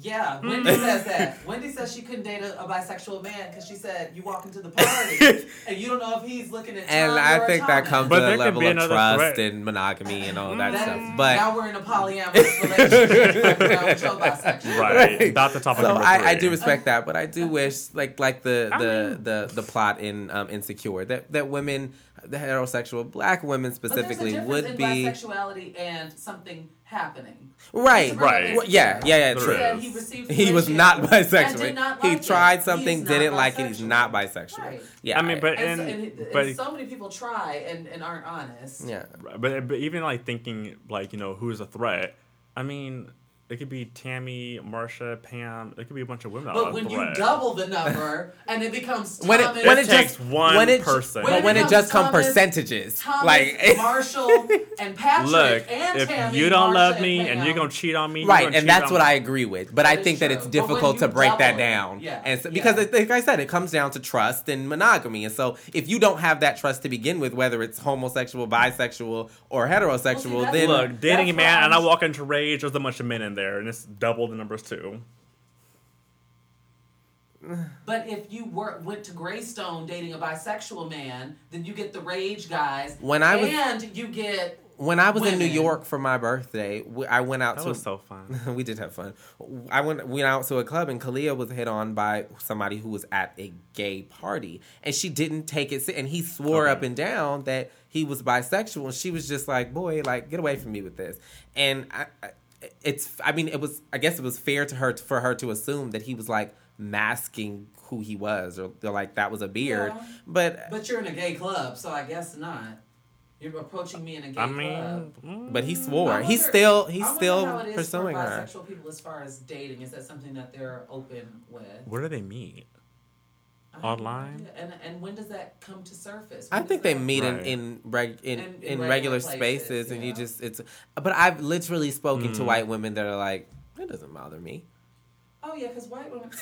S4: Yeah, Wendy says that. <laughs> Wendy says she couldn't date a, a bisexual man because she said you walk into the party <laughs> and you don't know if he's looking at.
S2: And
S4: Tom
S2: I
S4: or
S2: think that comes
S1: But
S2: to a level of trust
S1: threat.
S2: and monogamy and all that
S4: That-
S2: stuff. But
S4: now we're in a polyamorous <laughs> relationship. now with your bisexual.
S1: Right. That's the topic
S2: So I, I do respect that, but I do wish, like like the
S1: I
S2: the
S1: mean-
S2: the, the plot in um, Insecure, that that women, the heterosexual black women specifically,
S4: but a
S2: would
S4: difference
S2: be
S4: in bisexuality and something happening.
S2: right.
S1: Right.
S2: Well, yeah, yeah, yeah. True.
S1: is.
S4: He received
S2: He was
S4: permission
S2: not
S4: and
S2: bisexual.
S4: did not
S2: he
S4: like it.
S2: tried something,
S4: He's not
S2: didn't like it. He's not bisexual.
S4: Right.
S2: Yeah.
S1: I mean, but
S4: And, so,
S1: and,
S4: and, and
S1: but
S4: so many people try and, and aren't honest.
S2: yeah.
S1: but but even like thinking like you know who's a threat. I mean, it could be Tammy, Marsha, Pam. It could be a bunch of women.
S4: But when you
S1: threat.
S4: double the number and it becomes <laughs>
S2: When it when
S1: It
S2: it
S1: takes
S2: just
S1: one
S2: when it,
S1: person.
S2: but
S4: When
S2: when
S4: it
S2: it just
S4: comes
S2: come percentages,
S4: Thomas,
S2: like <laughs>
S4: Marshall, and Patrick,
S1: Look,
S4: and
S1: if
S4: Tammy,
S1: you don't
S4: Marsha,
S1: love me and
S4: Pam,
S1: you're gonna cheat on me,
S2: right, and that's what
S1: me.
S2: I agree with. But I think that it's difficult to break that
S4: it,
S2: down.
S4: yeah,
S2: and so,
S4: yeah.
S2: because it, like I said, it comes down to trust and monogamy. And so if you don't have that trust to begin with, whether it's homosexual, bisexual, or heterosexual,
S4: that's-
S2: then
S1: Look, dating a man, and I walk into Rage. There's a bunch of men in there, and it's double the numbers too.
S4: But if you were went to Greystone dating a bisexual man, then you get the rage guys.
S2: When I was-
S4: and you get
S2: when I was in New York for my birthday, we- I went out
S1: That
S2: to
S1: was so fun. <laughs>
S2: we did have fun. I went went out to a club and Kalia was hit on by somebody who was at a gay party and she didn't take it and he swore
S1: Okay.
S2: up and down that he was bisexual and she was just like, "Boy, like get away from me with this." And I, I it's I mean, it was I guess it was fair to her for her to assume that he was like masking who he was or, or like that was a beard.
S4: Yeah.
S2: But
S4: but you're in a gay club, so I guess not. You're approaching me in a gay
S1: I
S4: club.
S1: mean, mm,
S2: but he
S4: I
S2: swore. he's still he's still
S4: how it is
S2: pursuing
S4: for
S2: her.
S4: bisexual people as far as dating. Is that something that they're open with?
S1: where do they meet?
S4: I have no
S1: Online?
S4: And and when does that come to surface?
S2: I think they
S4: that-
S2: meet in
S1: Right.
S2: in reg, in,
S4: In-
S2: in,
S4: in regular
S2: regular
S4: places,
S2: spaces, and you just it's. But I've literally spoken to
S1: Mm.
S2: white women that are like, it doesn't bother me.
S4: Oh yeah, because white women. <laughs>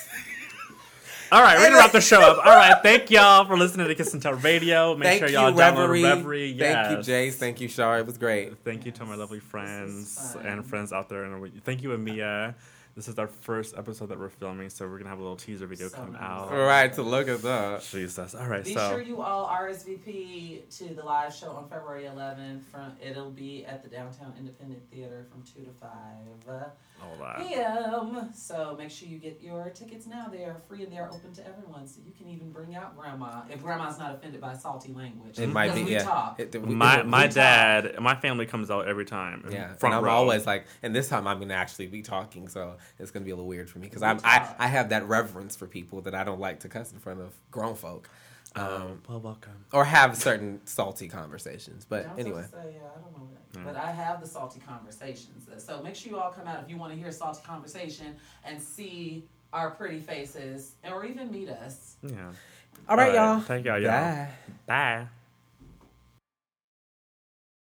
S1: All right, we're gonna wrap the show up. All right, thank y'all for listening to Kiss and Tell Radio. Make
S2: Thank
S1: sure
S2: you,
S1: y'all download
S2: Revry.
S1: Revry.
S2: Thank you,
S1: yes.
S2: Jace. Thank you, Char. It was great.
S1: Thank you to my lovely friends and friends out there, and we- thank you, Amia. This is our first episode that we're filming, so we're gonna have a little teaser video
S4: So
S1: come
S4: nice.
S1: out.
S2: All right, to look at that.
S1: Jesus. All right,
S4: Be
S1: so
S4: sure you all RSVP to the live show on February 11th. From it'll be at the Downtown Independent Theater from two to five
S1: all that.
S4: p.m. So make sure you get your tickets now. They are free and they are open to everyone. So you can even bring out grandma if grandma's not offended by salty language.
S2: It might be.
S4: Because we
S2: Yeah.
S4: talk.
S2: It- we-
S1: My
S2: we-
S1: my
S4: talk.
S1: dad, my family comes out every time.
S2: Yeah,
S1: front
S2: and I'm
S1: row.
S2: always like, and this time I'm gonna actually be talking, so it's gonna be a little weird for me because I'm I. I have that reverence for people that I don't like to cuss in front of grown folk, um,
S1: well, welcome.
S2: or have certain salty conversations. But
S4: Yeah, I'm
S2: anyway,
S4: to say, yeah, I don't know that.
S1: Yeah.
S4: But I have the salty conversations. So make sure you all come out if you want to hear a salty conversation and see our pretty faces or even meet us.
S1: Yeah.
S2: all right,
S1: All right,
S2: y'all.
S1: thank y'all, y'all.
S2: Bye.
S1: Bye.